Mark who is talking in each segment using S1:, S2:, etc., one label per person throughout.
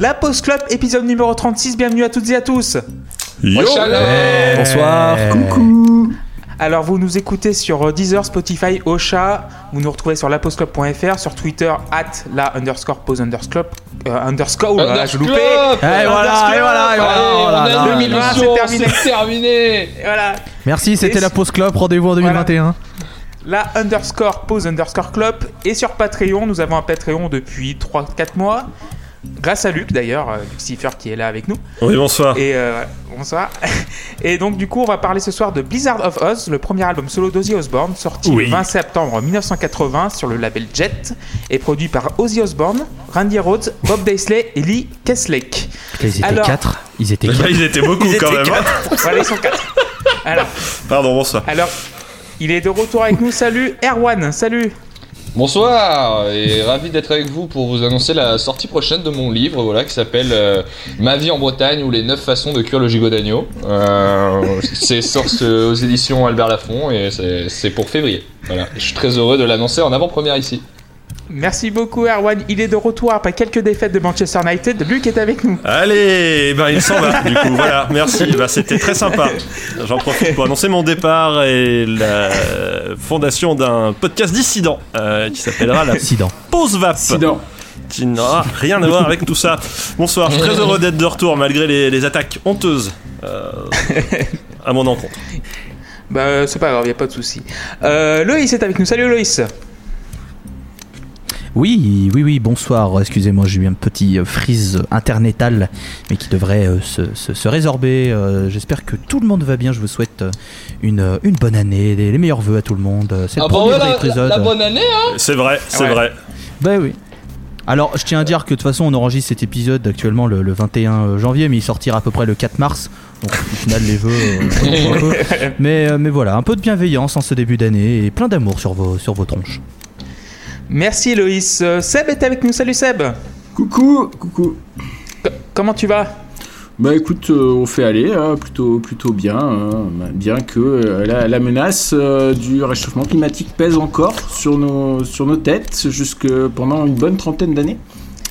S1: La Pause Club, épisode numéro 36. Bienvenue à toutes et à tous.
S2: Yo
S3: Bonsoir.
S4: Coucou.
S1: Alors, vous nous écoutez sur euh, Deezer, Spotify, Ocha. Vous nous retrouvez sur laposeclub.fr, sur Twitter, at la underscore pause underscore. Euh, underscore, là je loupé.
S3: Et voilà, et voilà, et voilà,
S2: Allez, on
S3: là
S2: a
S3: là.
S2: deux minutes,
S1: Ah, c'est terminé. Voilà.
S3: Merci, c'était la pause club. Rendez-vous en 2021.
S1: La underscore pause underscore club. Et sur Patreon, nous avons un Patreon depuis 3-4 mois. Grâce à Luc d'ailleurs, euh, Lucifer qui est là avec nous.
S4: Oui, bonsoir.
S1: Et euh, bonsoir. Et donc du coup, on va parler ce soir de Blizzard of Oz, le premier album solo d'Ozzy Osbourne, sorti
S4: Oui.
S1: le 20 septembre 1980 sur le label Jet, et produit par Ozzy Osbourne, Randy Rhodes, Bob Daisley et Lee Kesslake.
S3: Ils étaient
S1: Alors-
S3: 4. Ils étaient 4.
S4: ils étaient beaucoup quand même. hein.
S1: Voilà, ils sont quatre. Alors,
S4: Pardon, bonsoir.
S1: alors, il est de retour avec nous. Salut, Erwan. Salut.
S2: Bonsoir et ravi d'être avec vous pour vous annoncer la sortie prochaine de mon livre voilà qui s'appelle euh, Ma vie en Bretagne ou les 9 façons de cuire le gigot d'agneau. Euh, c'est source aux éditions Albert Laffont et c'est pour février. Voilà, je suis très heureux de l'annoncer en avant-première ici.
S1: Merci beaucoup, Erwan. Il est de retour après quelques défaites de Manchester United. Luc est avec nous.
S4: Allez, ben il s'en va. Du coup, voilà, merci. Bah, C'était très sympa. J'en profite pour annoncer mon départ et la fondation d'un podcast dissident euh, qui s'appellera la
S3: Accident.
S4: Pause Vap.
S5: Accident.
S4: Qui n'aura rien à voir avec tout ça. Bonsoir, je suis très heureux d'être de retour malgré les, les attaques honteuses euh, à mon encontre.
S1: Bah, c'est pas grave, y a pas de souci. Euh, Loïs est avec nous. Salut, Loïs.
S3: Oui, oui, oui, bonsoir. Excusez-moi, j'ai eu un petit euh, freeze internetal, mais qui devrait euh, se, se- se résorber. Euh, J'espère que tout le monde va bien. Je vous souhaite une, une bonne année, les, les meilleurs vœux à tout le monde. C'est le
S2: Ah bah
S3: premier
S2: la,
S3: épisode.
S2: la- la bonne année hein
S4: C'est vrai, c'est
S1: Ouais.
S4: vrai.
S3: Bah oui. Alors, je tiens à dire que de toute façon, on enregistre cet épisode actuellement le, le 21 janvier, mais il sortira à peu près le 4 mars. Donc, au final, les vœux. euh, mais, mais voilà, un peu de bienveillance en ce début d'année et plein d'amour sur vos, sur vos tronches.
S1: Merci, Loïs. Euh, Seb est avec nous. Salut, Seb.
S5: Coucou, coucou.
S1: C- comment tu vas?
S5: Bah écoute, euh, on fait aller, hein, plutôt, plutôt bien, hein, bien que euh, la, la menace euh, du réchauffement climatique pèse encore sur nos, sur nos têtes jusque pendant une bonne trentaine d'années.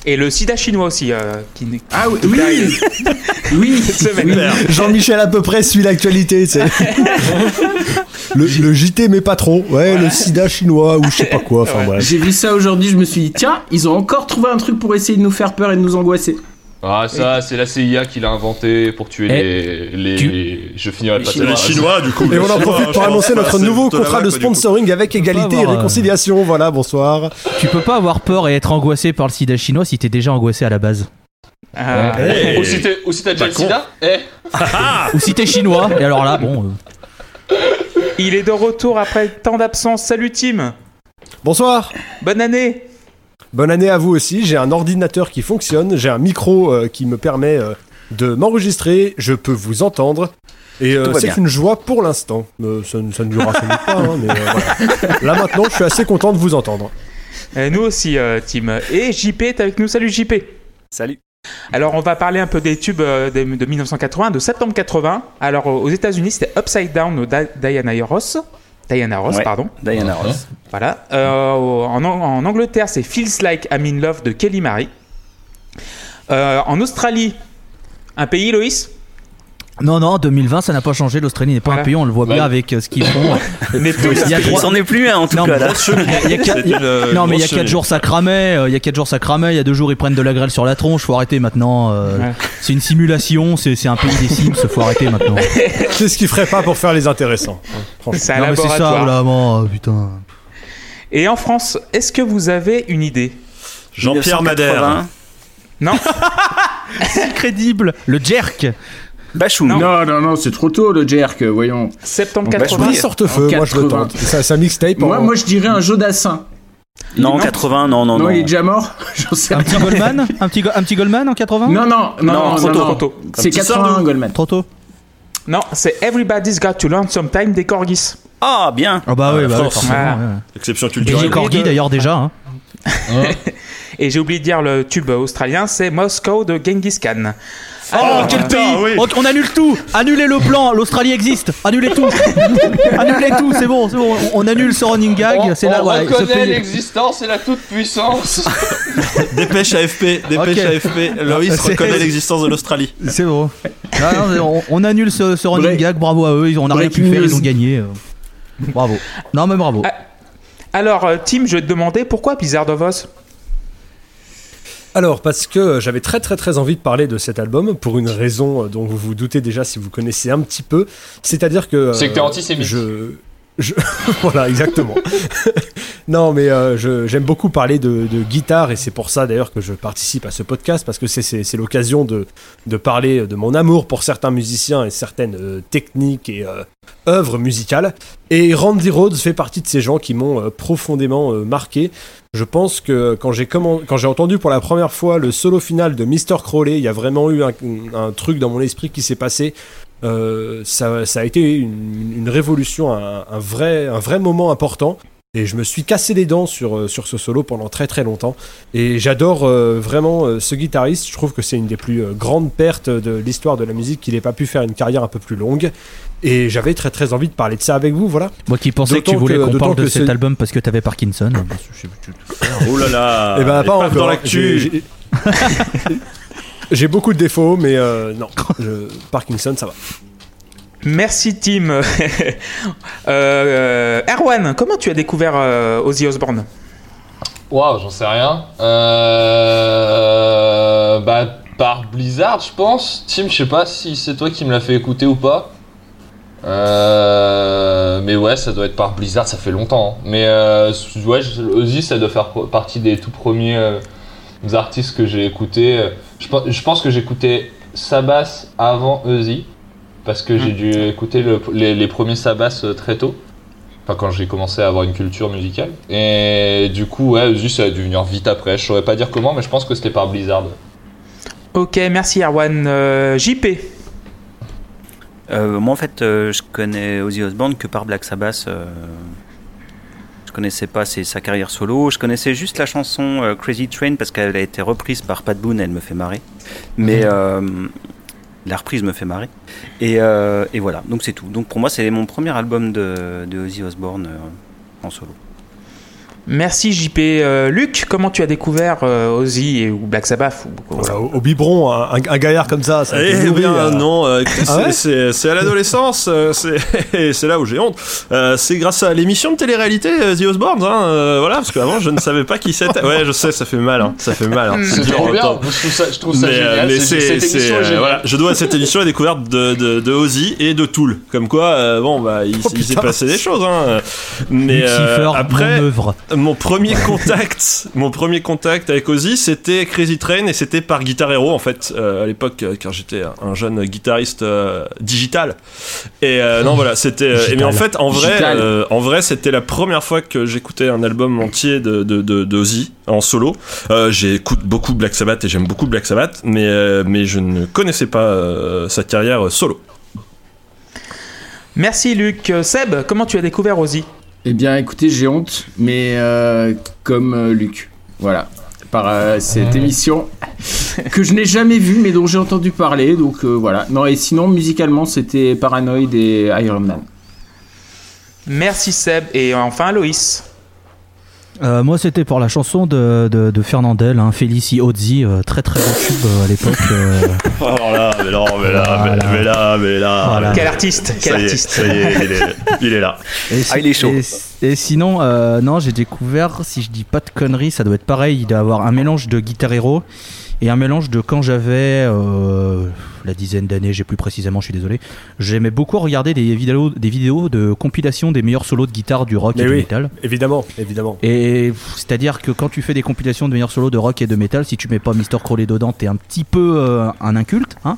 S1: Et le sida chinois aussi. euh, qui...
S5: Ah oui, oui, oui,
S1: Cette semaine.
S5: oui.
S6: Jean-Michel à peu près suit l'actualité, tu sais. le, le JT mais pas trop. Ouais, le sida chinois ou je sais pas quoi. Enfin
S1: Ouais.
S6: bref.
S5: J'ai vu ça aujourd'hui, je me suis dit, tiens, ils ont encore trouvé un truc pour essayer de nous faire peur et de nous angoisser.
S2: Ah ça c'est la CIA qui l'a inventé pour tuer
S3: Eh,
S2: les, les...
S3: tu-
S2: Je finirai pas
S4: les. Chinois, du coup.
S6: Et on en profite pour annoncer notre nouveau contrat de
S4: sponsor
S6: sponsoring avec égalité et
S3: avoir, euh,
S6: réconciliation. Voilà, bonsoir.
S3: Tu peux pas avoir peur et être angoissé par le sida chinois si t'es déjà angoissé à la base.
S1: Ah,
S4: Hey.
S2: Ou si t'es- ou si t'as déjà le sida Eh
S3: Ou si t'es chinois, et alors là, bon. euh,
S1: Il est de retour après tant d'absence. Salut, Tim.
S6: Bonsoir.
S1: Bonne année.
S6: Bonne année à vous aussi. J'ai un ordinateur qui fonctionne. J'ai un micro euh, qui me permet euh, de m'enregistrer. Je peux vous entendre. Et euh, c'est une joie pour l'instant. Euh, ça, ne- ça ne durera sans doute pas. hein, mais, euh, voilà. Là maintenant, je suis assez content de vous entendre.
S1: Nous aussi, euh, Tim. Et JP est avec nous. Salut, JP.
S7: Salut.
S1: Alors, on va parler un peu des tubes de, de 1980, de septembre 80. Alors, aux États-Unis, c'était Upside Down de Di- Diana Ross. Diana Ross,
S7: Ouais.
S1: pardon.
S7: Diana Ross.
S1: Voilà. Euh, en, en Angleterre, c'est Feels Like I'm in Love de Kelly Marie. Euh, en Australie, un pays, Loïs?
S3: Non, non, 2020, ça n'a pas changé. L'Australie n'est pas
S1: Voilà.
S3: un pays, on le voit bien avec euh, ce qu'ils font.
S1: n'est plus
S3: Il y a
S7: Il
S3: trois-
S7: s'en est plus un en tout
S3: Non,
S7: cas
S3: mais
S7: là.
S3: Il y a quatre- il y a-
S4: euh,
S3: non, mais il y a 4 jours ça cramait, euh, il y a 4 jours ça cramait, il y a 2 jours ils prennent de la grêle sur la tronche, faut arrêter maintenant. euh,
S1: Ouais.
S3: C'est une simulation, c'est c'est un pays des Sims, faut arrêter maintenant.
S6: C'est ce qu'il ferait pas pour faire les intéressants. hein, franchement.
S1: C'est un
S3: non, mais c'est ça, putain.
S1: Et en France, est-ce que vous avez une idée?
S4: Jean-Pierre
S7: 1980.
S4: Madère.
S1: Non?
S3: Crédible, le jerk.
S7: Bachoum.
S1: Non.
S5: Non, non, non, c'est trop tôt le jerk, voyons.
S1: Septembre
S7: Bah, je
S1: 80
S7: vous
S6: Une sorte feu,
S5: En
S6: moi je le
S5: 80.
S6: tente. Ça, ça mixtape.
S5: Moi,
S6: en-
S5: moi je dirais un Jodassin.
S7: Non,
S1: Non.
S7: 80, non, non,
S5: Non,
S7: non.
S5: il est déjà mort J'en sais
S3: Un
S5: rien.
S3: petit Goldman un petit, go- un petit Goldman en 80
S5: Non, non, non,
S7: Non,
S5: non,
S7: trop tôt.
S5: C'est
S4: petit
S5: 81
S4: Sardou.
S5: Goldman.
S3: Trop tôt
S1: Non, c'est Everybody's Got to Learn Sometime des Corgis.
S7: Ah, bien.
S3: Ah bah oui,
S4: Ah,
S3: bah oui,
S4: force.
S3: forcément.
S1: Ah.
S3: ouais.
S4: Exception
S3: Et
S4: culturelle.
S3: Corgi d'ailleurs déjà. Hein.
S1: Et j'ai oublié de dire le tube australien, c'est Moscow de Genghis Khan.
S3: Oh,
S1: Alors,
S3: quel pays
S4: oui.
S3: on, on annule tout Annulez le plan L'Australie existe Annulez tout Annulez tout, c'est bon, c'est bon. On, on annule ce running gag.
S2: On,
S3: C'est là,
S2: on
S3: voilà,
S2: reconnaît l'existence et la toute-puissance.
S4: Dépêche AFP, dépêche. AFP. Loïs
S3: C'est-
S4: reconnaît l'existence de l'Australie.
S3: C'est bon. Ah, non, on, on annule ce, ce running gag, bravo à eux, ils- on n'a rien pu faire, ils ont gagné. Bravo. Non mais bravo.
S1: Ah. Alors, euh, Tim, je vais te demander pourquoi Blizzard of Oz
S6: Alors, parce que j'avais très très très envie de parler de cet album pour une raison euh, dont vous vous doutez déjà si vous connaissez un petit peu. C'est-à-dire que. euh,
S2: C'est que t'es antisémite.
S6: Je. voilà, exactement. non, mais euh, j'aime beaucoup parler de, guitare et c'est pour ça d'ailleurs que je participe à ce podcast parce que c'est- l'occasion de, de parler de mon amour pour certains musiciens et certaines euh, techniques et euh, œuvres musicales. Et Randy Rhodes fait partie de ces gens qui m'ont euh, profondément marqué. Je pense que quand j'ai entendu pour la première fois le solo final de Mr. Crowley, il y a vraiment eu un truc dans mon esprit qui s'est passé. Euh, ça, ça a été une, une révolution, un, un vrai, un vrai moment important. Et je me suis cassé les dents sur, euh, sur ce solo pendant très très longtemps. Et j'adore euh, vraiment euh, ce guitariste. Je trouve que c'est une des plus euh, grandes pertes de l'histoire de la musique qu'il n'ait pas pu faire une carrière un peu plus longue. Et j'avais très très envie de parler de ça avec vous, voilà.
S3: Moi qui pensais que tu voulais
S6: que-
S3: qu'on parle de cet album parce que t'avais Parkinson.
S4: Oh là là.
S6: Eh ben
S4: et
S6: pas encore.
S4: dans
S6: J'ai-
S4: l'actu.
S6: j'ai- beaucoup de défauts, mais euh, non. Je- Parkinson, ça va.
S1: Merci, Tim. euh, euh, Erwan, comment tu as découvert euh, Ozzy Osbourne?
S2: Waouh, j'en sais rien. Euh... Bah, par Blizzard, je pense. Tim, je sais pas si c'est toi qui me l'as fait écouter ou pas. Euh... Mais ouais, ça doit être par Blizzard, ça fait longtemps. hein. Mais euh, ouais, Ozzy, ça doit faire partie des tout premiers euh, artistes que j'ai écoutés. Je, pense- je pense que j'écoutais Sabbath avant Ozzy. Parce que j'ai dû écouter le- les, les premiers Sabbath euh, très tôt. Enfin, quand j'ai commencé à avoir une culture musicale. Et du coup, ouais, Ozzy, ça a dû venir vite après. Je saurais pas dire comment, mais je pense que c'était par Blizzard.
S1: Ok, merci, Erwan. Euh, JP
S7: Euh, moi, en fait, euh, je connais Ozzy Osbourne que par Black Sabbath. Je connaissais pas ses- sa carrière solo. Je connaissais juste la chanson euh, Crazy Train parce qu'elle a été reprise par Pat Boone. Elle me fait marrer. Mais euh, la reprise me fait marrer. Et, euh, et voilà, donc c'est tout. Donc pour moi, c'est mon premier album de, de Ozzy Osbourne en solo.
S1: Merci, JP. Euh, Luc, comment tu as découvert euh, Ozzy et, ou Black Sabbath ou-
S6: Voilà, au, au biberon, un, un- gaillard comme ça, ça
S4: Eh bien
S6: euh,
S4: non, euh,
S6: Ah ouais
S4: c'est- c'est c'est à l'adolescence, c'est c'est là où j'ai honte. Euh, c'est grâce à l'émission de télé-réalité The Osbournes, hein, euh, voilà, parce qu'avant je ne savais pas qui c'était. Ouais, je sais, ça fait mal, hein, ça fait mal. hein,
S2: C'est
S4: dur
S2: trop bien. Je trouve ça, je trouve ça
S4: Mais,
S2: génial.
S4: mais
S2: c'est-
S4: c'est,
S2: cette
S4: c'est,
S2: émission
S4: euh, voilà, je dois à cette émission la découverte de, de, de Ozzy et de Tool. Comme quoi, euh, bon, bah, il,
S6: Oh,
S4: il s'est passé des choses, hein. Mais euh, après,
S3: œuvre.
S4: Mon premier contact, mon premier contact avec Ozzy, c'était Crazy Train et c'était par Guitar Hero en fait euh, à l'époque euh, quand j'étais un jeune guitariste euh, digital. Et euh, non voilà, c'était. euh, mais en fait, en vrai, euh, en vrai, c'était la première fois que j'écoutais un album entier de de, de, de Ozzy en solo. Euh, J'écoute beaucoup Black Sabbath et j'aime beaucoup Black Sabbath, mais euh, mais je ne connaissais pas euh, sa carrière solo.
S1: Merci, Luc. Seb, comment tu as découvert Ozzy?
S5: Eh bien, écoutez, j'ai honte, mais euh, comme euh, Luc. Voilà. Par euh, cette émission que je n'ai jamais vue, mais dont j'ai entendu parler. Donc euh, voilà. Non, et sinon, musicalement, c'était Paranoid et Iron Man.
S1: Merci, Seb. Et enfin, Loïs.
S3: Euh, moi, c'était pour la chanson de, de, de Fernandel, hein, Félicie Ozzy, euh, très très beau tube euh, à l'époque. euh,
S4: Alors là, mais là, mais là, mais, mais là, mais là.
S3: Voilà.
S1: Quel artiste Quel
S4: Ça y est,
S1: artiste
S4: ça y est, il est, il est là.
S3: Et,
S7: Ah, il est chaud.
S3: Et, et sinon, euh, non, j'ai découvert, si je dis pas de conneries, ça doit être pareil. Il doit avoir un mélange de Guitar Hero et un mélange de quand j'avais euh, la dizaine d'années, j'ai plus précisément, je suis désolé. J'aimais beaucoup regarder des vidéos, des vidéos de compilation des meilleurs solos de guitare du rock
S6: Mais
S3: et du
S6: oui.
S3: métal.
S6: Évidemment, évidemment.
S3: Et c'est-à-dire que quand tu fais des compilations de meilleurs solos de rock et de métal, si tu mets pas Mr. Crowley dedans, t'es un petit peu euh, un inculte. Hein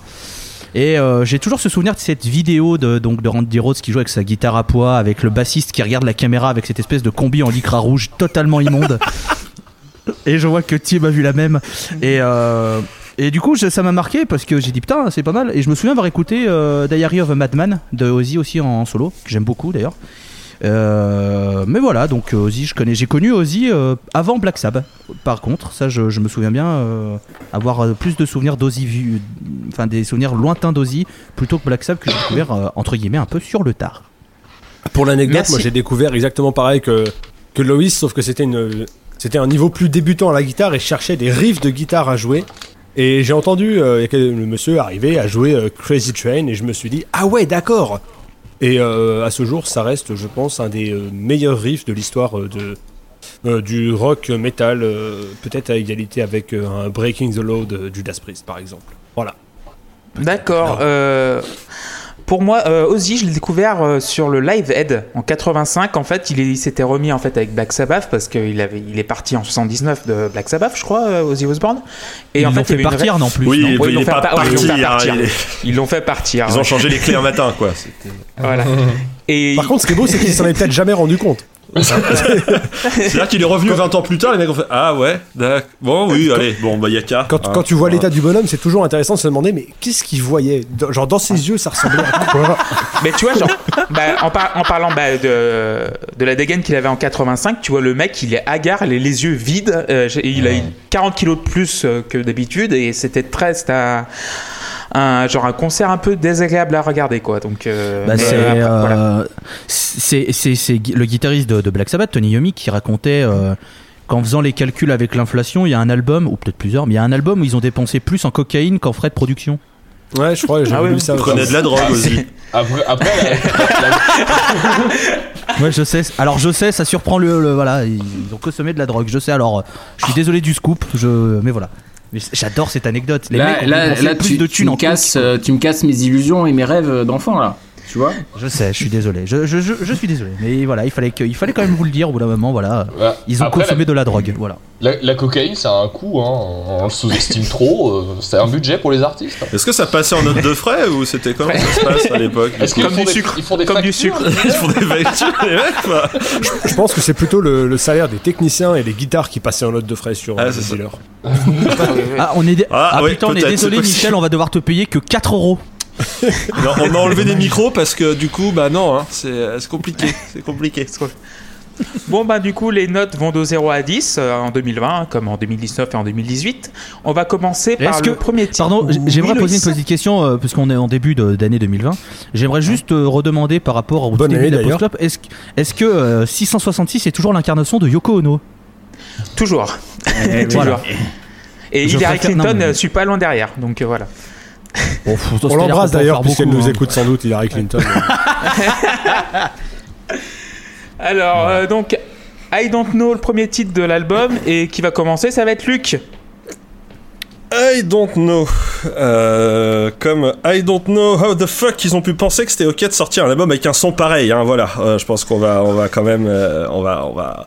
S3: et euh, j'ai toujours ce souvenir de cette vidéo de, donc, de Randy Rhodes qui joue avec sa guitare à poids, avec le bassiste qui regarde la caméra avec cette espèce de combi en lycra rouge totalement immonde. et je vois que Tim a vu la même. Et, euh, et du coup, ça m'a marqué parce que j'ai dit putain, c'est pas mal. Et je me souviens avoir écouté euh, Diary of a Madman de Ozzy aussi en, en solo, que j'aime beaucoup d'ailleurs. Euh, mais voilà, donc euh, Ozzy, je connais, j'ai connu Ozzy euh, avant Black Sabbath. Par contre, ça, je, je me souviens bien euh, avoir euh, plus de souvenirs d'Ozzy, vu- enfin des souvenirs lointains d'Ozzy plutôt que Black Sabbath que j'ai découvert euh, entre guillemets un peu sur le tard.
S6: Pour l'anecdote, moi j'ai découvert exactement pareil que, que Loïs, sauf que c'était une c'était un niveau plus débutant à la guitare et je cherchais des riffs de guitare à jouer. Et j'ai entendu euh, le monsieur arriver à jouer euh, Crazy Train et je me suis dit ah ouais d'accord. Et euh, à ce jour, ça reste, je pense, un des euh, meilleurs riffs de l'histoire euh, de euh, du rock metal, euh, peut-être à égalité avec euh, un Breaking the Law de Judas Priest par exemple. Voilà.
S1: D'accord. Pour moi, euh, Ozzy, je l'ai découvert euh, sur le Live Aid en 85. En fait, il, s'était remis en fait avec Black Sabbath parce qu'il avait, il est parti en 79 de Black Sabbath, je crois, euh, Ozzy Osbourne. Et
S3: ils
S1: en
S3: l'ont
S1: fait, il
S3: fait
S1: avait une
S3: partir non plus.
S4: Oui,
S3: non
S4: il,
S1: Oui, ils
S4: il
S1: l'ont fait fait
S4: hein,
S1: partir.
S4: il est-
S1: Ils l'ont fait partir.
S4: Ils
S1: ouais.
S4: ont changé les clés un matin, quoi.
S1: Voilà. Et
S6: Par contre, ce qui est beau, c'est qu'ils s'en est peut-être jamais rendu compte.
S4: C'est-à-dire qu'il est revenu 20 ans plus tard, les mecs ont fait Ah ouais, d'accord. Bon, oui, allez, bon, bah, y'a qu'à.
S6: Quand,
S4: hein.
S6: quand tu vois
S4: Voilà.
S6: l'état du bonhomme, c'est toujours intéressant de se demander mais qu'est-ce qu'il voyait? Dans- Genre dans ses yeux, ça ressemblait à quoi?
S1: Mais tu vois, genre, bah, en, par- en parlant bah, de, de la dégaine qu'il avait en 85, tu vois, le mec, il est hagard, les, les yeux vides. euh, il a eu 40 kilos de plus euh, que d'habitude et c'était très. C'était un, genre un concert un peu désagréable à regarder, quoi. Donc, euh,
S3: Bah, c'est
S1: euh,
S3: euh,
S1: voilà.
S3: le guitariste de, de Black Sabbath, Tony Yomi, qui racontait euh, qu'en faisant les calculs avec l'inflation, il y a un album, ou peut-être plusieurs, mais il y a un album où ils ont dépensé plus en cocaïne qu'en frais de production.
S6: Ouais, je crois, j'ai
S1: Ah
S6: vu ça.
S4: Prenait de la drogue aussi.
S2: Après, après la- la-
S3: Ouais, je sais. Alors, je sais, ça surprend le. le- voilà, ils, ont consommé de la drogue. Je sais. Alors, je suis désolé du scoop. Je, mais voilà. J'adore cette anecdote. Les
S5: là,
S3: mecs ont
S5: là,
S3: dépensé
S5: là,
S3: plus
S5: tu,
S3: de
S5: tu
S3: thunes
S5: me
S3: en
S5: casses, euh, tu me casses mes illusions et mes rêves d'enfant là. Tu vois
S3: Je sais. Je suis désolé. Je, je, je, je suis désolé. Mais voilà, il fallait que, il fallait quand même vous le dire au bout d'un moment. Voilà. Ils ont
S2: Après,
S3: consommé de la drogue. Voilà.
S2: La, cocaïne, ça a un coût, hein. on le sous-estime trop. euh, c'est un budget pour les artistes. hein.
S4: Est-ce que ça passait en note de frais ou c'était comment ça se passe à l'époque
S2: Est-ce qu'ils
S1: Comme
S2: font
S1: du sucre.
S2: Ils font des
S1: Comme du
S2: factures,
S1: sucre.
S2: les
S4: Ils font des factures, les mecs, quoi.
S6: Je pense que c'est plutôt le, le salaire des techniciens et des guitares qui passaient en note de frais sur
S4: Ah,
S6: euh, les dealers.
S3: Ah, on est. dé-
S4: Ah,
S3: Ah, putain, on est désolé, Michel. On va devoir te payer que 4 euros.
S4: Non, on a enlevé des micros parce que du coup, bah non, hein, c'est euh, c'est compliqué. C'est compliqué.
S1: Bon, bah, du coup, les notes vont de 0 à 10 euh, en 2020, comme en 2019 et en 2018. On va commencer par le
S3: que-
S1: premier titre.
S3: Pardon, j'aimerais poser une petite question, euh, puisqu'on est en début d'année 2020. J'aimerais juste euh, redemander par rapport au
S6: Bonne
S3: début
S6: année,
S3: de la est-ce que- est-ce que euh, 666 est toujours l'incarnation de Yoko Ono?
S1: Toujours.
S3: Voilà.
S1: Toujours. Et
S3: Je
S1: Hillary Clinton,
S3: mais-
S1: euh, suis pas loin derrière. Donc euh, voilà.
S3: Bon, faut-
S6: On l'embrasse
S3: qu'on peut en
S6: d'ailleurs
S3: faire
S6: puisqu'elle
S3: beaucoup,
S6: nous
S3: hein.
S6: écoute sans doute, Hillary Clinton.
S1: Alors, euh, donc, I Don't Know, le premier titre de l'album, et qui va commencer, ça va être Luc.
S4: I don't know. Euh, comme I don't know how the fuck ils ont pu penser que c'était ok de sortir un album avec un son pareil. Hein, voilà, Euh, je pense qu'on va, on va quand même, euh, on va, on va.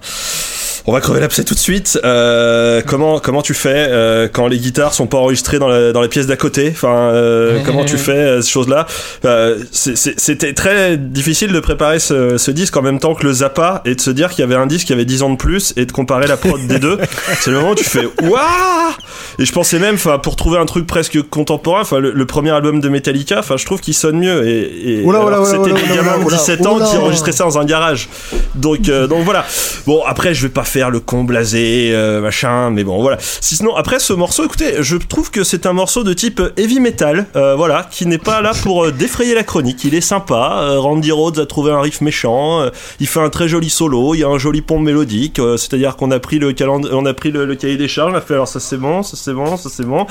S4: On va crever l'abcès tout de suite. Euh, comment comment tu fais euh, quand les guitares sont pas enregistrées dans la, dans les pièces d'à côté? Enfin, euh, comment tu fais euh, ces choses-là? Euh, C'était très difficile de préparer ce, ce disque en même temps que le Zappa et de se dire qu'il y avait un disque qui avait 10 ans de plus et de comparer la prod des deux. C'est le moment où tu fais waouh Et je pensais même, enfin, pour trouver un truc presque contemporain, enfin, le, le premier album de Metallica, enfin, je trouve qu'il sonne mieux. Et, et c'était des gamins de
S6: oula,
S4: 17 ans qui enregistraient ça dans un garage. Donc, euh, donc voilà. Bon, après, je vais pas faire le con blasé, euh, machin, mais bon, voilà. Si sinon, après ce morceau, écoutez, je trouve que c'est un morceau de type heavy metal, euh, voilà, qui n'est pas là pour euh, défrayer la chronique. Il est sympa. Randy Rhodes a trouvé un riff méchant. il fait un très joli solo. Il y a un joli pont mélodique. C'est-à-dire qu'on a pris le calendrier, on a pris le, cahier des charges. On a fait alors ça c'est bon, ça c'est bon, ça c'est bon.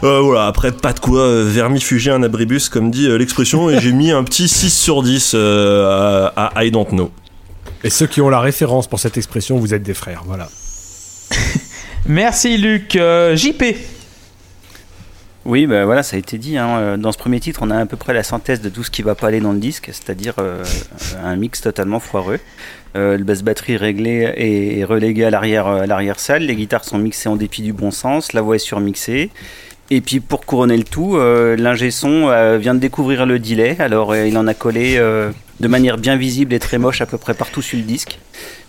S4: Voilà. Après pas de quoi vermifuger un abribus comme dit l'expression et j'ai mis un petit 6 sur 10 euh, à, à I Don't Know.
S6: Et ceux qui ont la référence pour cette expression, vous êtes des frères. Voilà.
S1: Merci Luc. Euh, JP.
S7: Oui, bah voilà, ça a été dit. hein. Euh, Dans ce premier titre, on a à peu près la synthèse de tout ce qui va pas aller dans le disque, c'est-à-dire euh, un mix totalement foireux. Euh, le basse batterie réglé et, relégué à l'arrière à l'arrière salle. Les guitares sont mixées en dépit du bon sens. La voix est surmixée. Et puis pour couronner le tout, euh, l'ingé son euh, vient de découvrir le delay. Alors euh, il en a collé euh, de manière bien visible et très moche à peu près partout sur le disque.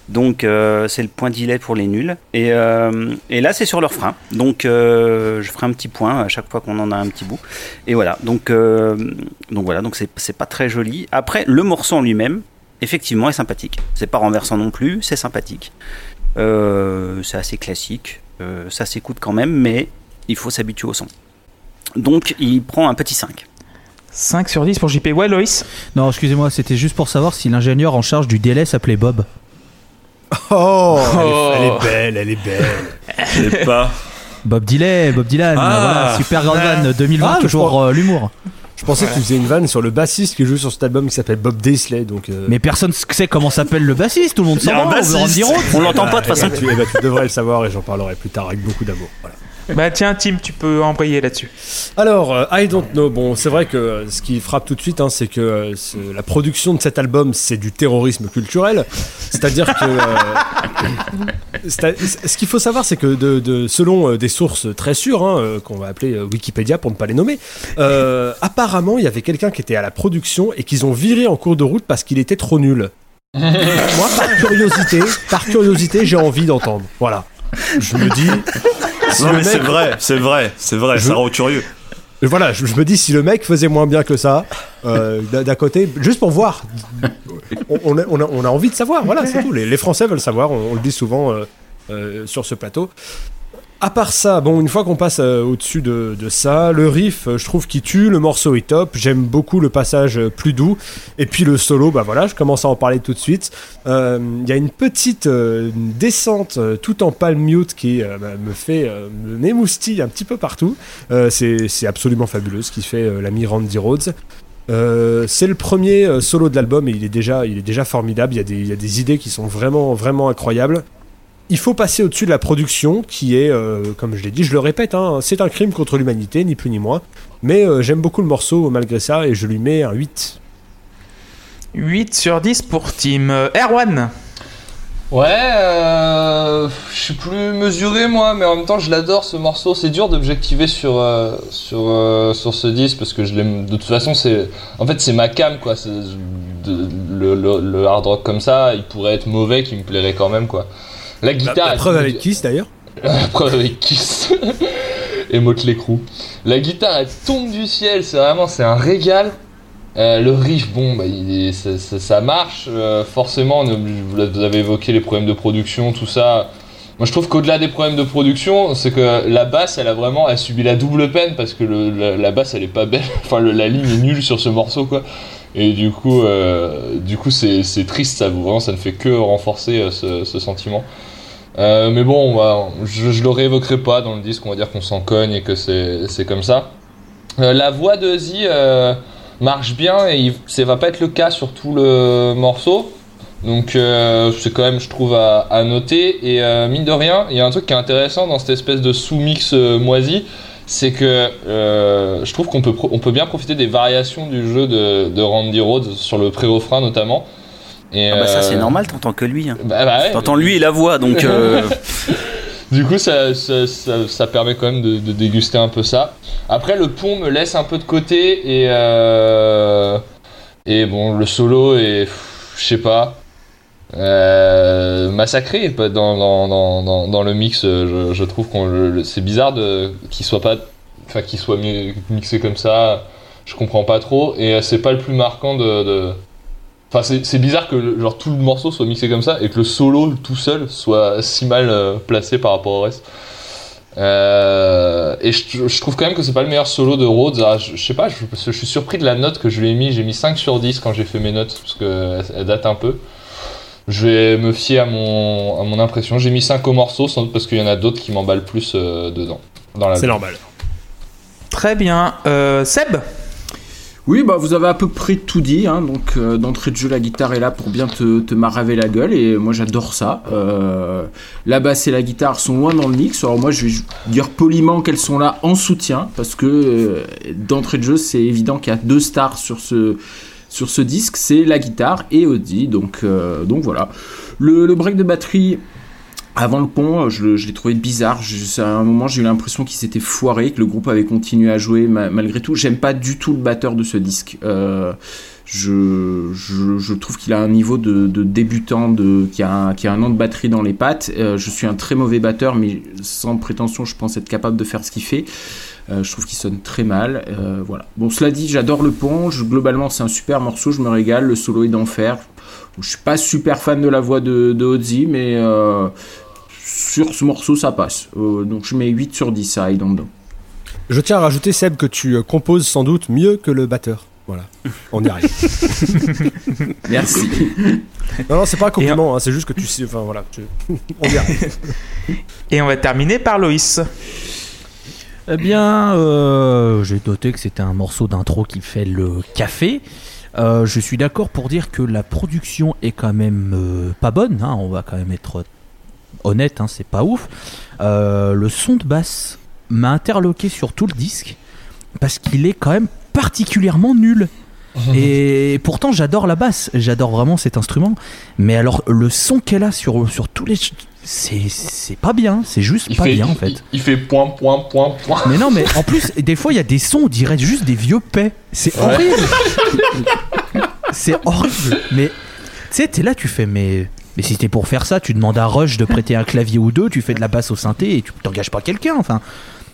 S7: Donc c'est le point delay pour les nuls. Et, là c'est sur leur frein. Donc je ferai un petit point à chaque fois qu'on en a un petit bout. Et voilà. Donc, donc voilà. Donc c'est pas très joli. Après le morceau en lui-même effectivement est sympathique. C'est pas renversant non plus, c'est sympathique. C'est assez classique, ça s'écoute quand même, mais il faut s'habituer au son. Donc il prend un petit 5.
S1: 5 sur 10 pour JP. Ouais, Loïs
S3: Non, excusez-moi, c'était juste pour savoir si l'ingénieur en charge du délai s'appelait Bob.
S6: Oh, elle, est,
S1: Oh.
S6: elle est belle, elle est belle.
S4: Je sais pas.
S3: Bob Dylan, Bob Dylan,
S4: Ah.
S3: voilà, super grande vanne 2020,
S6: Ah, mais je
S3: toujours
S6: crois-
S3: euh, l'humour.
S6: Je pensais que tu faisais une vanne sur le bassiste qui joue sur cet album qui s'appelle Bob Daisley. Donc, euh,
S3: Mais personne sait comment s'appelle le bassiste, tout le monde s'en va, on
S7: l'entend pas de toute
S6: eh
S7: façon.
S6: ben, tu, eh ben, tu devrais le savoir et j'en parlerai plus tard avec beaucoup d'amour. Voilà.
S1: Bah tiens, Tim, tu peux embrayer là-dessus.
S6: Alors, euh, I Don't Know. Bon, c'est vrai que euh, ce qui frappe tout de suite, hein, c'est que euh, la production de cet album, c'est du terrorisme culturel. C'est-à-dire que. euh, à- ce qu'il faut savoir, c'est que de, de- selon euh, des sources très sûres, hein, euh, qu'on va appeler euh, Wikipédia pour ne pas les nommer, euh, apparemment, il y avait quelqu'un qui était à la production et qu'ils ont viré en cours de route parce qu'il était trop nul. Moi, par curiosité, par curiosité, j'ai envie d'entendre. Voilà. Je me dis. Si
S4: Non
S6: le
S4: mais c'est vrai, c'est vrai, c'est vrai,
S6: Je-
S4: ça rend curieux.
S6: et Voilà, je, je me dis si le mec faisait moins bien que ça, euh, d'un côté, juste pour voir, on, a, on a- on a envie de savoir, voilà, c'est tout. Les, les Français veulent savoir, on, on le dit souvent euh, euh, sur ce plateau. À part ça, bon, une fois qu'on passe euh, au-dessus de, ça, le riff, euh, je trouve qu'il tue, le morceau est top, j'aime beaucoup le passage euh, plus doux, et puis le solo, bah voilà, je commence à en parler tout de suite. Il y a une petite descente tout en palm mute qui bah, me fait me un petit peu partout. C'est absolument fabuleux ce qui fait l'ami Randy Rhodes. C'est le premier solo de l'album et il est déjà, formidable. Il y, a des, il idées qui sont vraiment incroyables. Il faut passer au-dessus de la production qui est, euh, comme je l'ai dit, je le répète, hein, c'est un crime contre l'humanité, ni plus ni moins. Mais euh, j'aime beaucoup le morceau malgré ça et je lui mets un 8.
S1: 8 sur 10 pour Tim. Euh, Erwan
S2: Ouais, euh, je suis plus mesuré moi, mais en même temps je l'adore ce morceau. C'est dur d'objectiver sur euh, sur euh, sur ce disque parce que je l'aime. De toute façon, c'est en fait c'est ma cam quoi. C'est- de- le, le, le hard rock comme ça, il pourrait être mauvais, qui me plairait quand même quoi. La guitare,
S6: la preuve avec Kiss d'ailleurs.
S2: la preuve avec Kiss et Motley Crue. La guitare elle tombe du ciel, c'est vraiment c'est un régal. Euh, le riff, bon, bah, il est- ça, ça- ça marche. euh, forcément, vous vous avez évoqué les problèmes de production, tout ça. Moi, je trouve qu'au-delà des problèmes de production, c'est que la basse, elle a vraiment, elle subit la double peine parce que le- la, la basse, elle est pas belle. Enfin, le- la ligne est nulle sur ce morceau, quoi. Et du coup, euh, du coup, c'est triste. Ça, vraiment, ça ne fait que renforcer euh, ce, ce sentiment. Euh, mais bon, je, je le réévoquerai pas dans le disque. On va dire qu'on s'en cogne et que c'est comme ça. La voix de Ozzy marche bien et il- ça va pas être le cas sur tout le morceau. Donc c'est quand même, je trouve, à, à noter. Et mine de rien, il y a un truc qui est intéressant dans cette espèce de sous-mix moisi, c'est que euh, je trouve qu'on peut, on peut bien profiter des variations du jeu de, de Randy Rhodes sur le pré-refrain notamment. Et,
S7: Ah bah ça c'est
S2: euh,
S7: normal, t'entends que lui. hein.
S2: bah, bah ouais,
S7: T'entends lui et la voix, donc euh,
S2: du coup, ça, ça, ça- ça permet quand même de, de déguster un peu ça. Après, le pont me laisse un peu de côté et euh, et bon, le solo est, pff, je sais pas, euh, massacré dans, dans, dans, dans, le mix. Je, je trouve qu'on le- c'est bizarre qu'il soit pas, enfin qu'il soit mi- mixé comme ça. Je comprends pas trop et euh, c'est pas le plus marquant de. Enfin, c'est bizarre que genre, tout le morceau soit mixé comme ça et que le solo tout seul soit si mal euh, placé par rapport au reste. Euh, et je, trouve quand même que c'est pas le meilleur solo de Rhodes. Ah, je, sais pas, je, que suis surpris de la note que je lui ai mis. J'ai mis 5 sur 10 quand j'ai fait mes notes parce qu'elle elle date un peu. Je vais me fier à mon, à mon impression. J'ai mis 5 au morceau sans doute parce qu'il y en a d'autres qui m'emballent plus euh, dedans. Dans la
S6: C'est normal.
S1: Très bien. Euh, Seb
S5: Oui, bah vous avez à peu près tout dit. Hein, donc euh, d'entrée de jeu, la guitare est là pour bien te, te maraver la gueule et moi j'adore ça. Euh, la basse et la guitare sont loin dans le mix. Alors moi je vais dire poliment qu'elles sont là en soutien parce que euh, d'entrée de jeu c'est évident qu'il y a deux stars sur ce sur ce disque, c'est la guitare et Audi. Donc euh, voilà. Le, break de batterie. Avant le pont, je, l'ai trouvé bizarre. À un moment, j'ai eu l'impression qu'il s'était foiré, que le groupe avait continué à jouer ma- malgré tout. J'aime pas du tout le batteur de ce disque. Euh, je, trouve qu'il a un niveau de, débutant, de, qui, a un, qui a un an de batterie dans les pattes. Euh, je suis un très mauvais batteur, mais sans prétention, je pense être capable de faire ce qu'il fait. Euh, je trouve qu'il sonne très mal. Euh, voilà. Bon, cela dit, j'adore le pont. Je- globalement, c'est un super morceau. Je me régale. Le solo est d'enfer. Je suis pas super fan de la voix de, de Ozzy, mais euh, sur ce morceau, ça passe. Euh, donc, je mets 8 sur 10 à I Don't Know.
S6: Je tiens à rajouter, Seb, que tu composes sans doute mieux que le batteur. Voilà, on y arrive.
S5: Merci.
S6: non, non, c'est pas un compliment, hein, c'est juste que tu sais. Enfin voilà, tu- on y arrive.
S1: Et on va terminer par Loïs.
S3: Eh bien, euh, j'ai noté que c'était un morceau d'intro qui fait le café. Euh, je suis d'accord pour dire que la production est quand même euh, pas bonne. hein, on va quand même être honnête, hein, c'est pas ouf. Le son de basse m'a interloqué sur tout le disque parce qu'il est quand même particulièrement nul. Et pourtant, j'adore la basse, j'adore vraiment cet instrument. Mais alors, le son qu'elle a sur, sur tous les. C'est pas bien, c'est juste
S2: Il
S3: pas
S2: fait,
S3: bien en fait.
S2: Il, il fait point, point, point, point.
S3: Mais non, mais en plus, des fois, il y a des sons, on dirait juste des vieux paix. C'est horrible. c'est horrible. Mais tu sais, t'es là, tu fais, mais. Mais si t'es pour faire ça, tu demandes à Rush de prêter un clavier ou deux, tu fais de la basse au synthé et tu t'engages pas quelqu'un. Enfin,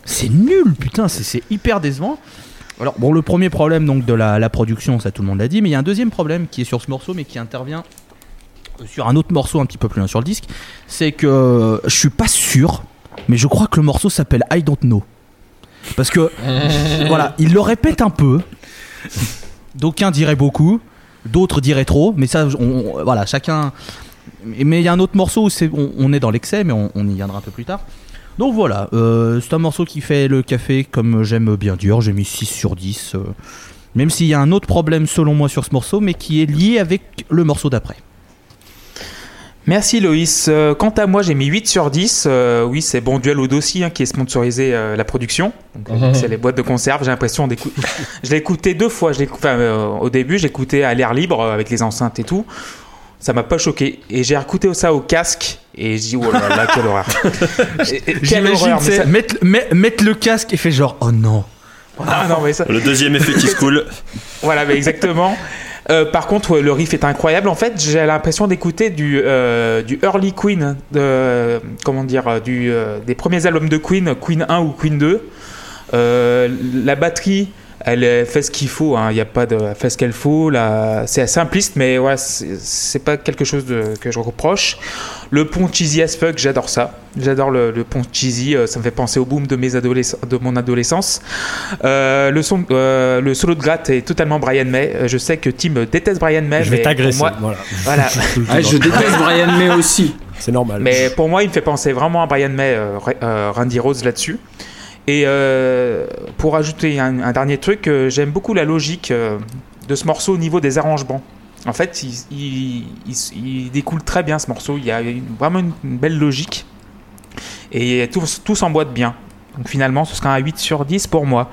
S3: c'est nul, putain, c'est- c'est hyper décevant. Alors, bon, le premier problème donc de la, la production, ça tout le monde l'a dit, mais il y a un deuxième problème qui est sur ce morceau, mais qui intervient sur un autre morceau un petit peu plus loin sur le disque. C'est que je suis pas sûr, mais je crois que le morceau s'appelle I Don't Know. Parce que, voilà, il le répète un peu. D'aucuns diraient beaucoup, d'autres diraient trop, mais ça, on- on- voilà, chacun. Mais il y a un autre morceau où on, on est dans l'excès, mais on, y viendra un peu plus tard. Donc voilà, euh, c'est un morceau qui fait le café comme j'aime bien dire, j'ai mis 6 sur 10. euh, même s'il y a un autre problème selon moi sur ce morceau, mais qui est lié avec le morceau d'après.
S1: Merci Loïs. Euh, quant à moi, j'ai mis 8 sur 10. Euh, oui, c'est Bon Duel au dossier hein, qui est sponsorisé euh, la production.
S2: Mhm.
S1: C'est les boîtes de conserve. J'ai l'impression d'écouter. je l'ai écouté deux fois. Je enfin, euh, au début, j'écoutais à l'air libre avec les enceintes et tout. Ça m'a pas choqué. Et j'ai écouté ça au casque. Et je dis, oh là là, quelle horreur. Quelle
S3: J'imagine
S1: horreur. mais ça-
S3: mettre le casque et fait genre, oh non.
S1: Ah, non, mais ça-
S4: Le deuxième effet qui se coule.
S1: Voilà, mais exactement. Euh, par contre, le riff est incroyable. En fait, j'ai l'impression d'écouter du, euh, early Queen, dire, euh, des premiers albums de Queen, Queen 1 ou Queen 2. Euh, la batterie, elle fait ce qu'il faut. hein. Il n'y a pas de, elle fait ce qu'elle faut. Là, c'est simpliste, mais ouais, c'est pas quelque chose de, que je reproche. Le pont cheesy as fuck, j'adore ça. J'adore le, le pont cheesy. euh, Ça me fait penser au boom de mes adolesc- de mon adolescence. Euh, le, son, euh, le solo de gratte est totalement Brian May. Je sais que Tim déteste Brian May.
S6: Je vais
S1: mais
S6: t'agresser.
S1: pour moi-
S6: Voilà.
S1: Voilà.
S5: Ah, je déteste Brian May aussi.
S6: C'est normal.
S1: Mais pour moi, il me fait penser vraiment à Brian May, Ra- euh, Randy Rose là-dessus. Et euh, pour ajouter un, dernier truc, euh, j'aime beaucoup la logique euh, de ce morceau au niveau des arrangements. En fait, il, découle très bien ce morceau. Il y a vraiment une, belle logique. Et tout, s'emboîte bien. Donc finalement, ce sera un 8 sur 10 pour moi.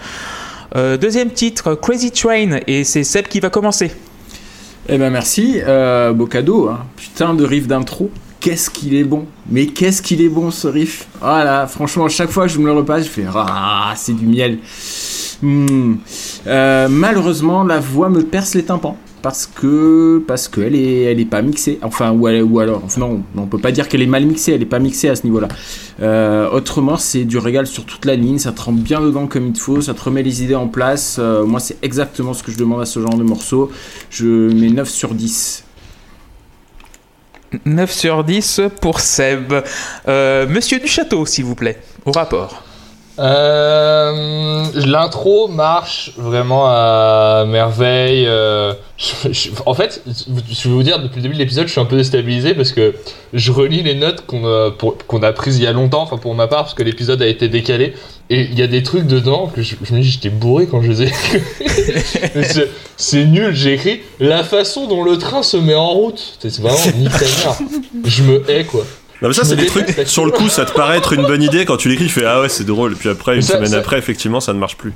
S1: Deuxième titre, Crazy Train. Et c'est Seb qui va commencer.
S5: Eh ben merci, beau cadeau. Hein. Putain de riff d'intro. Qu'est-ce qu'il est bon. Mais qu'est-ce qu'il est bon ce riff. Voilà, franchement, à chaque fois que je me le repasse, je fais Ah, c'est du miel. Hmm. Euh, malheureusement, la voix me perce les tympans. Parce que parce qu'elle est elle est pas mixée enfin ou, elle- alors non on peut pas dire qu'elle est mal mixée elle est pas mixée à ce niveau là euh, autrement c'est du régal sur toute la ligne ça te rentre bien dedans comme il faut ça te remet les idées en place Euh, moi c'est exactement ce que je demande à ce genre de morceau je mets 9 sur 10
S1: 9 sur 10 pour Seb. Euh, Monsieur du Château, s'il vous plaît, au rapport.
S2: Euh, L'intro marche vraiment à merveille. euh, en fait, je vais vous dire, depuis le début de l'épisode, je suis un peu déstabilisé parce que je relis les notes qu'on a, qu'on a prises il y a longtemps, enfin pour ma part, parce que l'épisode a été décalé. Et il y a des trucs dedans que je, je me dis, j'étais bourré quand je les ai écrits. C'est- nul, j'ai écrit la façon dont le train se met en route. C'est vraiment nique ta mère. Je me hais quoi.
S4: Non, mais ça, c'est des trucs, sur le coup, ça te paraît être une bonne idée quand tu l'écris, tu fais Ah ouais, c'est drôle. Et puis après, une
S2: Ça,
S4: semaine
S2: ça-
S4: après, effectivement, ça ne marche plus.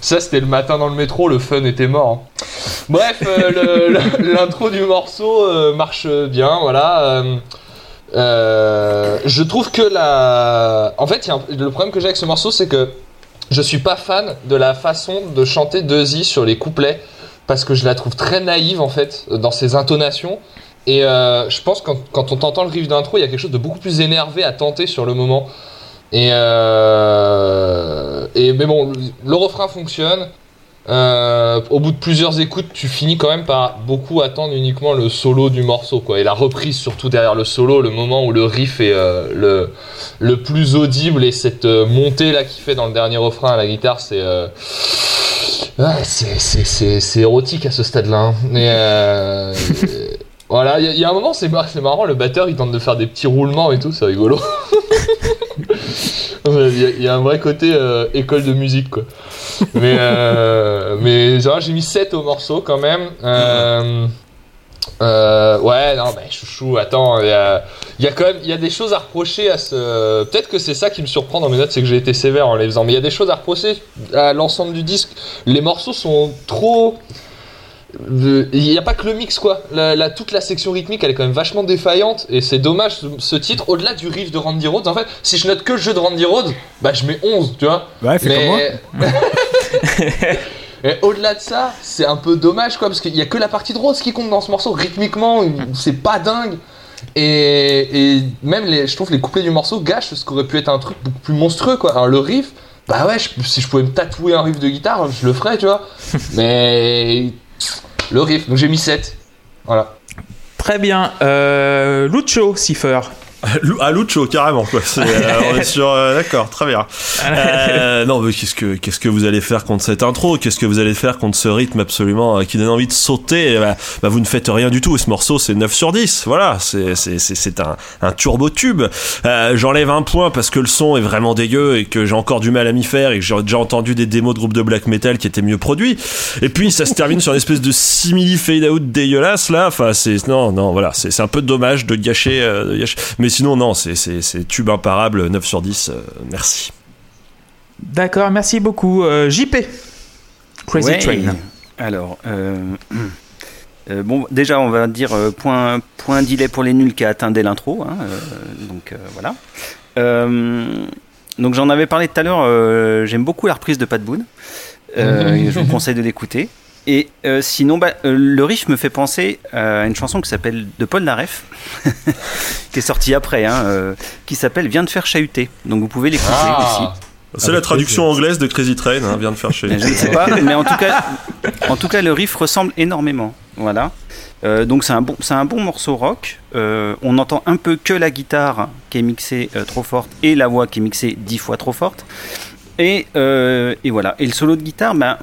S2: Ça, c'était le matin dans le métro, le fun était mort. hein. Bref, euh, l'intro du morceau euh, marche bien, voilà. euh, euh, je trouve que la. En fait, le problème que j'ai avec ce morceau, c'est que je suis pas fan de la façon de chanter Dezzy sur les couplets, parce que je la trouve très naïve, en fait, dans ses intonations. Et euh, je pense que quand, on t'entend le riff d'intro, il y a quelque chose de beaucoup plus énervé à tenter sur le moment. Et, euh, et mais bon, le refrain fonctionne. Euh, au bout de plusieurs écoutes, tu finis quand même par beaucoup attendre uniquement le solo du morceau, quoi. Et la reprise, surtout derrière le solo, le moment où le riff est euh, le, le plus audible et cette euh, montée là qu'il fait dans le dernier refrain à la guitare, c'est ouais, c'est- érotique à ce stade-là. hein. Voilà, il y, a- un moment, c'est mar- c'est marrant, le batteur il tente de faire des petits roulements et tout, c'est rigolo. Il y, y a un vrai côté école de musique, quoi. Mais, euh, mais genre, j'ai mis 7 au morceau quand même. Euh, euh, ouais, non, mais chouchou, attends, il y a, y a quand même il y a des choses à reprocher à ce. Peut-être que c'est ça qui me surprend dans mes notes, c'est que j'ai été sévère en les faisant. Mais il y a des choses à reprocher à l'ensemble du disque. Les morceaux sont trop. Il n'y a pas que le mix quoi. La, la- toute la section rythmique elle est quand même vachement défaillante et c'est dommage ce, ce titre. Au-delà du riff de Randy Rhodes, en fait, si je note que le jeu de Randy Rhodes, bah je mets 11, tu vois.
S6: Ouais, fais comme moi.
S2: Mais. Au-delà de ça, c'est un peu dommage quoi, parce qu'il y a que la partie de Rhodes qui compte dans ce morceau. Rythmiquement, c'est pas dingue. Et, et même les, je trouve les couplets du morceau gâchent ce qu'aurait pu être un truc beaucoup plus monstrueux quoi. Alors le riff, bah ouais, je- si je pouvais me tatouer un riff de guitare, je le ferais, tu vois. Mais le riff, donc j'ai mis 7. Voilà.
S1: Très bien. Euh, Lucho, Cipher.
S4: Lou- À Lucho, carrément, quoi. C'est, euh, on est sur. euh, D'accord, très bien. Euh, non, mais qu'est-ce que, qu'est-ce que vous allez faire contre cette intro? Qu'est-ce que vous allez faire contre ce rythme absolument euh, qui donne envie de sauter? Ben, bah, Vous ne faites rien du tout. Ce morceau, c'est 9 sur 10. Voilà, c'est, un, un turbo tube. Euh, j'enlève un point parce que le son est vraiment dégueu et que j'ai encore du mal à m'y faire et que j'ai déjà entendu des démos de groupes de black metal qui étaient mieux produits. Et puis, ça se termine sur une espèce de simili fade out dégueulasse là. Enfin, c'est. Non, non, voilà. C'est, un peu dommage de gâcher. euh, de gâcher. Sinon, non, c'est, tube imparable, 9 sur 10. euh, merci.
S1: D'accord, merci beaucoup. Euh, JP. Crazy
S7: Ouais.
S1: Train.
S7: Alors, euh, euh, bon, déjà, on va dire euh, point, point delay pour les nuls qui a atteint dès l'intro. hein, euh, donc euh, voilà. Euh, donc j'en avais parlé tout à l'heure. euh, J'aime beaucoup la reprise de Pat Boone. Euh, et je vous conseille de l'écouter. Et euh, sinon, bah, euh, le riff me fait penser à une chanson qui s'appelle de Paul Naref, qui est sortie après, hein, euh, qui s'appelle Viens de faire chahuter. Donc vous pouvez l'écouter aussi.
S4: C'est la traduction anglaise de Crazy Train, hein, vient de faire chez.
S7: Je ne sais pas, mais en tout cas, en tout cas, le riff ressemble énormément. Voilà. Euh, donc c'est un bon, c'est un bon morceau rock. Euh, on entend un peu que la guitare qui est mixée euh, trop forte et la voix qui est mixée dix fois trop forte. Et, euh, et voilà. Et le solo de guitare, ben,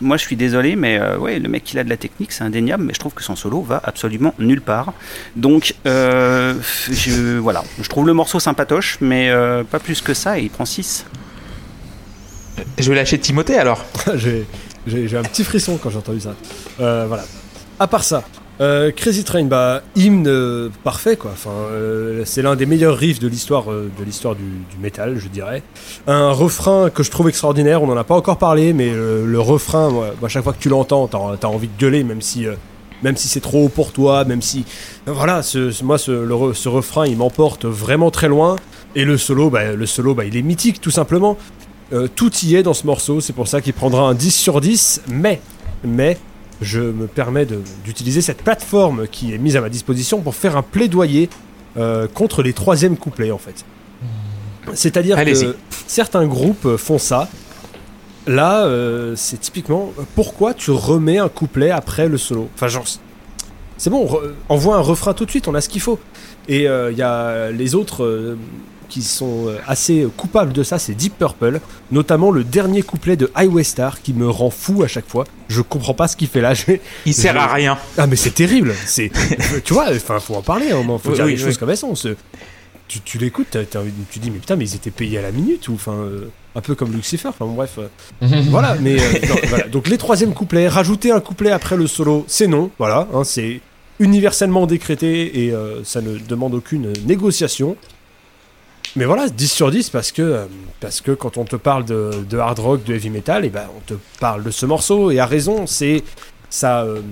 S7: moi je suis désolé, mais euh, ouais, le mec il a de la technique, c'est indéniable, mais je trouve que son solo va absolument nulle part. Donc euh, je, voilà, je trouve le morceau sympatoche, mais euh, pas plus que ça, et il prend 6.
S1: Je vais lâcher Timothée alors.
S6: j'ai, j'ai- j'ai un petit frisson quand j'ai entendu ça. Euh, voilà. À part ça, euh, Crazy Train, bah, hymne euh, parfait quoi. Enfin, euh, c'est l'un des meilleurs riffs de l'histoire de du, métal, je dirais. Un refrain que je trouve extraordinaire. On n'en a pas encore parlé, mais le refrain, moi, chaque fois que tu l'entends, t'as, t'as envie de gueuler, même si. même si c'est trop haut pour toi, même si voilà, moi ce, refrain il m'emporte vraiment très loin et le solo, bah, le solo, bah, il est mythique tout simplement. Tout y est dans ce morceau, c'est pour ça qu'il prendra un 10 sur 10, mais, mais, je me permets d'utiliser cette plateforme qui est mise à ma disposition pour faire un plaidoyer euh, contre les troisièmes couplets, en fait. C'est-à-dire que certains groupes font ça. Là, euh, c'est typiquement pourquoi tu remets un couplet après le solo? Enfin, genre, c'est bon, re- envoie un refrain tout de suite, on a ce qu'il faut. Et il y a les autres euh, qui sont euh, assez coupables de ça, c'est Deep Purple, notamment le dernier couplet de Highway Star qui me rend fou à chaque fois. Je comprends pas ce qu'il fait là.
S1: Il sert
S6: Je-
S1: à rien.
S6: Ah mais c'est terrible. C'est, tu vois, enfin faut en parler. Hein, faut
S1: Oui,
S6: dire
S1: oui,
S6: les
S1: oui.
S6: choses comme elles sont. Tu, tu l'écoutes, tu dis mais putain mais ils étaient payés à la minute ou enfin euh, un peu comme Lucifer. Enfin bon, bref. euh, voilà, mais euh, non, voilà. donc les troisièmes couplets, rajouter un couplet après le solo, c'est non. Voilà, hein, c'est universellement décrété et euh, ça ne demande aucune négociation. Mais voilà, 10 sur 10 parce que, euh, parce que quand on te parle de, de hard rock, de heavy metal, et ben on te parle de ce morceau et à raison, c'est ça, euh,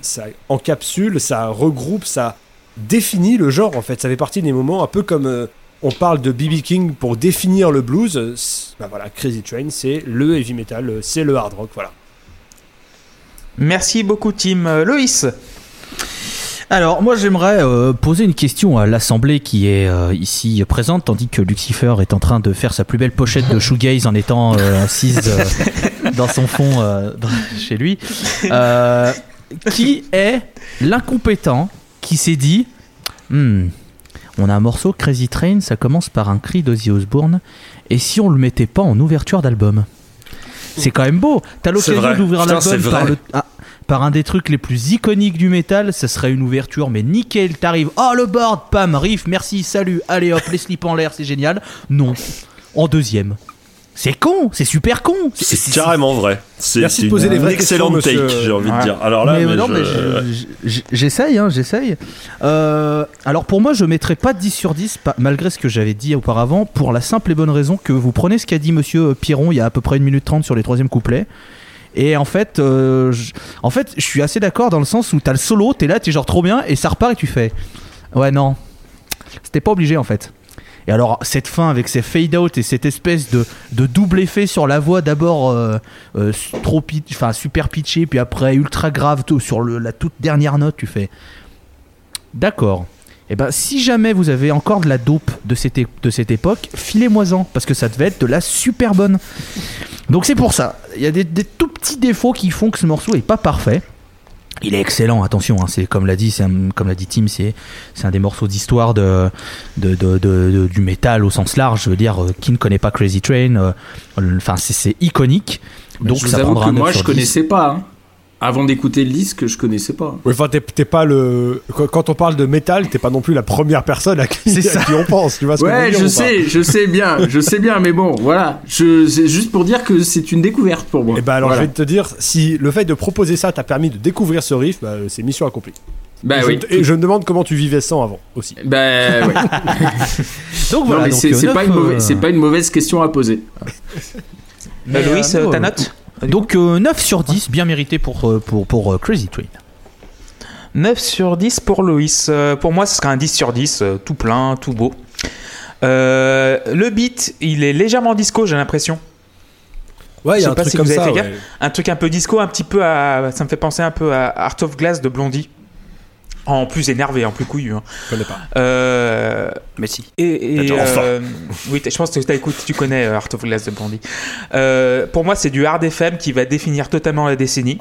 S6: ça encapsule, ça regroupe, ça définit le genre en fait. Ça fait partie des moments un peu comme euh, on parle de BB King pour définir le blues. ben voilà, Crazy Train, c'est le heavy metal, c'est le hard rock, voilà.
S1: Merci beaucoup, Tim. Loïs.
S3: Alors, moi, j'aimerais euh, poser une question à l'Assemblée qui est euh, ici présente, tandis que Lucifer est en train de faire sa plus belle pochette de shoegaze en étant euh, assise dans son fond dans- chez lui. Qui est l'incompétent qui s'est dit Hmm, On a un morceau Crazy Train, ça commence par un cri d'Ozzy Osbourne, et si on le mettait pas en ouverture d'album? C'est quand même beau. T'as l'occasion d'ouvrir l'album par le. ah, par un des trucs les plus iconiques du métal, ça serait une ouverture, mais nickel, t'arrives, oh le board, pam, riff, merci, salut, allez hop, les slips en l'air, c'est génial. Non, en deuxième. C'est con, c'est super con.
S4: C'est carrément vrai. C'est c'est
S6: poser
S4: une
S6: les vraies
S4: excellente take,
S6: monsieur.
S4: j'ai envie de dire. Alors là,
S3: mais,
S4: mais
S3: non,
S4: je-
S3: mais je- je- j'essaye, hein, j'essaye. Euh, alors pour moi, je mettrais pas 10 sur 10, pas- malgré ce que j'avais dit auparavant, pour la simple et bonne raison que vous prenez ce qu'a dit monsieur Piron il y a à peu près une minute 30 sur les troisième couplets. Et en fait, euh, je, en fait, je suis assez d'accord dans le sens où t'as le solo, t'es là, t'es genre trop bien, et ça repart et tu fais. Ouais, non. C'était pas obligé en fait. Et alors, cette fin avec ces fade-out et cette espèce de, double effet sur la voix, d'abord euh, euh, trop super pitché, puis après ultra grave tout, sur la toute dernière note, tu fais. D'accord. Et ben, si jamais vous avez encore de la dope de cette, de cette époque, filez-moi-en, parce que ça devait être de la super bonne. Donc c'est pour ça. Il y a des, des tout petits défauts qui font que ce morceau est pas parfait. Il est excellent, attention. hein, c'est comme l'a dit, un- comme l'a dit Tim, c'est c'est un des morceaux d'histoire de, de, de- du métal au sens large. Je veux dire, euh, qui ne connaît pas Crazy Train euh, Enfin, c'est- c'est iconique.
S5: Mais
S3: Donc
S5: je vous
S3: ça
S5: avoue que
S3: un 9
S5: moi, je
S3: 10.
S5: connaissais pas. hein. Avant d'écouter le disque, je connaissais pas.
S6: Enfin, t'es t'es pas le. quand- on parle de métal, t'es pas non plus la première personne à qui,
S3: C'est ça.
S6: à qui on pense. Tu vois ce
S5: Ouais,
S6: dire
S5: je sais, je sais bien, je sais bien, mais bon, voilà. Je, c'est juste pour dire que c'est une découverte pour moi.
S6: Et bah alors
S5: Voilà.
S6: je vais te dire, si le fait de proposer ça t'a permis de découvrir ce riff, bah, c'est mission accomplie.
S5: Bah
S6: et,
S5: oui.
S6: je, et je me demande comment tu vivais sans avant aussi.
S5: Bah ouais.
S3: Donc
S5: Non,
S3: voilà.
S5: mais
S3: donc,
S5: c'est
S3: euh,
S5: c'est pas, une mauvaise-
S3: euh,
S5: c'est pas une mauvaise question à poser.
S1: Euh, Louis,
S3: euh,
S1: euh, ta
S3: euh,
S1: note?
S3: Donc euh, 9 sur 10, bien mérité pour, euh, pour, pour euh, Crazy Train.
S1: 9 sur 10 pour Loïs. Euh, pour moi, ce sera un 10 sur 10, euh, tout plein, tout beau. Euh, le beat, il est légèrement disco, j'ai l'impression.
S6: Ouais, il y a un truc
S1: si
S6: comme ça. ouais.
S1: Un truc un peu disco, un petit peu à. Ça me fait penser un peu à Art of Glass de Blondie. En plus énervé, en plus couillu. hein.
S6: Je connais pas.
S1: Euh,
S7: Mais si.
S1: et, et, euh, oui, je pense que t'as écouté, tu connais euh, Art of Glass de Blondie. Euh, pour moi, c'est du hard FM qui va définir totalement la décennie.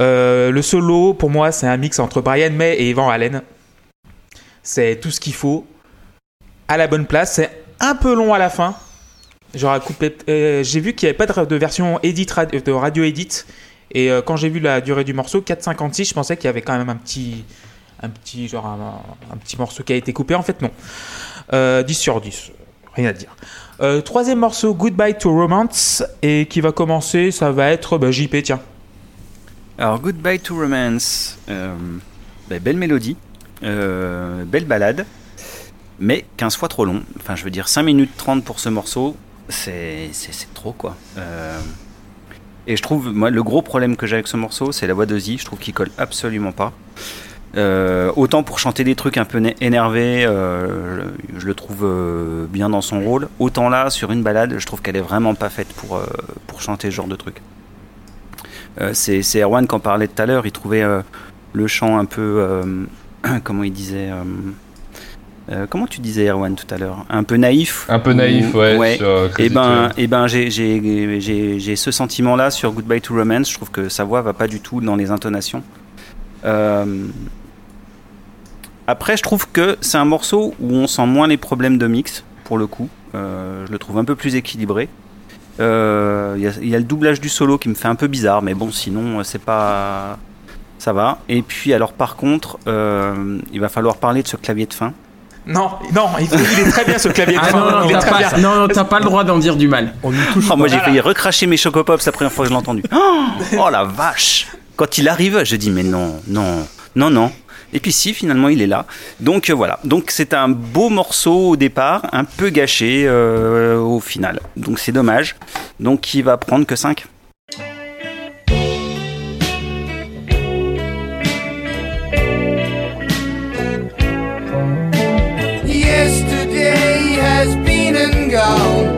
S1: Euh, le solo, pour moi, c'est un mix entre Brian May et Evan Allen. C'est tout ce qu'il faut à la bonne place. C'est un peu long à la fin. J'aurais coupé. euh, j'ai vu qu'il n'y avait pas de, de version edit de radio edit. Et euh, quand j'ai vu la durée du morceau, 4,56, je pensais qu'il y avait quand même un petit, un petit genre un, un petit morceau qui a été coupé. En fait, non. Euh, 10 sur 10, rien à dire. Euh, troisième morceau, Goodbye to Romance, et qui va commencer, ça va être bah, JP, tiens.
S7: Alors, Goodbye to Romance, euh, bah, belle mélodie, euh, belle balade, mais 15 fois trop long. Enfin, je veux dire, 5 minutes 30 pour ce morceau, c'est trop quoi. Et je trouve, moi, le gros problème que j'ai avec ce morceau, c'est la voix de Z. Je trouve qu'il colle absolument pas. Euh, autant pour chanter des trucs un peu énervés, euh, je, le trouve euh, bien dans son rôle. Autant là, sur une balade, je trouve qu'elle est vraiment pas faite pour, pour chanter ce genre de truc. C'est Erwan qui en parlait tout à l'heure, il trouvait le chant un peu. comment il disait euh, euh, Comment tu disais, Erwan, tout à l'heure Un peu naïf
S2: Un peu
S7: ou-
S2: naïf, ouais. sur, euh,
S7: et
S2: Crazy
S7: ben,
S2: Train.
S7: et ben j'ai- j'ai j'ai- j'ai ce sentiment-là sur Goodbye to Romance. Je trouve que sa voix va pas du tout dans les intonations. Euh, Après, je trouve que c'est un morceau où on sent moins les problèmes de mix, pour le coup. Euh, je le trouve un peu plus équilibré. Euh, Il y, y a le doublage du solo qui me fait un peu bizarre, mais bon, sinon, euh, c'est pas. Ça va. Et puis, alors, par contre, euh, il va falloir parler de ce clavier de fin.
S1: Non, non, il, il est très bien ce clavier de
S5: Ah non, non, t'as
S1: bien.
S5: pas, non, non, t'as pas le droit d'en dire du mal.
S6: On touche
S7: Oh, moi j'ai failli recracher mes chocopops la première fois que je l'ai entendu. Oh, oh, la vache Quand il arrive, je dis mais non, non, non, non. Et puis si, finalement il est là. Donc euh, voilà. Donc c'est un beau morceau au départ, un peu gâché euh, au final. Donc c'est dommage. Donc il va prendre que 5.
S8: down.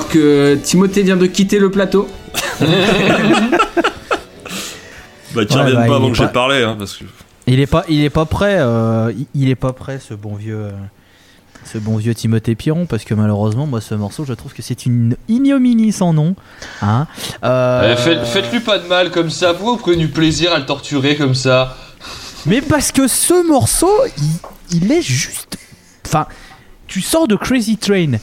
S5: Alors que Timothée vient de quitter le plateau.
S4: Bah, qu'il
S3: Ouais,
S4: revienne
S3: bah,
S4: pas
S3: il
S4: avant que j'ai
S3: pas-
S4: parlé, hein, parce que.
S3: Il est pas, il est pas prêt. euh, il- est pas prêt, ce bon vieux, euh, ce bon vieux Timothée Piron, parce que malheureusement, moi, ce morceau, je trouve que c'est une ignominie sans nom. Hein Euh,
S2: Eh, faites- Faites-lui pas de mal comme ça, pourquoi vous prenez du plaisir à le torturer comme ça
S3: Mais parce que ce morceau, il, il est juste. Enfin, tu sors de Crazy Train.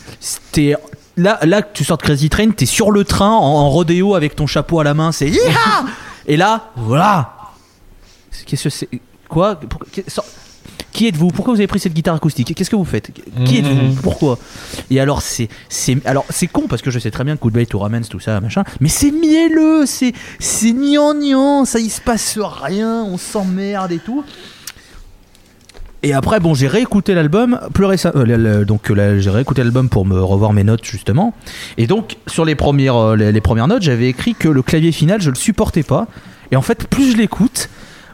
S3: T'es- Là, là, tu sors de Crazy Train, t'es sur le train en, en rodéo avec ton chapeau à la main, c'est Yeeha Et là, voilà. Qu'est-ce que c'est Quoi Pour- Qui êtes-vous? Pourquoi vous avez pris cette guitare acoustique? Qu'est-ce que vous faites? Qui êtes-vous? Pourquoi? Et alors c'est c'est alors c'est con parce que je sais très bien que Goodbye to Romance tout ça machin, mais c'est mielleux, c'est c'est gnangnan, ça il se passe rien, on s'emmerde et tout. Et après, bon, j'ai réécouté l'album plus récemment. donc, euh, j'ai réécouté l'album pour me revoir mes notes, justement. Et donc, sur les premières, euh, les premières notes, j'avais écrit que le clavier final, je le supportais pas. Et en fait, plus je l'écoute,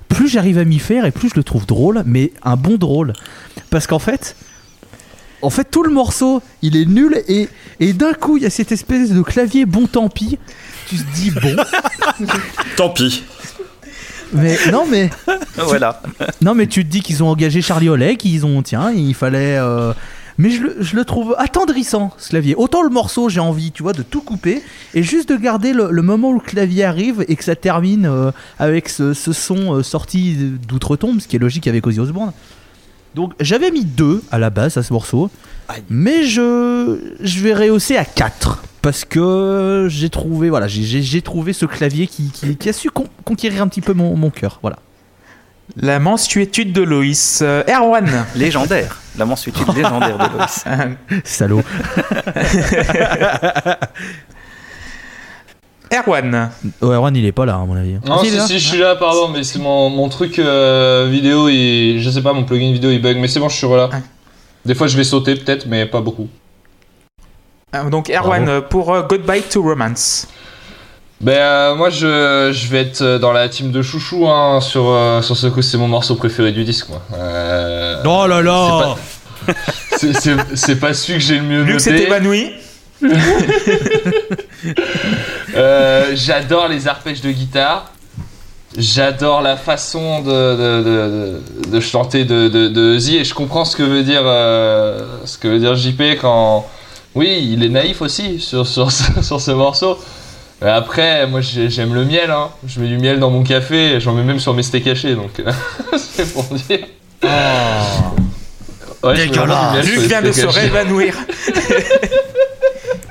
S3: plus j'arrive à m'y faire et plus je le trouve drôle, mais un bon drôle. Parce qu'en fait. En fait, tout le morceau, il est nul et, et d'un coup, il y a cette espèce de clavier bon tant pis. Tu te dis bon,
S4: Tant pis.
S3: Mais non mais
S7: Voilà.
S3: non mais tu te dis qu'ils ont engagé Charlie Oley, qu'ils ont tiens, il fallait. euh, Mais je le, je le trouve attendrissant ce clavier. Autant le morceau, j'ai envie, tu vois, de tout couper et juste de garder le, le moment où le clavier arrive et que ça termine euh, avec ce, ce son euh, sorti d'outre-tombe, ce qui est logique avec Ozzy Osbourne. Donc j'avais mis 2 à la base à ce morceau, mais je, je vais rehausser à 4 parce que j'ai trouvé voilà j'ai- trouvé ce clavier qui, qui, qui a su con- conquérir un petit peu mon, mon cœur. Voilà.
S1: La mensuétude de Loïs. Euh, Erwan.
S7: Légendaire. La mensuétude légendaire de Loïs.
S3: Salaud.
S1: Erwan.
S3: Oh, Erwan, il est pas là, à mon avis.
S2: Non, si,
S3: là
S2: si, je suis là, pardon, mais c'est mon, mon truc euh, vidéo et je sais pas, mon plugin vidéo il bug, mais c'est bon, je suis là. Des fois je vais sauter peut-être, mais pas beaucoup.
S1: Euh, Donc Erwan
S3: Bravo.
S1: euh, pour euh, Goodbye to Romance.
S2: Ben euh, moi je, je vais être dans la team de chouchou hein, sur, euh, sur ce coup, c'est mon morceau préféré du disque moi. Euh,
S3: Oh là là
S2: c'est- pas celui que j'ai le mieux
S1: Luc s'est évanoui.
S2: Euh, J'adore les arpèges de guitare. J'adore la façon de, de, de, de- de chanter de, de, de Ozzy et je comprends ce que veut dire euh, ce que veut dire JP quand oui il est naïf aussi sur, sur, ce- sur ce morceau. Mais Après moi j'ai- j'aime le miel hein. je mets du miel dans mon café et j'en mets même sur mes steaks hachés donc euh, c'est pour dire. Ouais, du miel sur
S1: Luc vient de se réévanouir.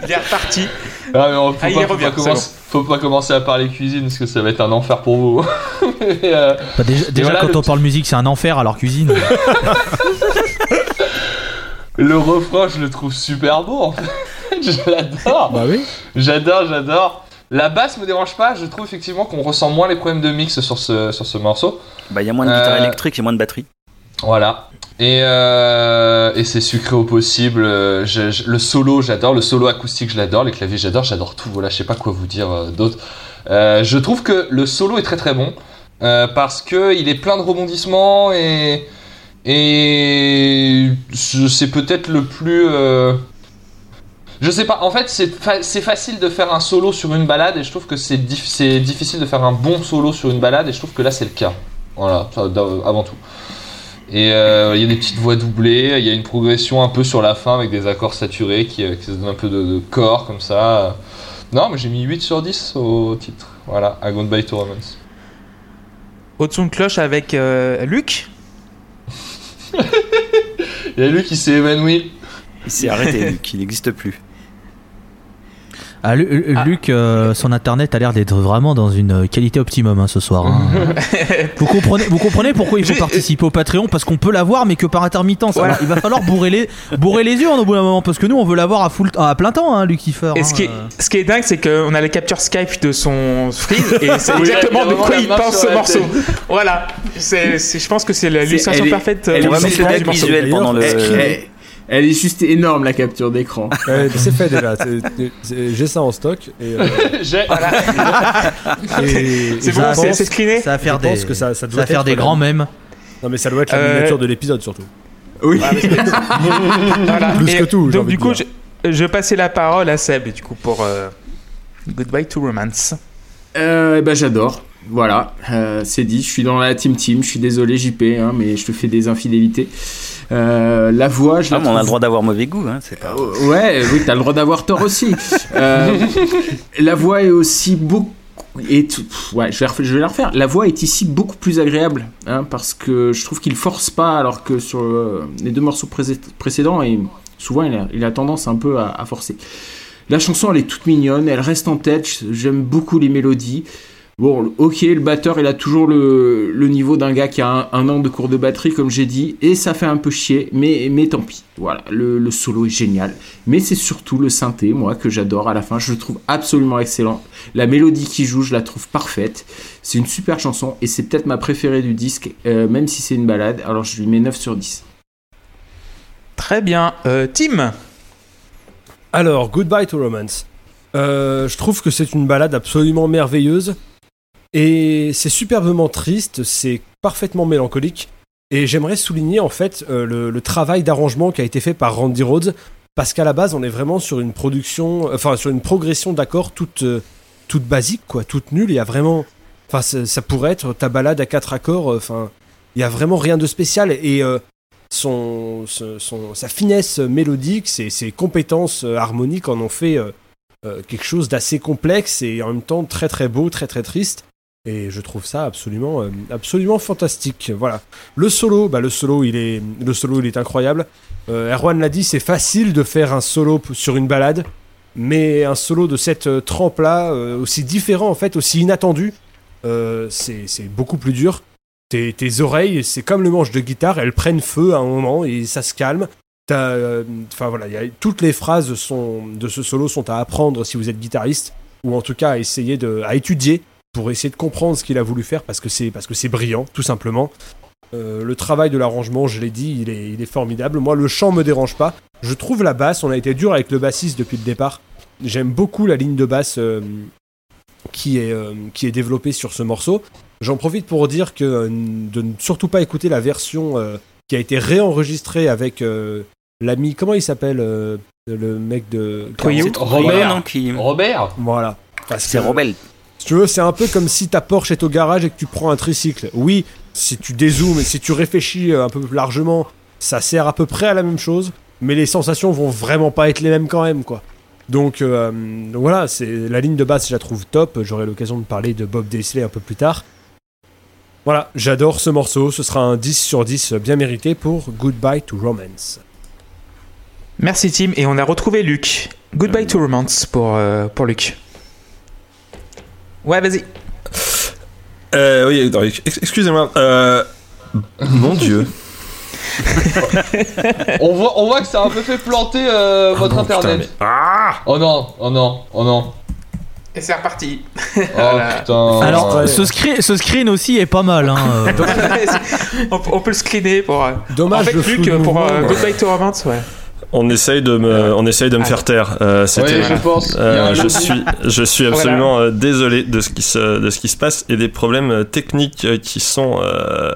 S1: il est reparti.
S2: Ah, mais on- faut,
S1: Ah, il
S2: pas,
S1: est
S2: faut, pas commencer, faut pas commencer à parler cuisine parce que ça va être un enfer pour vous. Mais, euh,
S3: Bah, Déjà, déjà,
S2: voilà,
S3: quand
S2: le
S3: on parle musique, c'est un enfer, alors cuisine.
S2: Le refrain, je le trouve super beau en fait. je l'adore.
S6: Bah oui.
S2: J'adore, j'adore. La basse me dérange pas, je trouve effectivement qu'on ressent moins les problèmes de mix sur ce, sur ce morceau.
S7: Bah, il y a moins de guitare
S2: Euh,
S7: électrique et moins de batterie.
S2: Voilà. Et, euh, et c'est sucré au possible. Je- je- le solo, j'adore. Le solo acoustique, je l'adore. Les claviers, j'adore. J'adore tout. Voilà, je sais pas quoi vous dire euh, d'autre. Euh, je trouve que le solo est très très bon euh, parce que il est plein de rebondissements et et c'est peut-être le plus. euh, Je sais pas. En fait, c'est fa- facile de faire un solo sur une balade et je trouve que c'est dif- difficile de faire un bon solo sur une balade et je trouve que là c'est le cas. Voilà, avant tout. Et euh, il y a des petites voix doublées, il y a une progression un peu sur la fin avec des accords saturés qui, euh, qui se donnent un peu de, de corps comme ça. Non, mais j'ai mis 8 sur 10 au titre. Voilà, à Goodbye to Romance.
S1: Son de cloche avec euh, Luc?
S2: Il y a lui qui s'est évanoui.
S7: Il s'est arrêté, Luc, il n'existe plus.
S3: Ah, Lu- Lu- Luc, euh, son internet a l'air d'être vraiment dans une qualité optimum hein, ce soir. hein. vous, comprenez, vous comprenez pourquoi il faut participer au Patreon? Parce qu'on peut l'avoir, mais que par intermittence.
S1: Voilà.
S3: Alors, il va falloir bourrer les, bourrer les yeux en au bout d'un moment, parce que nous, on veut l'avoir à, full, à plein temps, hein, Lucifer.
S1: Et
S3: hein,
S1: ce qui, est,
S3: euh.
S1: ce qui est dingue, c'est qu'on a les captures Skype de son freeze et c'est
S2: Oui,
S1: exactement de quoi il pense ce morceau. Voilà. Je pense que c'est
S5: elle
S1: l'illustration parfaite. euh,
S5: elle est
S1: du
S7: On va
S5: vraiment
S7: mettre le
S1: message
S7: gag
S1: du morceau.
S7: visuel pendant le.
S5: Elle, est juste énorme la capture d'écran.
S6: Ouais, c'est fait déjà. J'ai ça en stock. Et, euh,
S1: C'est bon, c'est, screené.
S3: Ça va faire
S6: je pense
S3: des,
S6: que ça, ça
S3: ça
S6: doit
S3: va faire des grands mèmes.
S6: Non, mais ça doit être la
S1: Euh,
S6: miniature de l'épisode surtout.
S5: Oui.
S1: Voilà.
S6: Plus
S1: Et
S6: que tout,
S1: Donc du coup, je, je vais passer la parole à Seb du coup pour euh, Goodbye to Romance.
S5: Euh, eh ben j'adore. Voilà, euh, c'est dit. Je suis dans la team team. Je suis désolé JP, hein, mais je te fais des infidélités. Euh, la voix, je
S7: Ah,
S5: la
S7: mais on a le droit d'avoir mauvais goût, hein, c'est pas.
S5: Euh, Ouais, oui, t'as le droit d'avoir tort aussi. Euh, la voix est aussi beaucoup. Et tout- ouais, je vais, refaire- je vais la refaire. La voix est ici beaucoup plus agréable, hein, parce que je trouve qu'il force pas, alors que sur euh, les deux morceaux pré- précédents, et souvent il a, il a tendance un peu à, à forcer. La chanson, elle est toute mignonne, elle reste en tête. J'aime beaucoup les mélodies. Bon, ok, le batteur, il a toujours le, le niveau d'un gars qui a un, un an de cours de batterie, comme j'ai dit, et ça fait un peu chier, mais, mais tant pis. Voilà, le, le solo est génial. Mais c'est surtout le synthé, moi, que j'adore à la fin. Je le trouve absolument excellent. La mélodie qui joue, je la trouve parfaite. C'est une super chanson, et c'est peut-être ma préférée du disque, euh, même si c'est une balade. Alors je lui mets 9 sur 10.
S1: Très bien. Euh, Tim?
S6: Alors, Goodbye to Romance. Euh, je trouve que c'est une balade absolument merveilleuse. Et c'est superbement triste, c'est parfaitement mélancolique. Et j'aimerais souligner en fait euh, le, travail d'arrangement qui a été fait par Randy Rhodes. Parce qu'à la base, on est vraiment sur une production, enfin sur une progression d'accords toute, euh, toute basique, quoi, toute nulle. Il y a vraiment. Enfin, ça pourrait être ta balade à quatre accords. euh, Enfin, il y a vraiment rien de spécial. Et son, sa finesse mélodique, ses, ses compétences harmoniques en ont fait quelque chose d'assez complexe et en même temps très très beau, très très triste. Et je trouve ça absolument, euh, absolument fantastique. Voilà. Le solo, bah le solo, il est, le solo, il est incroyable. Euh, Erwan l'a dit, c'est facile de faire un solo sur une balade, mais un solo de cette euh, trempe-là, aussi différent en fait, aussi inattendu, c'est beaucoup plus dur. Tes, tes oreilles, c'est comme le manche de guitare, elles prennent feu à un moment et ça se calme. Enfin voilà, toutes les phrases sont, de ce solo sont à apprendre si vous êtes guitariste, ou en tout cas à essayer de, à étudier pour essayer de comprendre ce qu'il a voulu faire parce que c'est parce que c'est brillant, tout simplement. Euh, le travail de l'arrangement, je l'ai dit, il est, il est formidable. Moi, le chant me dérange pas. Je trouve la basse, on a été dur avec le bassiste depuis le départ. J'aime beaucoup la ligne de basse euh, qui, est, euh, qui est développée sur ce morceau. J'en profite pour dire que de ne surtout pas écouter la version euh, qui a été réenregistrée avec euh, l'ami, comment il s'appelle euh, le mec de
S2: Robert.
S7: Robert, non, qui...
S2: Robert
S6: Voilà.
S7: C'est Robel.
S6: Si tu veux, c'est un peu comme si ta Porsche est au garage et que tu prends un tricycle. Oui, si tu dézoomes et si tu réfléchis euh, un peu plus largement, ça sert à peu près à la même chose, mais les sensations vont vraiment pas être les mêmes quand même, quoi. Donc, euh, donc voilà, c'est la ligne de base, je la trouve top. J'aurai l'occasion de parler de Bob Daisley un peu plus tard. Voilà, j'adore ce morceau. Ce sera un 10 sur 10 bien mérité pour Goodbye to Romance.
S1: Merci Tim. Et on a retrouvé Luc. Goodbye to Romance pour, euh, pour Luc. Ouais, vas-y.
S4: Euh, oui, excusez-moi. Euh, mon dieu.
S2: on, voit, on voit que ça a un peu fait planter euh, votre
S4: non, putain,
S2: internet.
S4: mais- Ah
S2: Oh non, oh non, oh non.
S1: Et c'est reparti.
S2: Oh
S1: Voilà.
S2: putain.
S3: Alors,
S6: ouais.
S3: ce, screen, ce screen aussi est pas mal. Hein. euh.
S1: on, on peut le screener pour. euh,
S6: Dommage
S1: en fait,
S6: le flou
S1: Luc, pour euh,
S6: ouais.
S1: Goodbye to Romance, ouais.
S4: On essaye de me, on essaye de me
S1: Ah.
S4: faire taire. Euh,
S2: oui,
S4: C'était.
S2: je pense.
S4: Euh, je suis, je suis absolument euh, désolé de ce qui se, de ce qui se passe et des problèmes euh, techniques euh, qui sont euh,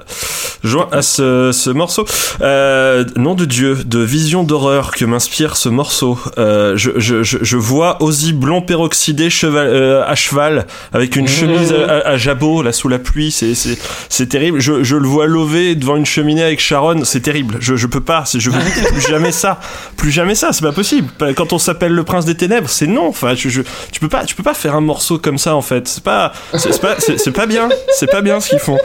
S4: joints à ce, ce morceau. Euh, nom de Dieu, de vision d'horreur que m'inspire ce morceau. Euh, je, je, je, je vois Ozzy blond peroxydé cheval, euh, à cheval avec une chemise à, à- jabot là sous la pluie. C'est, c'est, c'est terrible. Je, je le vois lever devant une cheminée avec Sharon. C'est terrible. Je, je peux pas. Je veux plus jamais ça. Plus jamais ça. C'est pas possible. Quand on s'appelle le prince des ténèbres, c'est non. Enfin, tu peux pas, tu peux pas faire un morceau comme ça en fait. C'est pas, c'est, pas, c'est, pas bien. C'est pas bien ce qu'ils font.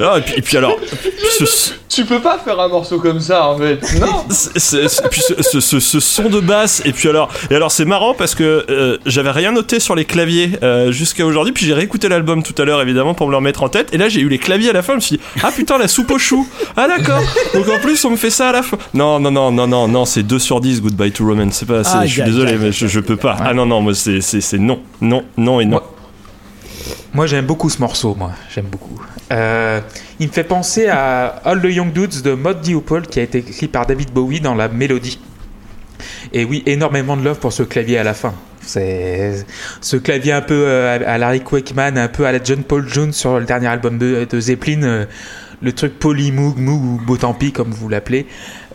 S4: Et, puis, et puis alors, puis ce-
S2: Tu peux pas faire un morceau comme ça en fait. Non.
S4: c'est- puis ce, ce- ce- ce son de basse et puis alors et alors c'est marrant parce que euh, j'avais rien noté sur les claviers euh, jusqu'à aujourd'hui puis j'ai réécouté l'album tout à l'heure évidemment pour me le remettre en tête et là j'ai eu les claviers à la fin je me suis dit ah putain la soupe aux choux ah d'accord donc en plus on me fait ça à la fin non non non non non non c'est 2 sur 10 Goodbye to Romance c'est pas c'est-
S6: Aïe,
S4: je suis désolé mais je, je peux pas ah non non moi c'est c'est c'est non non non et non
S1: Moi, j'aime beaucoup ce morceau, moi. J'aime beaucoup. Euh, il me fait penser à All the Young Dudes de Mod Diopol qui a été écrit par David Bowie dans la mélodie. Et oui, énormément de love pour ce clavier à la fin. C'est ce clavier un peu euh, à Larry Quakeman, un peu à la John Paul Jones sur le dernier album de, de Zeppelin. euh, le truc polymoog, moog ou beau tant pis comme vous l'appelez.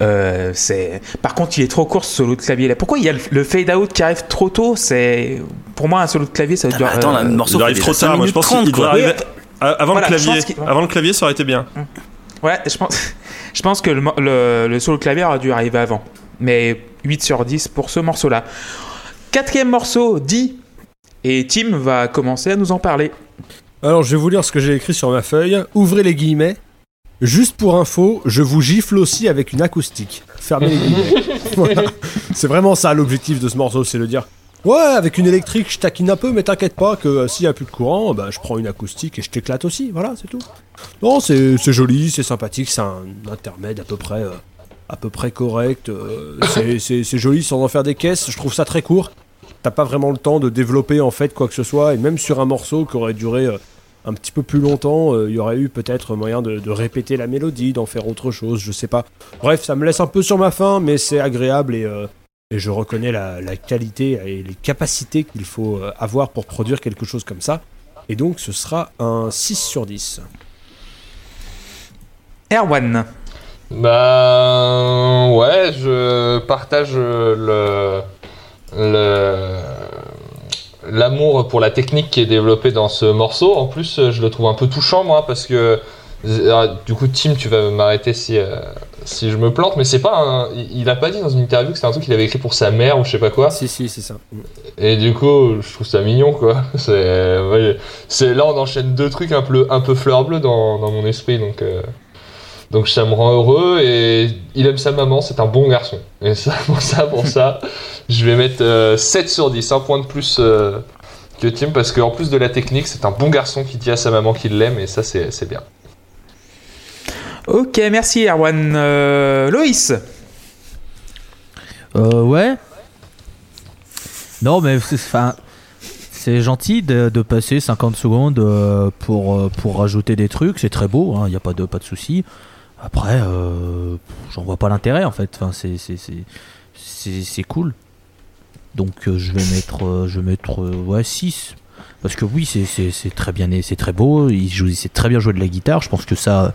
S1: Euh, c'est. Par contre, il est trop court ce solo de clavier là. Pourquoi il y a le, le fade out qui arrive trop tôt? C'est pour moi un solo de clavier ça
S7: Ah,
S1: dure.
S7: bah, attends,
S1: euh,
S7: le morceau
S4: il arrive trop tard
S7: 5
S4: moi je pense qu'il
S7: 30,
S4: devrait
S7: quoi.
S4: arriver avant
S1: Voilà,
S4: le clavier avant le clavier ça aurait été bien
S1: Ouais, je pense, je pense que le, le, le solo clavier aurait dû arriver avant. Mais 8 sur 10 pour ce morceau-là. Quatrième morceau, dit. Et Tim va commencer à nous en parler.
S6: Alors, je vais vous lire ce que j'ai écrit sur ma feuille. Ouvrez les guillemets. Juste pour info, je vous gifle aussi avec une acoustique. Fermez les guillemets. Voilà. C'est vraiment ça l'objectif de ce morceau, c'est de dire Ouais, avec une électrique, je taquine un peu, mais t'inquiète pas que euh, s'il y a plus de courant, bah, je prends une acoustique et je t'éclate aussi. Voilà, c'est tout. Non, c'est c'est joli, c'est sympathique, c'est un intermède à peu près, euh, à peu près correct. euh, c'est- c'est c'est joli sans en faire des caisses. Je trouve ça très court. T'as pas vraiment le temps de développer en fait quoi que ce soit. Et même sur un morceau qui aurait duré euh, un petit peu plus longtemps, euh, il y aurait eu peut-être moyen de, de répéter la mélodie, d'en faire autre chose, je sais pas. Bref, ça me laisse un peu sur ma faim, mais c'est agréable et, euh, et je reconnais la, la qualité et les capacités qu'il faut euh, avoir pour produire quelque chose comme ça. Et donc ce sera un 6 sur 10.
S1: Erwan.
S2: Bah ouais, je partage le le l'amour pour la technique qui est développée dans ce morceau. En plus, je le trouve un peu touchant moi parce que alors, du coup, Tim, tu vas m'arrêter si euh, si je me plante, mais c'est pas un, il a pas dit dans une interview que c'était un truc qu'il avait écrit pour sa mère ou je sais pas quoi.
S6: Si, si, c'est ça.
S2: Et du coup, je trouve ça mignon, quoi. C'est, ouais, là, on enchaîne deux trucs un peu, un peu fleur bleue dans, dans mon esprit, donc, euh, donc ça me rend heureux. Et il aime sa maman, c'est un bon garçon. Et ça, pour ça, pour ça, je vais mettre euh, 7 sur 10, un point de plus euh, que Tim, parce qu'en plus de la technique, c'est un bon garçon qui dit à sa maman qu'il l'aime, et ça, c'est, c'est bien.
S1: Ok, merci Erwan. Euh, Loïs.
S3: Euh, ouais. Non, mais c'est- gentil de, passer 50 secondes euh, pour, euh, pour rajouter des trucs. C'est très beau, il n'y a pas de, pas de souci. Après, j'en vois pas l'intérêt en fait. Enfin, c'est, cool. Donc je vais mettre, je vais mettre ouais, 6. Parce que oui, c'est, très bien, c'est très beau. Il joue, il sait très bien jouer de la guitare. Je pense que ça,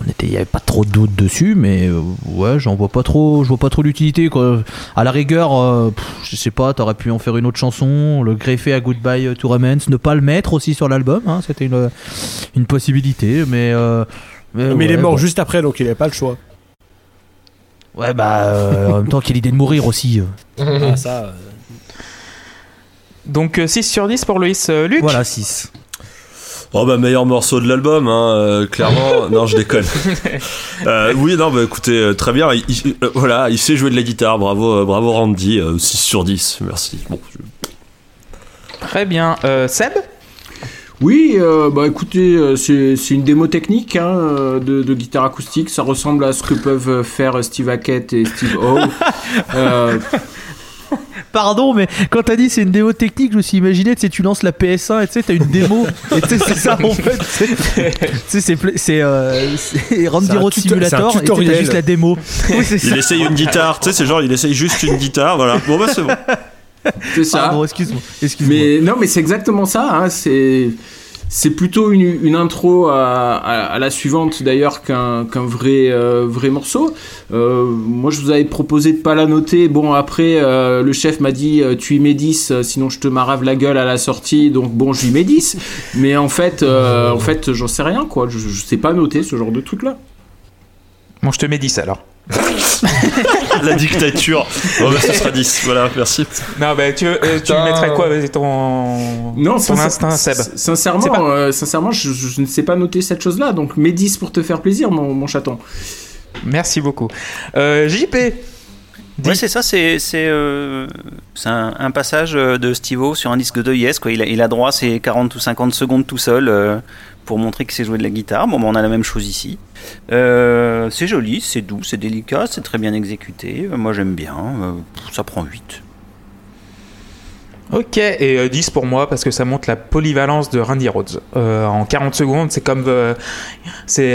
S3: on était, il y avait pas trop de doute dessus, mais euh, ouais, j'en vois pas trop, je vois pas trop l'utilité quoi. À la rigueur, euh, pff, je sais pas, t'aurais pu en faire une autre chanson, le greffer à Goodbye to Romance, ne pas le mettre aussi sur l'album, hein, c'était une, une possibilité, mais. euh,
S6: Mais
S3: ouais,
S6: il est mort
S3: bon.
S6: juste après, donc il avait pas le choix.
S3: Ouais, bah, euh, en même temps, quelle idée de mourir aussi. euh.
S6: Ah, ça. Euh,
S1: Donc euh, 6 sur 10 pour Loïs. Euh, Luc.
S3: Voilà, 6.
S4: Oh bah meilleur morceau de l'album, hein, euh, clairement. non, je déconne. Euh, oui, non, bah écoutez, euh, très bien. Il, il- euh, voilà, il sait jouer de la guitare. Bravo, euh, bravo Randy. euh, 6 sur 10. Merci. Bon, je-
S1: Très bien. Euh, Seb.
S5: Oui, euh, bah écoutez, euh, c'est c'est une démo technique hein, euh, de, de guitare acoustique. Ça ressemble à ce que peuvent faire Steve Hackett et Steve Howe. Euh,
S3: Pardon, mais quand t'as dit c'est une démo technique, je me suis imaginé, tu sais, tu lances la PS1 et tu sais, t'as une démo. et tu sais, c'est ça en fait. tu sais. C'est pla- c'est euh, c'est Randy
S6: un
S3: Road Simulator et t'as juste la démo. Oui, c'est ça.
S4: Il essaye une guitare. Tu sais, c'est genre, il essaye juste une guitare. Voilà. Bon bah c'est bon.
S5: c'est ça.
S3: Pardon, excuse-moi. excuse-moi.
S5: Mais non, mais c'est exactement ça. Hein, c'est c'est plutôt une, une intro à, à, la suivante d'ailleurs qu'un vrai euh, vrai morceau. Euh, moi, je vous avais proposé de pas la noter. Bon, après, euh, le chef m'a dit tu y mets 10, euh, sinon je te marave la gueule à la sortie. Donc bon, je lui mets 10. Mais en fait, en fait, j'en sais rien quoi. Je, je sais pas noter ce genre de truc là.
S1: Bon, je te mets 10 alors.
S4: La dictature. Bon bah ce sera 10. Voilà, merci.
S1: Non, bah tu, euh, tu
S2: Putain.
S1: mettrais quoi Vas-y, ton,
S5: Non,
S1: ton instinct, Seb?
S5: Sincèrement,
S1: pas-
S5: euh, sincèrement, je, je- je ne sais pas noter cette chose-là. Donc mets 10 pour te faire plaisir, mon, mon chaton.
S1: Merci beaucoup. Euh, JP.
S7: Ouais, c'est ça, c'est c'est euh, un, un passage de Steve-O sur un disque de Yes. Quoi. Il, a, il a droit à ses 40 ou 50 secondes tout seul euh, pour montrer qu'il sait jouer de la guitare. Bon, ben, on a la même chose ici. Euh, c'est joli, c'est doux, c'est délicat, c'est très bien exécuté. Euh, Moi, j'aime bien. Euh, ça prend 8.
S1: Ok, et euh, 10 pour moi parce que ça montre la polyvalence de Randy Rhodes. En 40 secondes, c'est comme. c'est,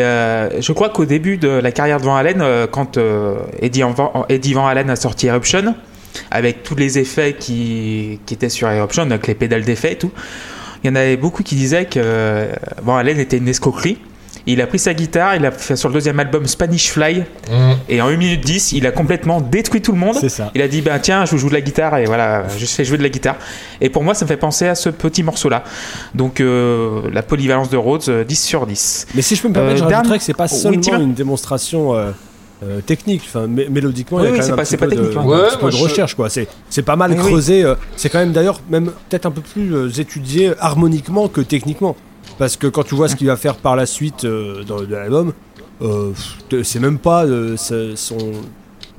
S1: je crois qu'au début de la carrière de Van Halen, quand Eddie, Van, Eddie Van Halen a sorti Eruption, avec tous les effets qui, qui étaient sur Eruption, avec les pédales d'effet et tout, il y en avait beaucoup qui disaient que euh, Van Halen était une escroquerie. Il a pris sa guitare, il a fait sur le deuxième album Spanish Fly,
S2: Mhm.
S1: et en 1 minute 10, il a complètement détruit tout le monde.
S6: Ça.
S1: Il a dit ben tiens je joue de la guitare et voilà je fais jouer de la guitare et pour moi ça me fait penser à ce petit morceau là donc euh, la polyvalence de Rhodes euh, 10 sur 10
S6: Mais si je peux me permettre,
S1: Euh,
S6: je
S1: dernier-
S6: que c'est pas seulement une démonstration euh, euh, technique. Enfin, mé- mélodiquement,
S1: Oui,
S6: il y a
S1: oui,
S6: quand
S1: c'est
S6: même
S1: pas-
S6: un
S1: c'est
S6: petit
S1: pas
S6: peu de,
S1: technique, hein.
S6: un
S2: Ouais,
S6: petit peu
S2: moi,
S6: de
S2: je-
S6: recherche. quoi. C'est c'est pas mal
S1: Oui,
S6: creusé. euh, C'est quand même d'ailleurs même peut-être un peu plus euh, étudié harmoniquement que techniquement. Parce que quand tu vois ce qu'il va faire par la suite euh, dans de l'album, euh, c'est même pas euh, son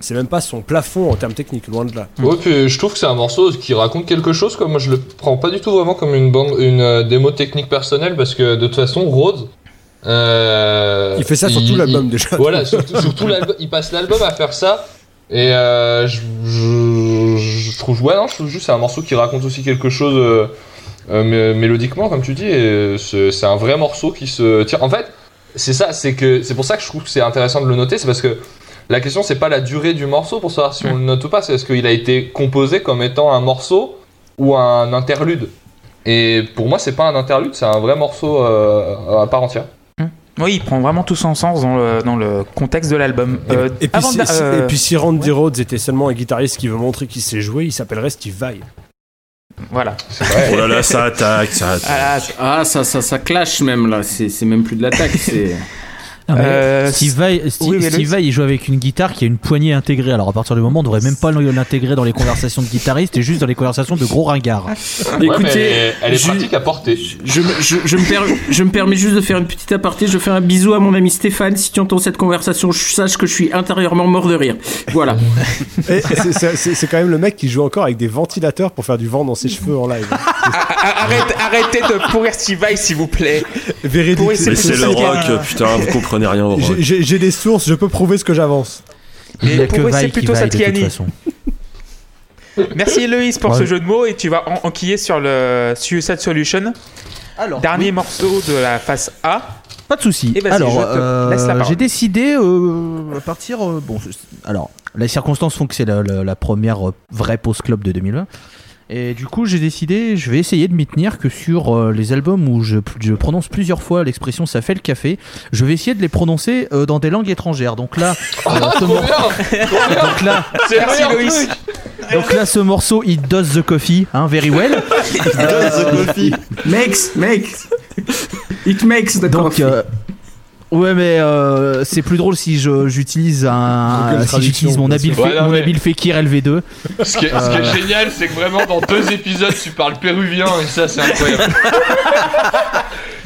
S6: c'est même pas son plafond en termes techniques, loin de là.
S2: Ouais, puis je trouve que c'est un morceau qui raconte quelque chose. Quoi. Moi, je le prends pas du tout vraiment comme une bande, une euh, démo technique personnelle parce que de toute façon, Rhodes. Euh,
S6: Il fait ça sur tout l'album, déjà.
S2: Voilà, sur, sur tout l'album, il passe l'album à faire ça. Et euh, je, je, je trouve, ouais, non, je trouve juste que c'est un morceau qui raconte aussi quelque chose euh, mé- mélodiquement, comme tu dis. Et c'est un vrai morceau qui se tient. En fait, c'est ça, c'est que c'est pour ça que je trouve que c'est intéressant de le noter, c'est parce que la question c'est pas la durée du morceau pour savoir si on le note ou pas, c'est est-ce qu'il a été composé comme étant un morceau ou un interlude. Et pour moi, c'est pas un interlude, c'est un vrai morceau euh, à part entière.
S1: Oui, il prend vraiment tout son sens dans le, dans le contexte de l'album.
S6: Et,
S1: Euh,
S6: et si,
S1: euh,
S6: et puis si Randy Rhodes était seulement un guitariste qui veut montrer qu'il sait jouer, il s'appellerait Steve Vai.
S1: Voilà.
S4: Oh là là, ça attaque, ça attaque.
S1: Ah,
S5: Ah, ça, ça, ça clash même là. C'est c'est même plus de l'attaque. C'est.
S3: Ah,
S1: Euh,
S3: Steve Vai, Steve,
S1: oui, mais
S3: Steve
S1: Loïs-
S3: Vai, il joue avec une guitare qui a une poignée intégrée. Alors à partir du moment, on devrait même pas l'intégrer dans les conversations de guitaristes et juste dans les conversations de gros ringards.
S2: Ouais,
S5: Écoutez,
S2: elle est
S5: je-
S2: pratique à porter.
S5: Je, me- je, je me per- je me permets juste de faire une petite aparté. Je fais un bisou à mon ami Stéphane. Si tu entends cette conversation, je sache que je suis intérieurement mort de rire. Voilà.
S6: C'est- quand même le mec qui joue encore avec des ventilateurs pour faire du vent dans ses cheveux en live.
S1: ah, arrête- arrêtez de pourrir Steve Vai, s'il vous plaît.
S6: Véridique.
S1: C'est
S4: Mais c'est le rock, putain, vous comprenez rien au rock.
S6: J'ai- des sources, je peux prouver ce que j'avance.
S3: Que
S1: pour c'est plutôt
S3: façon.
S1: Merci Loïs pour
S3: Ouais.
S1: ce jeu de mots et tu vas en- enquiller sur le Suicide Solution,
S3: Alors,
S1: dernier morceau de la face A.
S3: Pas de souci.
S1: Vas-y,
S3: Alors,
S1: je te
S3: euh,
S1: laisse la parole.
S3: j'ai décidé euh, à partir. euh, bon, alors, les circonstances font que c'est la, la- la première euh, vraie pause club de 2020. Et du coup, j'ai décidé, je vais essayer de m'y tenir que sur euh, les albums où je, je prononce plusieurs fois l'expression ça fait le café, je vais essayer de les prononcer euh, dans des langues étrangères. Donc là, euh, ce mor- donc là,
S1: Merci, Loïs.
S3: donc là, ce morceau, it does the coffee, hein, very well.
S5: Makes, makes. It makes the
S3: Donc,
S5: coffee.
S3: Euh, ouais, mais euh, c'est plus drôle si je- j'utilise un, si j'utilise mon habile,
S2: non,
S3: mon
S2: mais-
S3: habile Fekir LV2.
S2: Ce qui est, ce qui est génial, c'est que vraiment dans deux épisodes, tu parles péruvien et ça, c'est incroyable.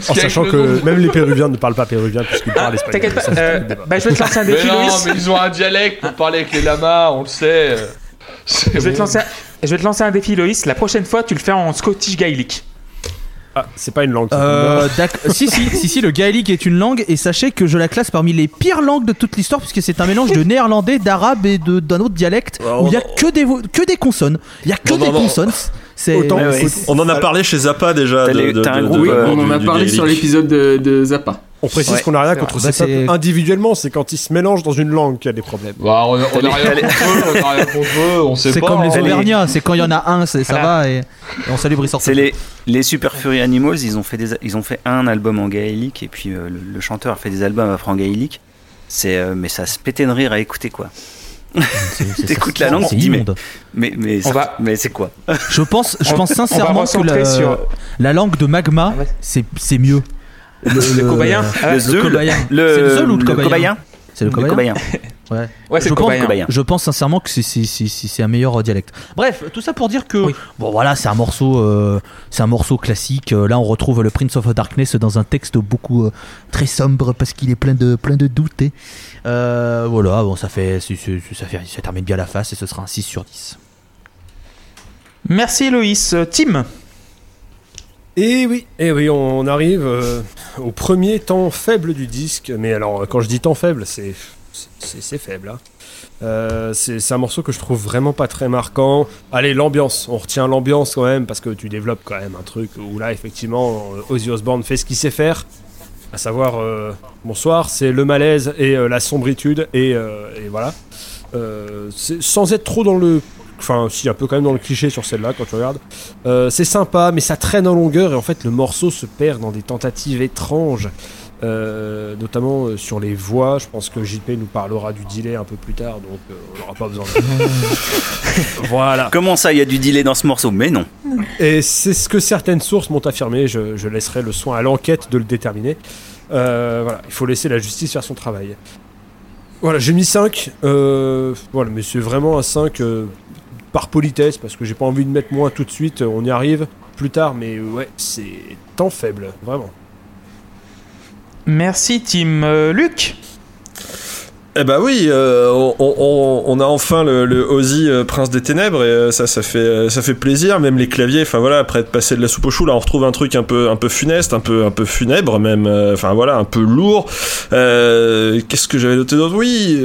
S6: En sachant que
S2: nom-
S6: même les Péruviens ne parlent pas péruvien puisqu'ils parlent espagnol.
S1: T'inquiète pas, euh, bah, je vais te lancer un
S2: Mais
S1: défi
S2: non,
S1: Loïs.
S2: mais ils ont un dialecte pour parler avec les lamas, on le sait. euh.
S1: Je vais, te lancer, je vais te lancer un défi Loïs. La prochaine fois, tu le fais en Scottish Gaelic.
S6: Ah, c'est pas une langue.
S3: Euh, si, si, si, si, le gaélique est une langue et sachez que je la classe parmi les pires langues de toute l'histoire puisque c'est un mélange de néerlandais, d'arabe et d'un autre dialecte
S4: Ouais,
S3: où il y a que des, que des consonnes. Il y a que
S4: Non,
S3: des
S4: non,
S3: consonnes.
S6: Autant-
S3: ouais, c'est-
S4: On en a parlé chez Zappa déjà.
S7: T'as
S4: de-
S7: un
S4: de-
S7: groupe,
S4: de-
S7: euh,
S5: on en a parlé sur l'épisode de, de Zappa.
S6: On précise
S7: Ouais.
S6: qu'on n'a rien
S1: C'est
S6: contre
S3: c'est-
S6: peuples individuellement, c'est quand ils se mélangent dans une langue qu'il y a des problèmes.
S2: Bah, on, on a
S7: T'as
S2: rien
S7: les-
S2: contre eux, on a rien contre eux, on sait
S3: c'est
S2: pas.
S3: comme les
S2: hein.
S3: Auvergnats, c'est quand il y en a un, c'est- ça
S1: Voilà.
S3: va et, et on salue Brice
S7: C'est les, les Super Fury Animals, ils ont, fait des, ils ont fait un album en gaélique et puis euh, le, le chanteur a fait des albums après en gaélique. C'est, euh, mais ça se pétait de rire à écouter quoi. T'écoutes la langue,
S3: c'est
S7: tu dis, mais-
S3: immonde.
S7: Mais, mais,
S1: On va-
S7: mais c'est quoi?
S3: Je pense, je
S1: On-
S3: pense
S1: on
S3: sincèrement que
S1: recentrer
S3: la,
S1: sur-
S3: la langue de magma,
S1: Ah ouais.
S3: c'est mieux. Le,
S1: Le cobayen Ah,
S3: le
S7: Zeul,
S3: cobayen.
S7: le,
S3: C'est le Zeul ou le cobayen
S7: cobayen?
S3: C'est le cobayen. Ouais.
S1: Ouais, c'est
S3: je,
S1: le
S3: pense, je pense sincèrement que c'est- c'est c'est- c'est- c'est un meilleur euh, dialecte. Bref, tout ça pour dire que
S1: Oui.
S3: bon voilà, c'est un morceau, euh, c'est un morceau classique. Euh, Là, on retrouve le Prince of Darkness dans un texte beaucoup euh, très sombre parce qu'il est plein de plein de doutes. et, euh, voilà, bon, ça fait, c'est- c'est- ça fait, ça termine bien la face et ce sera un 6 sur 10.
S1: Merci Loïs. Tim?
S6: Et oui, et oui, on arrive euh, au premier temps faible du disque. Mais alors, quand je dis temps faible, c'est c'est faible. hein. Euh, c'est un morceau que je trouve vraiment pas très marquant. Allez, l'ambiance, on retient l'ambiance quand même parce que tu développes quand même un truc où là, effectivement, euh, Ozzy Osbourne fait ce qu'il sait faire, à savoir, bonsoir, c'est le malaise et la sombritude et, et voilà. Sans être trop dans le, enfin, si un peu quand même dans le cliché sur celle-là quand tu regardes. Euh, c'est sympa, mais ça traîne en longueur et en fait le morceau se perd dans des tentatives étranges, euh, notamment euh, sur les voix. Je pense que JP nous parlera du delay un peu plus tard, donc euh, on n'aura pas besoin de. voilà.
S7: Comment ça, il y a du delay dans ce morceau? Mais non.
S6: Et c'est ce que certaines sources m'ont affirmé. Je, je laisserai le soin à l'enquête de le déterminer. Voilà, il faut laisser la justice faire son travail. Voilà, j'ai mis 5. Euh, voilà, mais c'est vraiment un 5 euh, par politesse, parce que j'ai pas envie de mettre moins tout de suite. On y arrive plus tard, mais ouais, c'est temps faible, vraiment.
S1: Merci Tim. Euh, Luc.
S4: Eh bah oui, euh, on, on- on a enfin le, le Ozzy euh, Prince des Ténèbres et euh, ça, ça fait, euh, ça fait plaisir. Même les claviers, enfin voilà, après être passé de la soupe au chou, là on retrouve un truc un peu, un peu funeste, un peu, un peu funèbre même. euh, Enfin voilà, un peu lourd. Euh, Qu'est-ce que j'avais noté d'autre? Oui.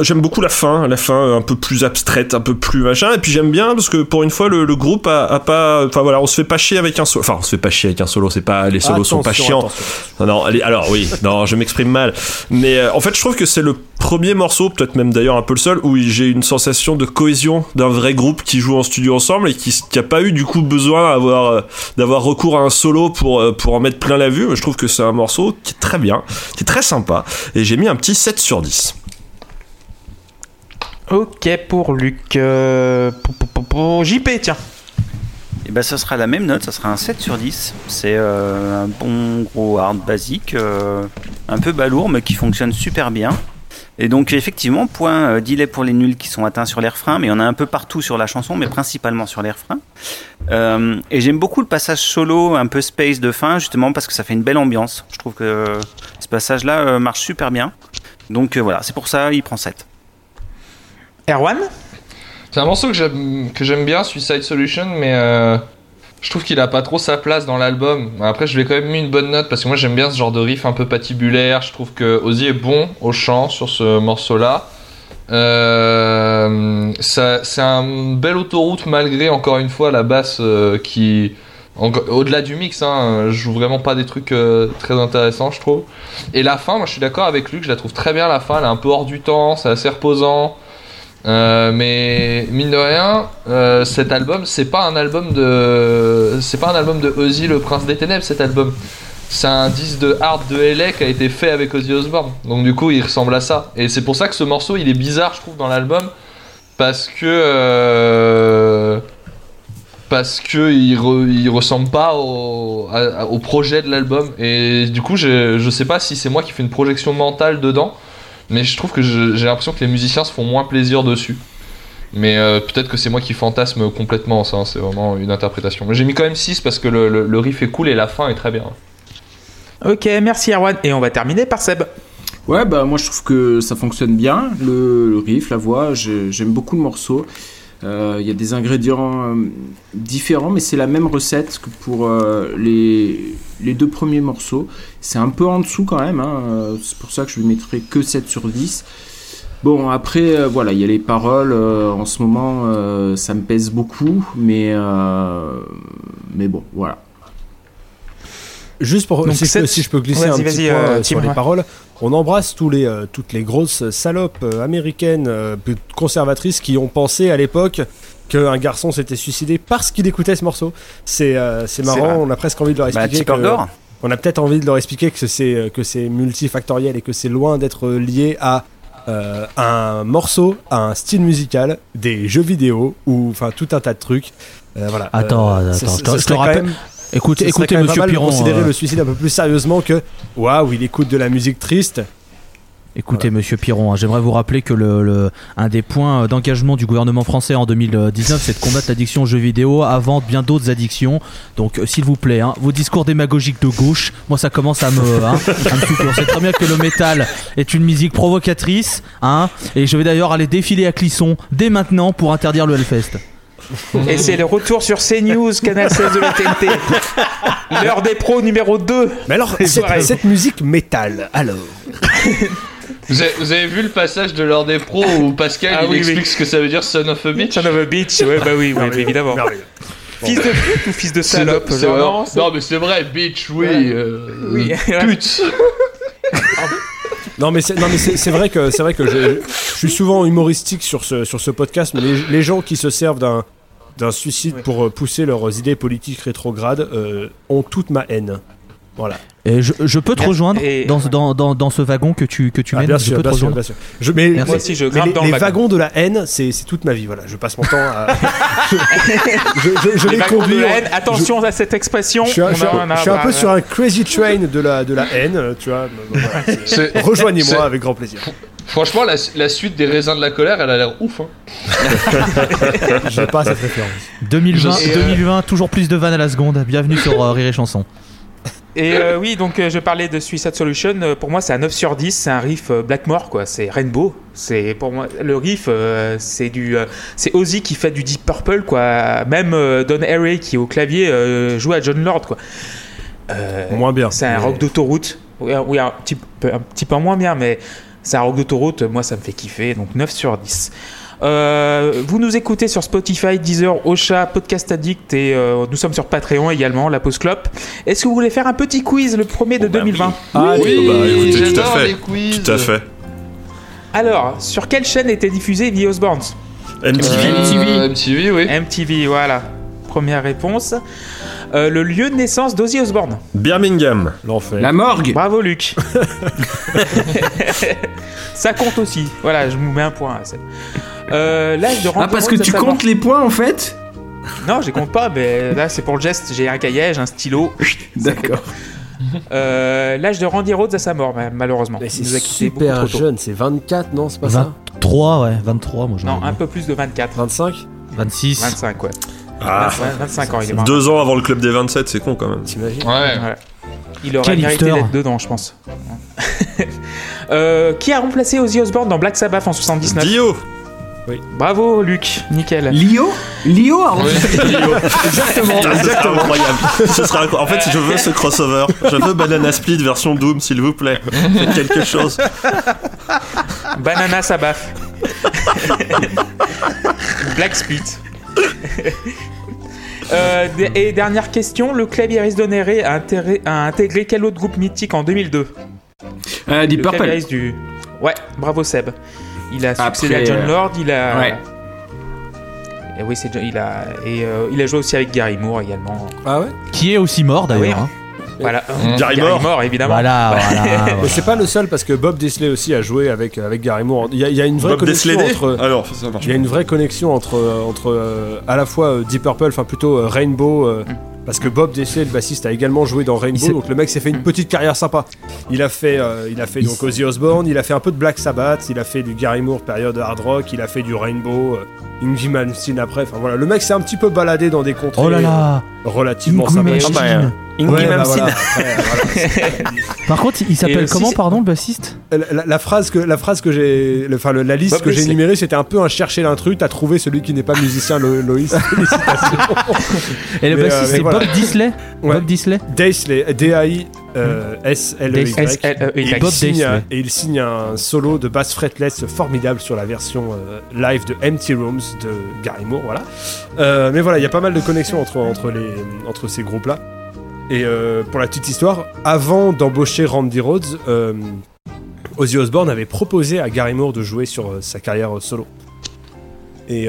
S4: J'aime beaucoup la fin, la fin un peu plus abstraite, un peu plus machin. Et puis j'aime bien parce que pour une fois le, le groupe a, a pas, enfin voilà, on se fait pas chier avec un solo. Enfin, on se fait pas chier avec un solo. C'est pas les solos sont pas
S6: Attention,
S4: chiants.
S6: attention.
S4: Non, non, allez, alors oui, non, je m'exprime mal. Mais euh, en fait, je trouve que c'est le premier morceau, peut-être même d'ailleurs un peu le seul, où j'ai une sensation de cohésion d'un vrai groupe qui joue en studio ensemble et qui n'a pas eu du coup besoin d'avoir euh, d'avoir recours à un solo pour, euh, pour en mettre plein la vue. Je trouve que c'est un morceau qui est très bien, qui est très sympa. Et j'ai mis un petit 7 sur 10.
S1: Ok pour Luc. Euh, pou- pou- pou- pou- JP, tiens.
S7: Et ben, ça sera la même note, ça sera un 7 sur 10. C'est euh, un bon gros hard basique, euh, un peu balourd, mais qui fonctionne super bien. Et donc, effectivement, point delay pour les nuls qui sont atteints sur les refrains, mais en a un peu partout sur la chanson, mais principalement sur les refrains. Et j'aime beaucoup le passage solo, un peu space de fin, justement, parce que ça fait une belle ambiance. Je trouve que ce passage-là marche super bien. Donc voilà, c'est pour ça, il prend 7.
S1: Erwan
S2: C'est un morceau que j'aime bien, Suicide Solution, mais euh, je trouve qu'il a pas trop sa place dans l'album. Après, je lui ai quand même mis une bonne note parce que moi j'aime bien ce genre de riff un peu patibulaire. Je trouve que Ozzy est bon au chant sur ce morceau-là. Euh, c'est un belle autoroute malgré encore une fois la basse euh, qui au-delà du mix hein, joue vraiment pas des trucs euh, très intéressants je trouve et la fin moi je suis d'accord avec Luc je la trouve très bien la fin elle est un peu hors du temps c'est assez reposant euh, mais mine de rien, euh, cet album, c'est pas un album de, c'est pas un album de Ozzy le Prince des Ténèbres. Cet album, c'est un disque de hard de LA qui a été fait avec Ozzy Osbourne. Donc du coup, il ressemble à ça. Et c'est pour ça que ce morceau, il est bizarre, je trouve, dans l'album, parce que euh, parce que il, il ressemble pas au, au projet de l'album. Et du coup, je, je sais pas si c'est moi qui fais une projection mentale dedans. Mais je trouve que j'ai l'impression que les musiciens se font moins plaisir dessus. Mais euh, peut-être que c'est moi qui fantasme complètement ça, hein, c'est vraiment une interprétation. Mais j'ai mis quand même 6 parce que le, le- le riff est cool et la fin est très bien.
S1: Ok, merci Erwan. Et on va terminer par Seb.
S5: Ouais, bah moi je trouve que ça fonctionne bien, le, le riff, la voix, j'ai- j'aime beaucoup le morceau. Euh, Il y a des ingrédients euh, différents, mais c'est la même recette que pour euh, les, les deux premiers morceaux. C'est un peu en dessous quand même, hein, c'est pour ça que je lui mettrai que 7 sur 10. Bon, après, euh, voilà, il y a les paroles, euh, en ce moment, euh, ça me pèse beaucoup, mais, euh, mais bon, voilà.
S6: Juste pour
S1: Donc
S6: si, je peux, si je peux glisser
S1: Vas-y,
S6: un petit
S1: euh,
S6: euh, sur
S1: Tim,
S6: les
S1: ouais.
S6: paroles, on embrasse tous les, euh, toutes les grosses salopes euh, américaines euh, conservatrices qui ont pensé à l'époque qu'un garçon s'était suicidé parce qu'il écoutait ce morceau. C'est euh, marrant, on a presque envie de leur
S7: Bah,
S6: expliquer. Que- on a peut-être envie de leur expliquer que c'est que c'est multifactoriel et que c'est loin d'être lié à euh, un morceau, à un style musical, des jeux vidéo ou enfin tout un tas de trucs. Euh, voilà.
S3: Attends,
S6: Euh,
S3: attends, je te- rappelle-
S6: même-
S3: Écoute,
S6: ce
S3: écoutez,
S6: quand même
S3: monsieur
S6: pas mal de
S3: Piron.
S6: considérer
S3: euh,
S6: le suicide un peu plus sérieusement que waouh, il écoute de la musique triste.
S3: Écoutez, monsieur Piron, hein, j'aimerais vous rappeler que le, le- un des points euh, d'engagement du gouvernement français en 2019, c'est de combattre l'addiction aux jeux vidéo avant bien d'autres addictions. Donc, euh, s'il vous plaît, hein, vos discours démagogiques de gauche, moi ça commence à me, hein, à me. On sait très bien que le métal est une musique provocatrice, hein, et je vais d'ailleurs aller défiler à Clisson dès maintenant pour interdire le Hellfest.
S1: Et c'est le retour sur CNews, Canal 16 de la TNT. L'heure des pros numéro 2.
S6: Mais alors,
S1: C'est
S6: cette, cette musique métal, alors
S2: Vous avez, vous avez vu le passage de l'heure des pros où Pascal
S1: Ah
S2: il
S1: oui,
S2: explique
S1: oui.
S2: ce que ça veut dire son of a bitch
S1: Son of a bitch, ouais, bah oui, oui, évidemment. Fils de pute ou fils de salope genre, non,
S2: mais c'est vrai, bitch, oui.
S1: Ouais.
S2: euh,
S1: Oui.
S2: Pute.
S6: Non mais c'est non mais c'est c'est vrai que c'est vrai que je, je suis souvent humoristique sur ce sur ce podcast mais les, les gens qui se servent d'un d'un suicide pour pousser leurs idées politiques rétrogrades euh, ont toute ma haine. Voilà.
S3: Et je, je peux te rejoindre
S1: Et-
S3: dans, dans, dans, dans ce wagon que tu, que tu
S6: Ah,
S3: mènes.
S6: bien
S3: je
S6: sûr,
S3: peux te
S6: bien
S3: rejoindre.
S6: bien sûr. Je, mais,
S3: Merci.
S6: mais-
S1: aussi, je
S6: mais
S1: grimpe
S6: les,
S1: dans le
S6: les
S1: wagon.
S6: wagons de la haine, c'est toute ma vie. Voilà, je passe mon temps à. je je, je
S1: Les
S6: les
S1: wagons de
S6: conduis.
S1: la haine, attention à cette expression.
S6: Je suis, un, je je peu
S1: bah,
S6: sur un crazy train de la, de la haine, euh, tu vois. voilà, Rejoignez-moi avec grand plaisir.
S2: Franchement, la, la suite des raisins de la colère, elle a l'air ouf. Hein.
S6: J'ai pas cette référence.
S3: 2020,
S2: Je sais.
S3: 2020, toujours plus de vannes à la seconde. Bienvenue sur euh, Rire et Chanson.
S1: Et euh, oui, donc euh, je parlais de Suicide Solution. euh, pour moi, c'est un 9 sur 10. C'est un riff euh, Blackmore, quoi. C'est Rainbow. C'est pour moi le riff. c'est du. c'est Ozzy qui fait du Deep Purple, quoi. Même Don Harry qui est au clavier joue à John Lord, quoi.
S6: Moins bien.
S1: C'est un
S6: Mais-
S1: rock d'autoroute. Oui, un petit, peu, un petit peu moins bien, mais c'est un rock d'autoroute. Moi, ça me fait kiffer. Donc 9 sur 10. Euh, vous nous écoutez sur Spotify, Deezer, Ocha, Podcast Addict et euh, nous sommes sur Patreon également, la pause clope. Est-ce que vous voulez faire un petit quiz le premier de 2020
S6: Ah,
S2: Oui,
S4: bah, écoutez, tout à
S2: j'adore
S4: fait.
S2: les quiz.
S4: Tout à fait.
S1: Alors, sur quelle chaîne était diffusé The Osbournes
S4: MTV.
S2: Euh, MTV, oui.
S1: MTV, voilà. Première réponse. Euh, le lieu de naissance d'Ozzy Osbourne.
S4: Birmingham.
S6: L'enfer.
S5: La morgue.
S1: Bravo Luc. Ça compte aussi. Voilà, je vous mets un point. à celle. Euh, L'âge de
S5: Ah,
S1: Randy
S5: parce que
S1: Rhodes à
S5: tu
S1: sa mort.
S5: comptes les points en fait
S1: Non, je compte pas, mais là c'est pour le geste. J'ai un cahier, j'ai un stylo.
S5: D'accord.
S1: Euh, L'âge de Randy Rhodes à sa mort, ma- malheureusement.
S6: Mais c'est super
S1: trop
S6: jeune, c'est 24, non C'est pas ça
S3: 23, ouais, 23, moi j'en
S1: Non, un peu plus de 24.
S6: 25
S3: 26.
S1: 25, ouais.
S4: Ah,
S1: 25, 25 ans, il est
S4: deux ans avant le club des 27, c'est con quand même.
S6: T'imagines
S2: Ouais.
S1: Voilà. Il aurait
S3: Quel
S1: mérité d'être dedans, je pense. Euh, qui a remplacé Ozzy Osbourne dans Black Sabbath en 79
S4: Dio
S1: Bravo, Luc. Nickel.
S5: Lio? Lio a
S2: Oui.
S6: Exactement,
S4: Putain, ce sera
S6: exactement.
S4: incroyable. Ce sera En fait, je veux ce crossover. Je veux Banana Split version Doom, s'il vous plaît. Faites quelque chose.
S1: Banana Sabbath. Black Split. Euh, et dernière question, le claviériste d'Honoré a, a intégré quel autre groupe mythique en 2002
S5: euh, Deep
S1: Le
S5: Purple.
S1: du... Ouais, bravo Seb. Il a succédé
S5: Après,
S1: à John
S5: euh,
S1: Lord, il a...
S5: Ouais.
S1: Et oui, c'est John- il a et euh, il a joué aussi avec Gary Moore également.
S6: Ah ouais?
S3: Qui est aussi mort d'ailleurs.
S1: Oui.
S3: hein.
S1: Voilà.
S4: Gary Moore.
S1: évidemment.
S3: Voilà, voilà.
S6: Mais c'est pas le seul parce que Bob Disley aussi a joué avec, avec Gary Moore. Il y a, il y a une vraie
S4: Bob
S6: connexion entre.
S4: Alors, ça marche.
S6: Il y a une vraie connexion entre, entre euh, à la fois euh, Deep Purple, enfin plutôt euh, Rainbow, euh, parce que Bob Disley, le bassiste, a également joué dans Rainbow, donc le mec s'est fait une petite carrière sympa. Il a fait, euh, il a fait
S3: Il
S6: donc Ozzy Osbourne, il a fait un peu de Black Sabbath, il a fait du Gary Moore période hard rock, il a fait du Rainbow, euh, Ingrid Malmsteen après, enfin voilà, le mec s'est un petit peu baladé dans des contrées
S3: Oh là là.
S6: relativement sympas.
S3: Malmsteen.
S6: Ouais, bah voilà, après, voilà.
S3: Par contre, il
S1: Et
S3: s'appelle
S1: aussi,
S3: comment, pardon, le bassiste
S6: La, phrase que la phrase que j'ai enfin la liste
S1: Bob
S6: que j'ai
S1: Disley.
S6: énumérée c'était un peu un chercher l'intrus t'as trouvé celui qui n'est pas musicien Lo- Loïs félicitations
S3: Et le
S6: Mais, euh,
S3: bassiste, c'est
S6: voilà.
S3: Bob Disley
S6: Ouais.
S3: Bob Disley
S6: Daisley D-A-I euh, S-L-E-Y
S1: S-L-E-Y.
S6: et il,
S3: Bob
S6: signe
S3: Daisley.
S6: un, et il signe un solo de basse fretless formidable sur la version euh, live de Empty Rooms de Gary Moore voilà Euh, mais voilà il y a pas mal de connexions entre, entre, les, entre ces groupes là et euh, pour la petite histoire avant d'embaucher Randy Rhodes euh, Ozzy Osbourne avait proposé à Gary Moore de jouer sur euh, sa carrière solo et,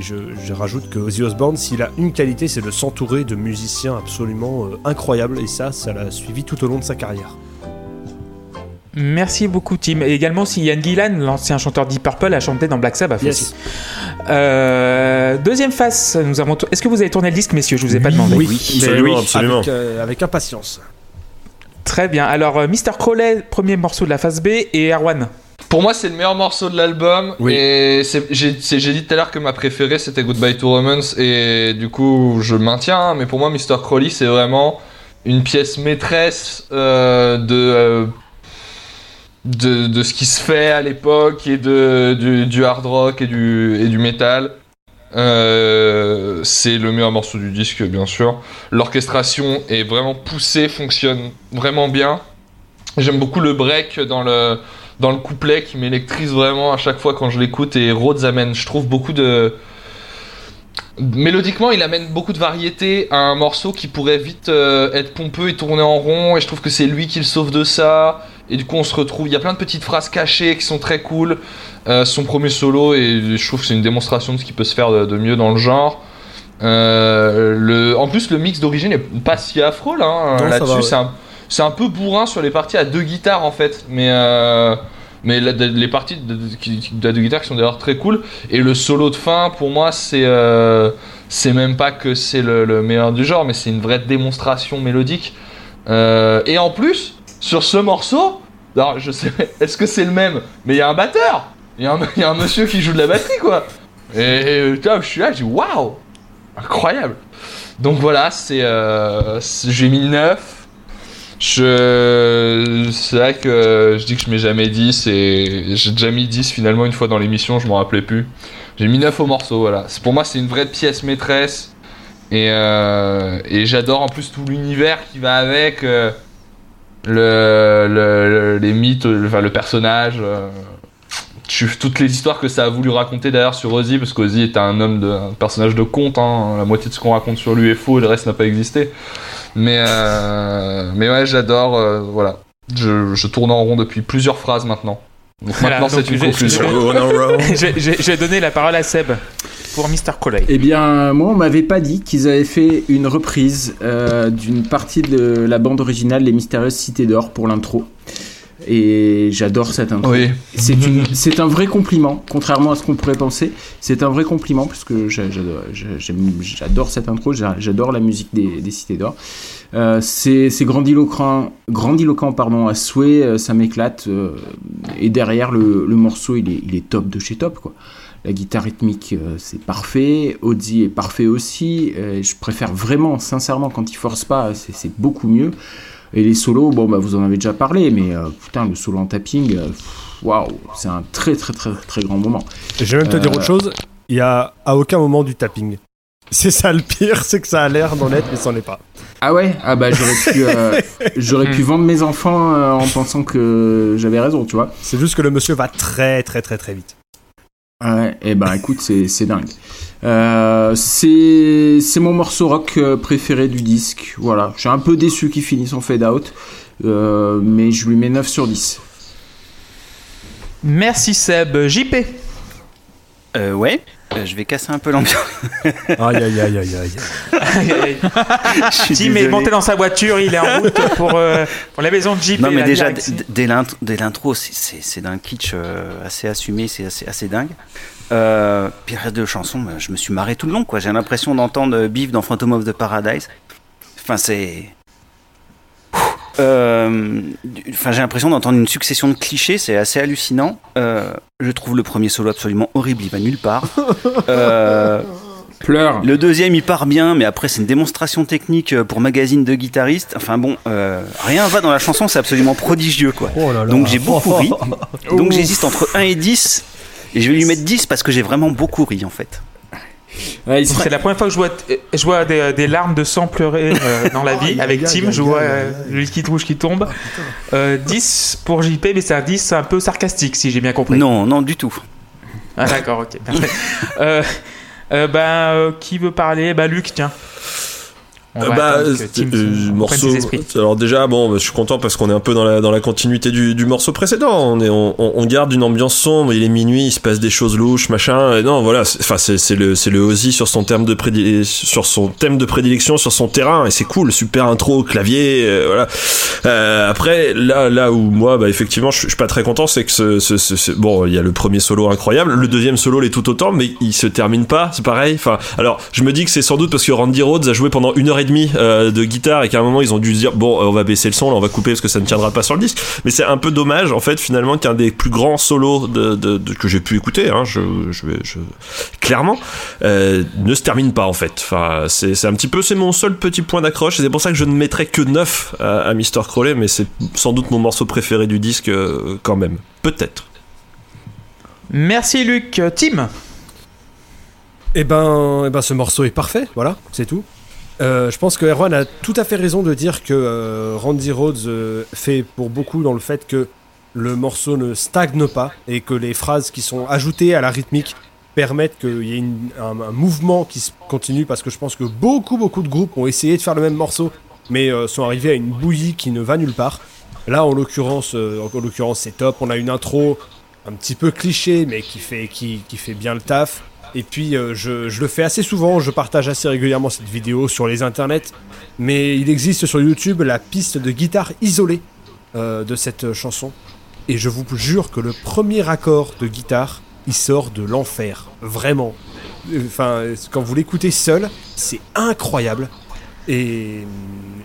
S6: je, je rajoute que Ozzy Osbourne, s'il a une qualité, c'est de s'entourer de musiciens absolument incroyables. Et ça, ça l'a suivi tout au long de sa carrière.
S1: Merci beaucoup, Tim. Et également, si Ian Gillan, l'ancien chanteur Deep Purple, a chanté dans Black Sabbath aussi. Euh, deuxième face, nous avons. Est-ce que vous avez tourné le disque, messieurs Je vous ai pas demandé.
S4: Absolument, absolument.
S6: Avec, euh, avec impatience.
S1: Très bien. Alors, euh, Mr. Crowley, premier morceau de la face B, et Erwan.
S2: Pour moi, c'est le meilleur morceau de l'album.
S6: Oui.
S2: Et c'est- j'ai c'est- j'ai dit tout à l'heure que ma préférée c'était Goodbye to Romance. Et du coup, je maintiens. hein, Mais pour moi, Mr. Crowley, c'est vraiment une pièce maîtresse euh, de, euh, de, de ce qui se fait à l'époque et de, du, hard rock et du, et du metal. Euh, c'est le meilleur morceau du disque, bien sûr. L'orchestration est vraiment poussée, fonctionne vraiment bien. J'aime beaucoup le break dans le, dans le couplet qui m'électrise vraiment à chaque fois quand je l'écoute et Rhodes amène, je trouve, beaucoup de... Mélodiquement, il amène beaucoup de variété à un morceau qui pourrait vite euh, être pompeux et tourner en rond et je trouve que c'est lui qui le sauve de ça et du coup on se retrouve, il y a plein de petites phrases cachées qui sont très cool. Euh, son premier solo et je trouve que c'est une démonstration de ce qui peut se faire de, de mieux dans le genre. Euh, le, en plus, le mix d'origine est pas si affreux là. hein.
S6: Non,
S2: Là-dessus,
S6: va, ouais.
S2: c'est un, c'est un peu bourrin sur les parties à deux guitares en fait, mais euh, mais la- les parties de, de- de deux guitares qui sont d'ailleurs très cool. Et le solo de fin, pour moi, c'est c'est même pas que c'est le, le meilleur du genre, mais c'est une vraie démonstration mélodique. Et en plus, sur ce morceau, alors je sais, est-ce que c'est le même? Mais il y a un batteur, il y, a un- monsieur qui joue de la batterie quoi. Et, et, putain, je suis là, je dis waouh, incroyable. Donc voilà, c'est euh, j'ai mis 9 Je... C'est vrai que je dis que je mets jamais 10 et j'ai déjà mis 10 finalement une fois dans l'émission, je m'en rappelais plus. J'ai mis 9 au morceau, voilà. Pour moi, c'est une vraie pièce maîtresse. Et, euh, et j'adore en plus tout l'univers qui va avec. euh, le, le- le- les mythes, le, enfin, le personnage. euh, toutes les histoires que ça a voulu raconter d'ailleurs sur Ozzy, parce qu'Ozzy est un homme de, un personnage de conte, hein, la moitié de ce qu'on raconte sur lui est faux et le reste n'a pas existé. Mais, euh, mais ouais, j'adore, euh, voilà. Je, je tourne en rond depuis plusieurs phrases maintenant. Donc
S1: Voilà,
S2: maintenant c'est une conclusion.
S1: Je vais donner la parole à Seb pour Mr. Coley.
S5: Eh bien, moi, on m'avait pas dit qu'ils avaient fait une reprise euh, d'une partie de la bande originale Les Mystérieuses Cités d'Or pour l'intro. Et j'adore cette intro.
S2: Oui.
S5: C'est un vrai compliment, contrairement à ce qu'on pourrait penser. C'est un vrai compliment, parce que j'a- j'adore cette intro, j'a- j'adore la musique des, des Cités d'Or. Euh, c'est grandiloquent, grandiloquent pardon, à souhait, euh, ça m'éclate. euh, et derrière, le, le morceau, il est, il est top de chez top. Quoi. La guitare rythmique, euh, c'est parfait. Audi est parfait aussi. Euh, je préfère vraiment, sincèrement, quand il force pas, c'est beaucoup mieux. Et les solos, bon, bah, vous en avez déjà parlé, mais euh, putain, le solo en tapping, waouh, c'est un très, très, très, très grand moment.
S6: Et je vais même te dire autre chose, il y a à aucun moment du tapping. C'est ça le pire, c'est que ça a l'air d'en être, mais c'en est pas.
S5: Ah ouais? Ah bah, j'aurais pu, euh, j'aurais pu vendre mes enfants en pensant que j'avais raison, tu vois.
S6: C'est juste que le monsieur va très très très très vite.
S5: Ouais, et bah écoute, c'est c'est dingue. Euh, c'est c'est mon morceau rock euh, préféré du disque. Voilà, je suis un peu déçu qu'il finisse en fade out, euh, mais je lui mets 9 sur 10.
S1: Merci Seb. JP.
S7: Euh, ouais, euh, je vais casser un peu l'ambiance.
S6: Aïe aïe aïe aïe aïe.
S1: Tim est monté dans sa voiture, il est en route pour, euh, pour la maison de JP.
S7: Non mais déjà dès l'int- dès l'intro c'est- c'est c'est d'un kitsch euh, assez assumé, c'est assez, assez dingue. Euh, puis le reste de la chanson, bah, je me suis marré tout le long quoi. J'ai l'impression d'entendre Beef dans Phantom of the Paradise. Enfin c'est, enfin j'ai l'impression d'entendre une succession de clichés, c'est assez hallucinant. Euh, je trouve le premier solo absolument horrible, il va nulle part. Euh,
S5: Pleure.
S7: le deuxième, il part bien, mais après, c'est une démonstration technique euh, pour magazine de guitariste. Enfin bon, euh, rien va dans la chanson, c'est absolument prodigieux, quoi.
S6: Oh là là.
S7: Donc j'ai beaucoup ri. Donc j'hésite entre 1 et 10. Et je vais lui mettre 10 parce que j'ai vraiment beaucoup ri, en fait.
S5: Ouais,
S1: C'est la première fois que je vois, je vois des, des larmes de sang pleurer euh, dans la vie.
S6: Aïe,
S1: Avec Tim, je vois euh, le liquide rouge qui tombe. Euh, 10 pour JP, mais c'est un 10 un peu sarcastique, si j'ai bien compris.
S7: Non, non, du tout.
S1: Ah, d'accord, ok. parfait. euh, euh, bah, euh, qui veut parler? Bah, Luc, tiens. On
S4: Euh,
S1: va
S4: bah, euh, euh, morceau. Alors déjà, bon, bah, je suis content parce qu'on est un peu dans la dans la continuité du, du morceau précédent. On est on, on- on garde une ambiance sombre. Il est minuit, il se passe des choses louches, machin. Et non, voilà. Enfin, c'est c'est le c'est le Ozzy sur son terme de prédile- sur son thème de prédilection, sur son terrain. Et c'est cool, super intro, clavier, euh, voilà. Euh, après, là là où moi, bah effectivement, je, suis- je suis pas très content, c'est que ce, ce, ce- ce- bon, il y a le premier solo incroyable, le deuxième solo l'est tout autant, mais il se termine pas. C'est pareil. Enfin, alors je me dis que c'est sans doute parce que Randy Rhodes a joué pendant une heure et demie euh, de guitare et qu'à un moment ils ont dû se dire bon, euh, on va baisser le son, là on va couper parce que ça ne tiendra pas sur le disque. Mais c'est un peu dommage en fait finalement qu'un des plus grands solos de, de- de- que j'ai pu écouter, hein, je, je, vais- je- clairement, euh, ne se termine pas en fait. Enfin, c'est c'est un petit peu, c'est mon seul petit point d'accroche et c'est pour ça que je ne mettrai que 9 à, à Mr. Crowley, mais c'est sans doute mon morceau préféré du disque euh, quand même. Peut-être.
S1: Merci, Luc. Tim?
S6: Et ben, eh ben, ce morceau est parfait, voilà, c'est tout. Euh, je pense que Erwan a tout à fait raison de dire que euh, Randy Rhodes euh, fait pour beaucoup dans le fait que le morceau ne stagne pas et que les phrases qui sont ajoutées à la rythmique permettent qu'il y ait un, mouvement qui se continue parce que je pense que beaucoup beaucoup de groupes ont essayé de faire le même morceau mais sont arrivés à une bouillie qui ne va nulle part. Là en l'occurrence, en l'occurrence c'est top. On a une intro un petit peu cliché mais qui fait qui, qui fait bien le taf. Et puis euh, je, le fais assez souvent, je partage assez régulièrement cette vidéo sur les internets, mais il existe sur YouTube la piste de guitare isolée euh, de cette chanson. Et je vous jure que le premier accord de guitare, il sort de l'enfer. Vraiment. Enfin, quand vous l'écoutez seul, c'est incroyable. Et,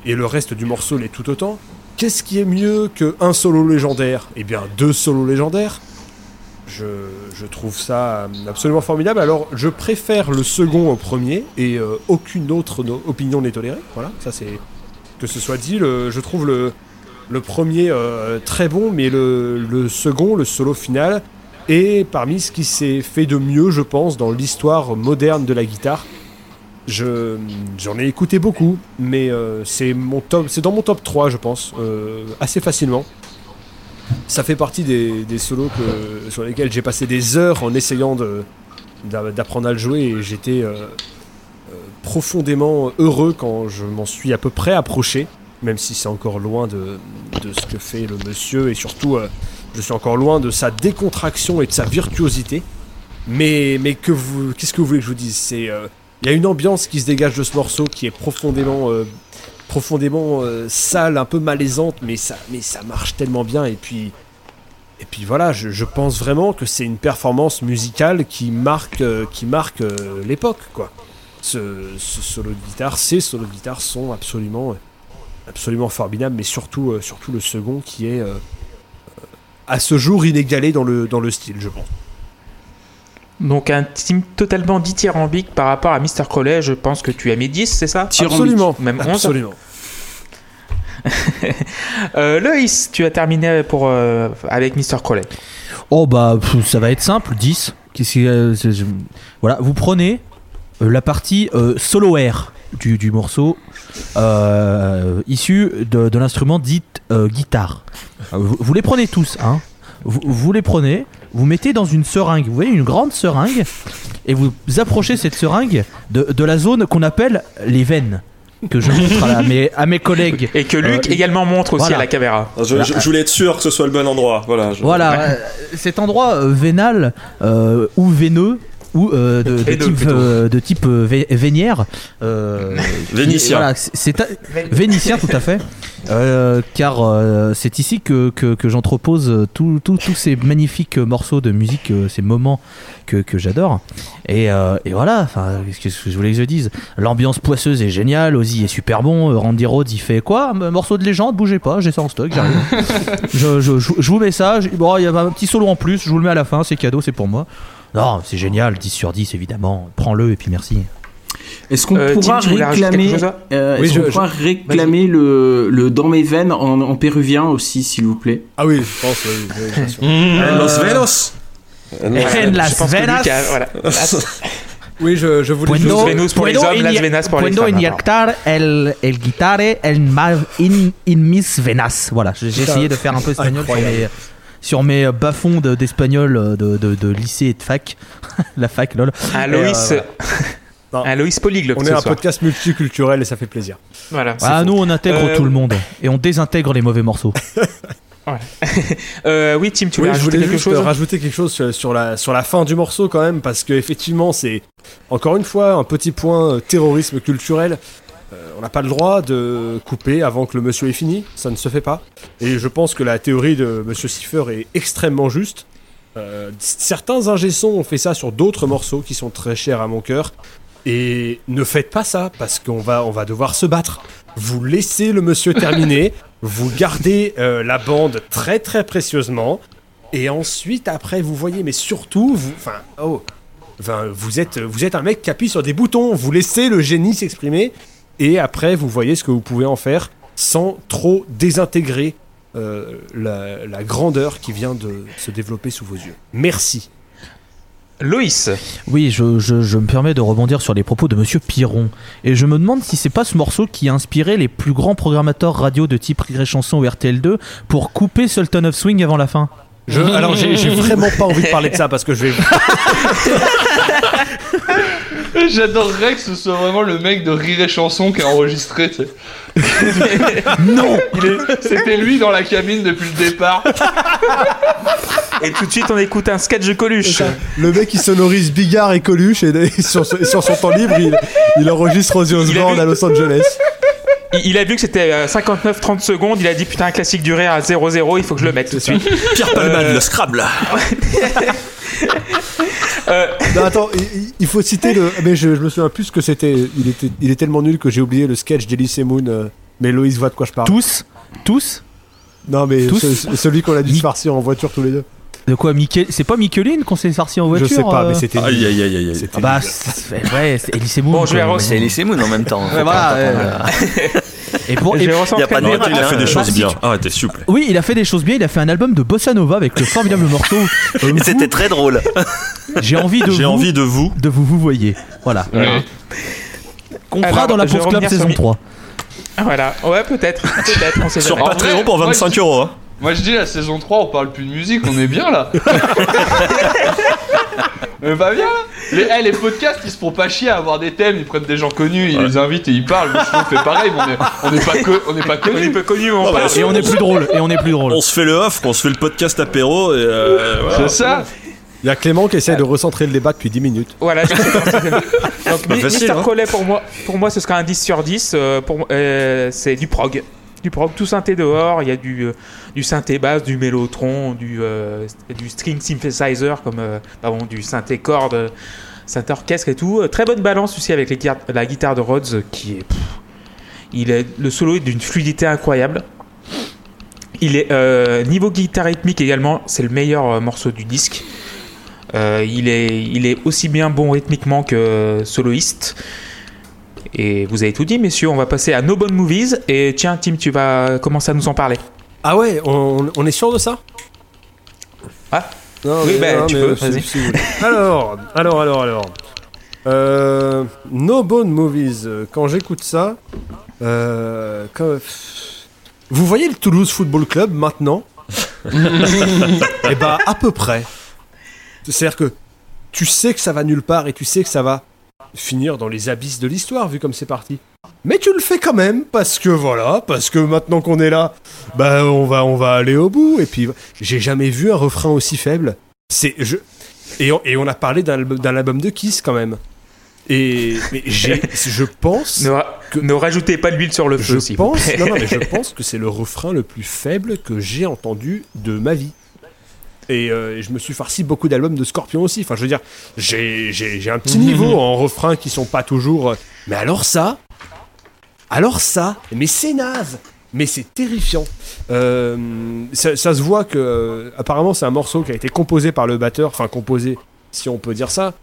S6: et le reste du morceau l'est tout autant. Qu'est-ce qui est mieux qu'un solo légendaire? Eh bien, deux solos légendaires. Je, trouve ça absolument formidable. Alors, je préfère le second au premier et euh, aucune autre opinion n'est tolérée. Voilà, ça c'est que ce soit dit. je trouve le, premier euh, très bon, mais le, second, le solo final, est parmi ce qui s'est fait de mieux, je pense, dans l'histoire moderne de la guitare. Je j'en ai écouté beaucoup, mais euh, c'est mon top, c'est dans mon top 3, je pense, assez facilement. Ça fait partie des, solos sur lesquels j'ai passé des heures en essayant d'apprendre à le jouer et j'étais euh, euh, profondément heureux quand je m'en suis à peu près approché, même si c'est encore loin de, ce que fait le monsieur et surtout euh, je suis encore loin de sa décontraction et de sa virtuosité. Mais, qu'est-ce que vous voulez que je vous dise? Il y a une ambiance qui se dégage de ce morceau qui est profondément, profondément euh, sale, un peu malaisante, mais ça, mais ça marche tellement bien. Et puis, et puis voilà, je, je pense vraiment que c'est une performance musicale qui marque, euh, qui marque euh, l'époque, quoi. Ce, ce solo de guitare, ces solos de guitare sont absolument, absolument formidables, mais surtout, euh, surtout le second qui est à ce jour inégalé dans le, dans le style, je pense.
S1: Donc un team totalement dithyrambique par rapport à Mr. Crowley, je pense que tu as mis 10, c'est ça?
S6: Absolument,
S1: Même 11
S6: absolument.
S1: Euh, Loïs, tu as terminé pour, euh, avec Mr. Crowley.
S3: Oh bah ça va être simple, 10. Qu'est-ce que, euh, c'est- je- Voilà, vous prenez euh, la partie euh, solo air du, morceau issu de, l'instrument dit guitare. Vous, les prenez tous, hein. Vous, les prenez, vous mettez dans une seringue, vous voyez une grande seringue, et vous approchez cette seringue de la zone qu'on appelle les veines, que je montre à, la- mes, à mes collègues.
S1: Et que Luc
S3: Euh,
S1: également montre aussi
S3: voilà.
S1: à la caméra.
S4: Je, je- je voulais être sûr que ce soit le bon endroit. Voilà. je-
S3: Voilà, euh, cet endroit euh, vénal euh, ou veineux ou euh, de, de type, euh, de type euh, vé- vénière. euh,
S4: Vénitien.
S3: voilà, c'est- vénitien tout à fait. Euh, car euh, c'est ici que, que, que j'entrepose tous ces magnifiques morceaux de musique, ces moments que, que j'adore. Et, euh, et voilà, enfin, qu'est-ce que je voulais que je dise? L'ambiance poisseuse est géniale, Ozzy est super bon, Randy Rhodes il fait quoi? Un morceau de légende, bougez pas, j'ai ça en stock, j'arrive. je, je, je- je vous mets ça, bon, il y a un petit solo en plus, je vous le mets à la fin, c'est cadeau, c'est pour moi. Non, c'est génial, 10 sur 10 évidemment, prends-le et puis merci.
S5: Est-ce qu'on
S1: Euh,
S5: pourra
S1: Tim,
S5: réclamer, euh,
S6: Oui,
S5: est-ce
S6: je-
S5: qu'on
S6: je-
S5: pourra réclamer le, le dans mes veines en, en péruvien aussi, s'il vous plaît
S6: Ah oui, je pense, oui, sûr.
S4: En Los Venos. En Los-
S3: En Las
S1: je pense que
S3: Venas.
S1: Voilà.
S6: Oui, je, je voulais
S1: Puendo-
S6: juste-
S1: Venus pour les hommes, Las Venas pour les femmes,
S3: inyectar el, el guitare el mar in, in mis venas. Voilà, j'ai essayé de faire un peu espagnol mes, sur mes bas-fonds de- d'espagnol euh, de, de, de lycée et de fac. La fac, lol.
S1: Un
S3: Et,
S1: Loïs,
S3: euh,
S6: Non.
S1: un Loïs polyglotte
S6: On est
S1: ce
S6: un
S1: soir.
S6: podcast multiculturel et ça fait plaisir.
S1: Voilà, c'est
S3: Ah, nous on intègre
S1: Euh,
S3: tout le monde et on désintègre les mauvais morceaux.
S1: Euh, oui, Tim, tu voulais
S6: Oui, je
S1: rajouter
S6: voulais
S1: quelque
S6: juste
S1: chose
S6: rajouter quelque chose sur, sur la, sur la fin du morceau quand même, parce que effectivement c'est encore une fois un petit point euh, terrorisme culturel. Euh, on n'a pas le droit de couper avant que le monsieur ait fini, ça ne se fait pas. Et je pense que la théorie de monsieur Cipher est extrêmement juste. Euh, certains ingé-sons ont fait ça sur d'autres morceaux qui sont très chers à mon cœur. Et ne faites pas ça parce qu'on va, on va devoir se battre. Vous laissez le monsieur terminer, vous gardez euh, la bande très très précieusement, et ensuite après vous voyez, mais surtout vous, enfin, oh, enfin, vous êtes, vous êtes un mec qui appuie sur des boutons, vous laissez le génie s'exprimer, et après vous voyez ce que vous pouvez en faire sans trop désintégrer euh, la, la grandeur qui vient de se développer sous vos yeux. Merci.
S1: Loïs,
S3: Oui, je, je- je me permets de rebondir sur les propos de Monsieur Piron. Et je me demande si c'est pas ce morceau qui a inspiré les plus grands programmateurs radio de type Rire Chanson ou RTL2 pour couper Sultan of Swing avant la fin.
S6: Je, alors j'ai vraiment pas envie de parler de ça parce que je vais.
S2: J'adorerais que ce soit vraiment le mec de Rire et Chanson qui a enregistré, tu sais.
S3: Non
S2: C'était lui dans la cabine depuis le départ.
S1: et tout de suite on écoute un sketch de Coluche.
S6: Le mec il sonorise Bigard et Coluche et, et sur, son temps libre il, il enregistre Ozzy Osbourne à Los Angeles.
S1: Il, a vu que c'était euh, 59-30 secondes, il a dit putain un classique du rire à 0-0, il faut que je le mette tout de suite.
S4: Pierre Palman,
S1: Euh,
S4: le Scrabble.
S1: Euh,
S6: Non, attends, il, il faut citer le. Mais je, je me souviens plus ce que c'était. Il, était. il est tellement nul que j'ai oublié le sketch d'Elise Moon. euh, mais Loïs voit de quoi je parle.
S3: Tous? Tous?
S6: Non, mais
S3: tous?
S6: ce- celui qu'on a dû se farcir en voiture tous les deux.
S3: De quoi, Michael C'est pas Micheline qu'on s'est farci en voiture
S6: je sais pas,
S3: euh
S6: mais c'était.
S4: Aïe aïe aïe aïe. aïe.
S6: C'était
S3: Ah bah, ouais, c'est Elise Moon.
S1: Bon, je vais
S7: C'est Elise Moon en même temps.
S3: Ouais, voilà, euh, Et pour,
S1: ressenti
S7: y a pas de
S4: Il a fait
S7: hein,
S4: des
S7: euh,
S4: choses bien. Arrêtez, s'il vous plaît.
S3: oui, il a fait des choses bien. Il a fait un album de bossa nova avec le formidable morceau. euh,
S7: Et c'était très drôle.
S3: J'ai envie de
S4: J'ai
S3: vous,
S4: envie de vous.
S3: de vous vous voyez. Voilà.
S2: Ouais.
S3: Qu'on fera dans la Pause Club saison
S1: mi-
S3: 3.
S1: Ah, Voilà, ouais, peut-être. Peut-être, on sait
S4: Sur Patreon pour
S2: moi,
S4: 25
S2: je-
S4: euros.
S2: Moi je dis la saison 3 on parle plus de musique, on est bien là. Mais pas bien là. Les, eh, les podcasts ils se font pas chier à avoir des thèmes, ils prennent des gens connus, ils les invitent et ils parlent. Moi, je trouve qu'on fait pareil, mais on est, on est pas co- on est pas
S1: On est
S2: connus.
S1: peu connus, mais on parle.
S3: Et on est plus drôle. Et on est plus drôle.
S4: On se fait le off, on se fait le podcast apéro et euh, voilà.
S2: C'est ça.
S6: Il y a Clément qui essaie de recentrer le débat depuis 10 minutes.
S1: Voilà, je sais comment ça s'appelle. Donc,
S4: pas
S1: Mi-
S4: facile,
S1: Mr.
S4: hein.
S1: Collet, pour moi, pour moi, ce sera un 10 sur 10. euh, pour, euh, c'est du prog. Du prog, tout synthé dehors. Il y a du, euh, synthé basse, du mélotron, du, euh, du string synthesizer, comme euh, du synthé corde, synthé orchestre et tout. Très bonne balance aussi avec la guitare de Rhodes, qui est. il est le solo est d'une fluidité incroyable. Il est niveau guitare rythmique également, c'est le meilleur morceau du disque. Il, est, il est aussi bien bon rythmiquement que soloiste. Et vous avez tout dit, messieurs. On va passer à No Bonne Movies. Et tiens, Tim, tu vas commencer à nous en parler.
S6: Ah ouais, on, on est sûr de ça?
S1: Ah
S6: Non,
S1: Oui, bah,
S6: non,
S1: tu
S6: mais,
S1: peux,
S6: si-
S1: vas-y.
S6: si vous voulez. alors, alors, alors, alors. Euh, no Bone Movies, euh, quand j'écoute ça, euh, quand- vous voyez le Toulouse Football Club maintenant? Eh ben, à peu près. C'est-à-dire que tu sais que ça va nulle part et tu sais que ça va finir dans les abysses de l'histoire, vu comme c'est parti. Mais tu le fais quand même, parce que voilà, parce que maintenant qu'on est là, bah on va, on va aller au bout. Et puis, j'ai jamais vu un refrain aussi faible. C'est, je, et on, et on a parlé d'un album, d'un album de Kiss quand même. Et mais j'ai, je pense,
S1: Ne, ra-
S6: Que-
S1: ne rajoutez pas de l'huile sur le feu,
S6: je
S1: vous
S6: pense,
S1: plaît.
S6: non, non, mais je pense que c'est le refrain le plus faible que j'ai entendu de ma vie. Et euh, je me suis farci beaucoup d'albums de Scorpion aussi. Enfin, je veux dire, j'ai, un petit niveau en refrain qui sont pas toujours. euh, Mais alors ça, alors ça, mais c'est naze. Mais c'est terrifiant. Euh, ça, ça se voit que apparemment c'est un morceau qui a été composé par le batteur, enfin composé, si on peut dire ça.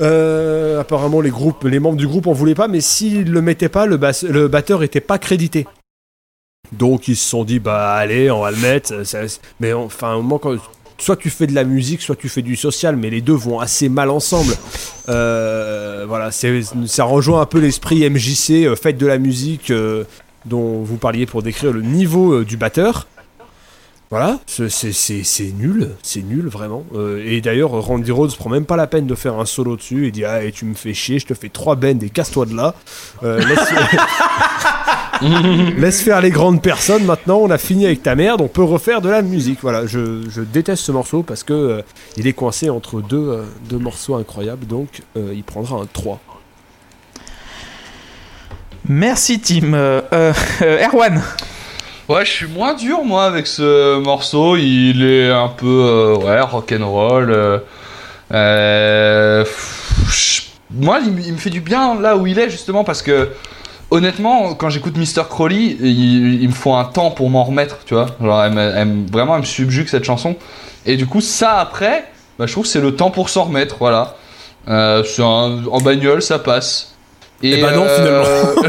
S6: Euh, apparemment les groupes, les membres du groupe en voulaient pas, mais s'ils le mettaient pas, le, le batteur était pas crédité. Donc ils se sont dit bah allez, on va le mettre. ça- mais enfin, moment quand soit tu fais de la musique, soit tu fais du social, mais les deux vont assez mal ensemble. Euh, voilà, ça rejoint un peu l'esprit MJC, euh, faites de la musique, euh, dont vous parliez pour décrire le niveau euh, du batteur. Voilà, c'est, nul, c'est nul vraiment. Euh, et d'ailleurs, Randy Rhodes prend même pas la peine de faire un solo dessus. Il dit Ah, et tu me fais chier, je te fais trois bends et casse-toi de là. Euh, laisse... laisse faire les grandes personnes. Maintenant, on a fini avec ta merde, on peut refaire de la musique. Voilà, je, je déteste ce morceau parce que euh, il est coincé entre deux, euh, deux morceaux incroyables, donc euh, il prendra un 3.
S1: Merci, Tim. Euh, euh, euh, Erwan.
S2: Ouais, je suis moins dur moi avec ce morceau. Il est un peu euh, ouais rock'n'roll. Euh, euh, pff, je- moi, il me fait du bien là où il est justement parce que honnêtement, quand j'écoute Mr Crowley, il, il me faut un temps pour m'en remettre, tu vois. Genre, elle me- elle me- vraiment, elle me subjugue cette chanson. Et du coup, ça après, bah, je trouve que c'est le temps pour s'en remettre. Voilà. Euh, un- en bagnole, ça passe.
S6: Eh ben non,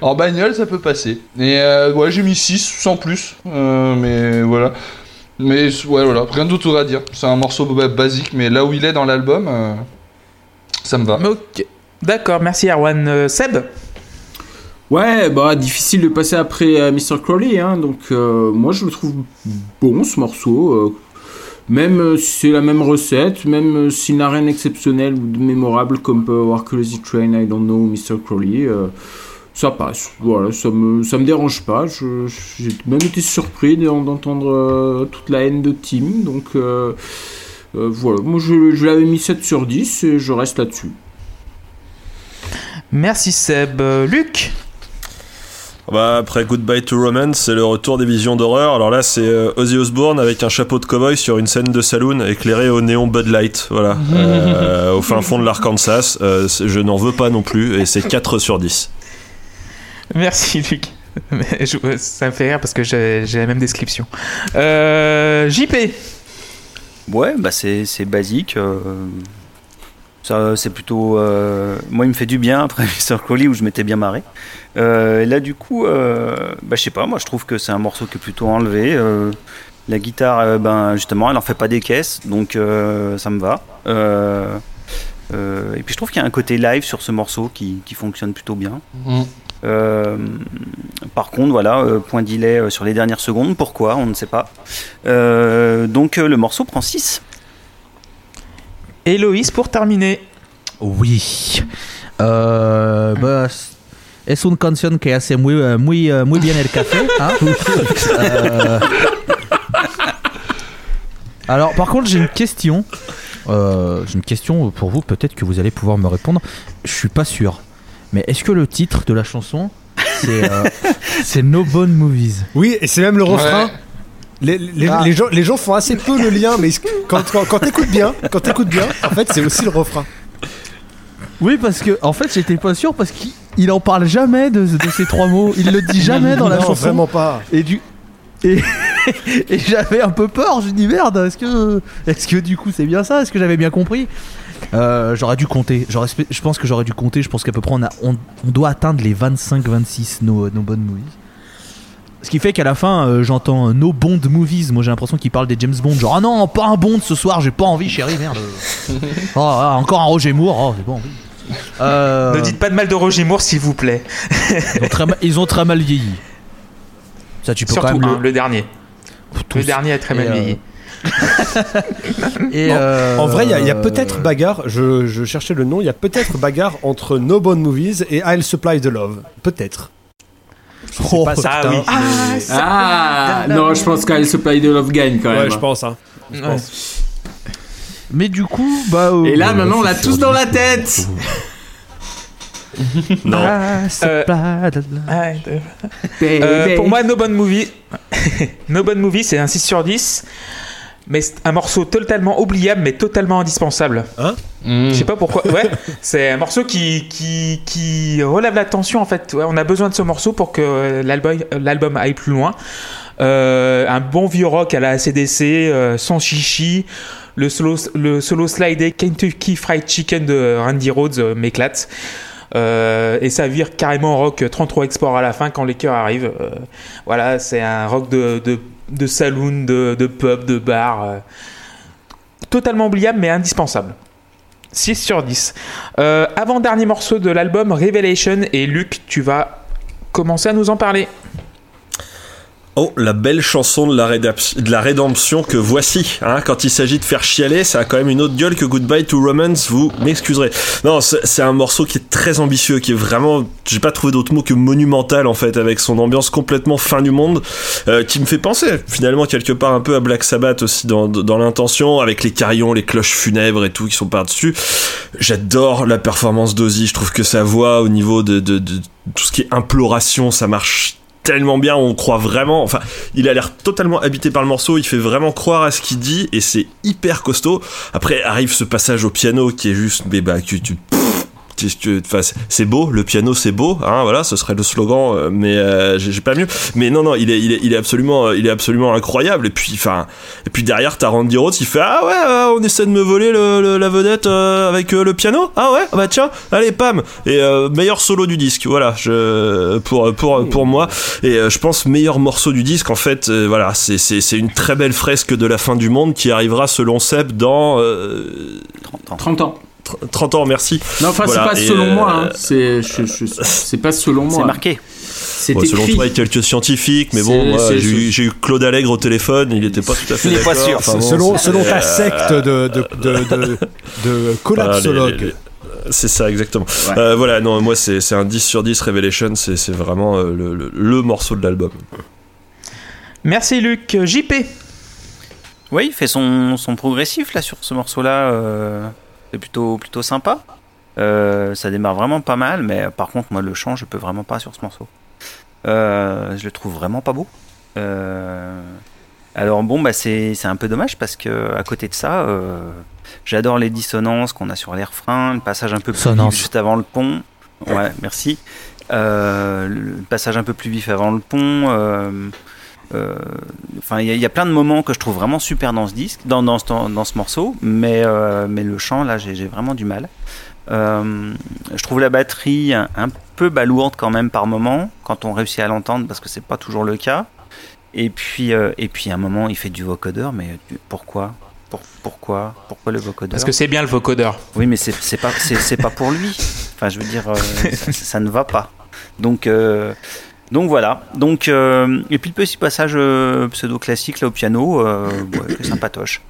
S2: En bagnole, ça peut passer. Et euh, ouais, j'ai mis 6 sans plus. Euh, mais voilà. Mais ouais, voilà, rien d'autre à dire. C'est un morceau ba- basique, mais là où il est dans l'album, euh, ça me va.
S1: Ok. D'accord, merci, Erwan. Euh, Seb.
S5: Ouais, bah difficile de passer après euh, Mr. Crowley, hein, donc euh, moi je le trouve bon ce morceau. même si c'est la même recette, même s'il n'a rien d'exceptionnel ou de mémorable comme peut avoir Crazy Train, I Don't Know, Mr. Crowley, ça passe. Voilà, ça me, me dérange pas. J'ai même été surpris d'en- d'entendre toute la haine de Tim, donc voilà. Moi je, je l'avais mis 7 sur 10 et je reste là-dessus.
S1: Merci, Seb. Euh, Luc.
S4: Bah, après Goodbye to Romance, c'est le retour des visions d'horreur. Alors là, c'est euh, Ozzy Osbourne avec un chapeau de cowboy sur une scène de saloon éclairé au néon Bud Light. Voilà. Euh, au fin fond de l'Arkansas. Euh, je n'en veux pas non plus et c'est 4 sur 10.
S1: Merci, Luc. Mais je- ça me fait rire parce que j'ai la même description. Euh, JP.
S7: Ouais, bah c'est c'est basique. Ça, c'est plutôt. euh, moi, il me fait du bien après Mr. Crowley où je m'étais bien marré. Euh, et là, du coup, euh, bah, je sais pas, moi, je trouve que c'est un morceau qui est plutôt enlevé. Euh, la guitare, ben, justement, elle en fait pas des caisses, donc ça me va. Et puis, je trouve qu'il y a un côté live sur ce morceau qui, qui fonctionne plutôt bien.
S2: Mm.
S7: Euh, par contre, voilà, euh, point delay sur les dernières secondes. Pourquoi On ne sait pas. Euh, donc, le morceau prend 6.
S1: Héloïse pour terminer.
S3: Oui. Euh, bah, es une canción que hace muy, euh, muy, euh, muy bien el café. hein. Euh, Alors, par contre, j'ai une question. Euh, j'ai une question pour vous. Peut-être que vous allez pouvoir me répondre. Je suis pas sûr. Mais est-ce que le titre de la chanson, c'est euh, c'est No Bone Movies?
S6: Oui, et c'est même le refrain.
S2: Ouais.
S6: Les, les-
S3: Ah.
S6: les gens, les gens font assez peu le lien, mais quand, quand, quand t'écoutes bien, quand t'écoutes bien, en fait, c'est aussi le refrain.
S3: Oui, parce que en fait, j'étais pas sûr parce qu'il il en parle jamais de, de ces trois mots. Il le dit jamais dans la
S6: non,
S3: chanson.
S6: vraiment pas.
S3: Et du et, et j'avais un peu peur. Je me dis merde. Est-ce que est-ce que du coup c'est bien ça? Est-ce que j'avais bien compris? Euh, J'aurais dû compter. J'aurais- Je pense que j'aurais dû compter. Je pense qu'à peu près on, a, on, on doit atteindre les 25-26 nos, nos bonnes movies. Ce qui fait qu'à la fin, euh, j'entends euh, No Bond Movies. Moi, j'ai l'impression qu'il parle des James Bond. Genre, ah non, pas un Bond ce soir, j'ai pas envie, chérie, merde. oh, ah, encore un Roger Moore, oh, j'ai pas envie. Euh,
S1: Ne dites pas de mal de Roger Moore, s'il vous plaît.
S3: ils, ont très mal, ils ont très mal vieilli. Ça, tu peux
S1: Surtout
S3: quand même
S1: un,
S3: le-
S1: le dernier.
S3: tous.
S1: Le dernier a très mal
S3: Et, euh,
S1: vieilli.
S3: Et
S6: Bon,
S3: euh,
S6: En vrai, il y a- peut-être bagarre, je, je cherchais le nom, il y a peut-être bagarre entre No Bone Movies et I'll Supply the Love. Peut-être. Je sais
S3: Oh,
S6: pas
S1: ah
S6: certain.
S1: oui.
S6: mais-
S5: Ah non, je pense qu'elle Supply de Love gagne quand même.
S6: ouais, je pense. Hein. Je
S1: Ouais.
S6: pense.
S3: Mais du coup, bah. euh,
S5: Et là, maintenant, on l'a tous dans la tête.
S4: Non.
S3: Ah, c'est
S1: Euh,
S3: pas de la-
S1: Ouais, de- Euh, pour moi, No Bone Movie, No Bone Movie, c'est un 6 sur 10. Mais c'est un morceau totalement oubliable, mais totalement indispensable.
S2: Mm.
S1: Je sais pas pourquoi. Ouais, c'est un morceau qui, qui, qui relève la tension en fait. Ouais, on a besoin de ce morceau pour que l'album, l'album aille plus loin. Euh, un bon vieux rock à la ACDC, euh, sans chichi. Le solo, le solo slide Kentucky Fried Chicken de Randy Rhodes euh, m'éclate. Euh, et ça vire carrément rock 33 export à la fin quand les chœurs arrivent. Euh, voilà, c'est un rock de, de, de saloon, de, de pub, de bar. euh, totalement oubliable mais indispensable. 6 sur 10. Euh, Avant-dernier morceau de l'album Revelation et Luc, tu vas commencer à nous en parler.
S4: Oh, la belle chanson de la, de la rédemption que voici. Hein, quand il s'agit de faire chialer, ça a quand même une autre gueule que Goodbye to Romance, vous m'excuserez. Non, c'est c'est un morceau qui est très ambitieux, qui est vraiment, j'ai pas trouvé d'autre mot que monumental en fait, avec son ambiance complètement fin du monde, euh, qui me fait penser finalement quelque part un peu à Black Sabbath aussi dans, dans l'intention, avec les carillons, les cloches funèbres et tout qui sont par-dessus. J'adore la performance d'Ozzy, je trouve que sa voix au niveau de, de, de tout ce qui est imploration, ça marche tellement bien, on croit vraiment. Enfin, il a l'air totalement habité par le morceau, il fait vraiment croire à ce qu'il dit et c'est hyper costaud. Après arrive ce passage au piano qui est juste, mais bah, tu, pff, tu- tu- enfin, c'est- beau, le piano c'est beau, hein, voilà, ce serait le slogan, euh, mais euh, j'ai pas mieux. Mais non, non, euh, il est absolument incroyable. Et puis, enfin, et puis derrière, t'as Randy Rhodes, il fait ah ouais, euh, on essaie de me voler le, le- la vedette avec le piano, ah ouais, bah tiens, allez pam, et meilleur solo du disque, voilà, pour pour pour moi. Et je pense meilleur morceau du disque, en fait, voilà, c'est une très belle fresque de la fin du monde qui arrivera selon Seb dans euh,
S7: 30 ans.
S5: 30 ans.
S4: Tr- 30 ans, merci.
S5: Non, enfin,
S4: Voilà,
S5: c'est
S4: et,
S5: pas selon
S4: euh,
S5: moi. Hein. C'est, je- je- c'est pas selon
S7: C'est
S5: moi.
S7: marqué.
S5: C'est
S4: Bon, selon toi, il y a quelques scientifiques, mais bon, moi, j'ai eu, Claude Allègre au téléphone, il était pas tout à fait
S7: est pas
S4: d'accord.
S7: sûr.
S4: Enfin, bon,
S6: selon, ta
S4: euh,
S6: secte de, de, de, de, de collapsologue.
S4: voilà, les- les- C'est ça, exactement.
S5: Ouais.
S4: Euh, voilà, non, moi, c'est un 10 sur 10 Revelation, c'est c'est vraiment euh, le, le- le morceau de l'album.
S1: Merci Luc. JP.
S7: Oui, il fait son, son progressif là sur ce morceau-là. euh, c'est plutôt, plutôt sympa. Euh, ça démarre vraiment pas mal, mais par contre, moi, le chant, je peux vraiment pas sur ce morceau. Euh, je le trouve vraiment pas beau. Euh, alors bon, bah c'est un peu dommage parce que à côté de ça, j'adore les dissonances qu'on a sur les refrains, le passage un peu plus vif juste avant le pont. Ouais, merci. Le passage un peu plus vif avant le pont. Euh, Enfin, il y, a- il y a plein de moments que je trouve vraiment super dans ce disque, dans, dans, ce, dans ce morceau, mais, euh, mais le chant, là, j'ai vraiment du mal. Euh, je trouve la batterie un, un peu balourde quand même par moment, quand on réussit à l'entendre, parce que c'est pas toujours le cas. Et puis, euh, et puis à un moment, il fait du vocodeur, mais pourquoi? Pour- Pourquoi? Pourquoi le vocodeur?
S1: Parce que c'est bien le vocodeur.
S7: Oui, mais c'est pas, c'est pas pour lui. Enfin, je veux dire, euh, ça, ça ne va pas. Donc, donc voilà. Donc, euh, et puis le petit passage euh, pseudo-classique là au piano, euh, ouais, que sympatoche.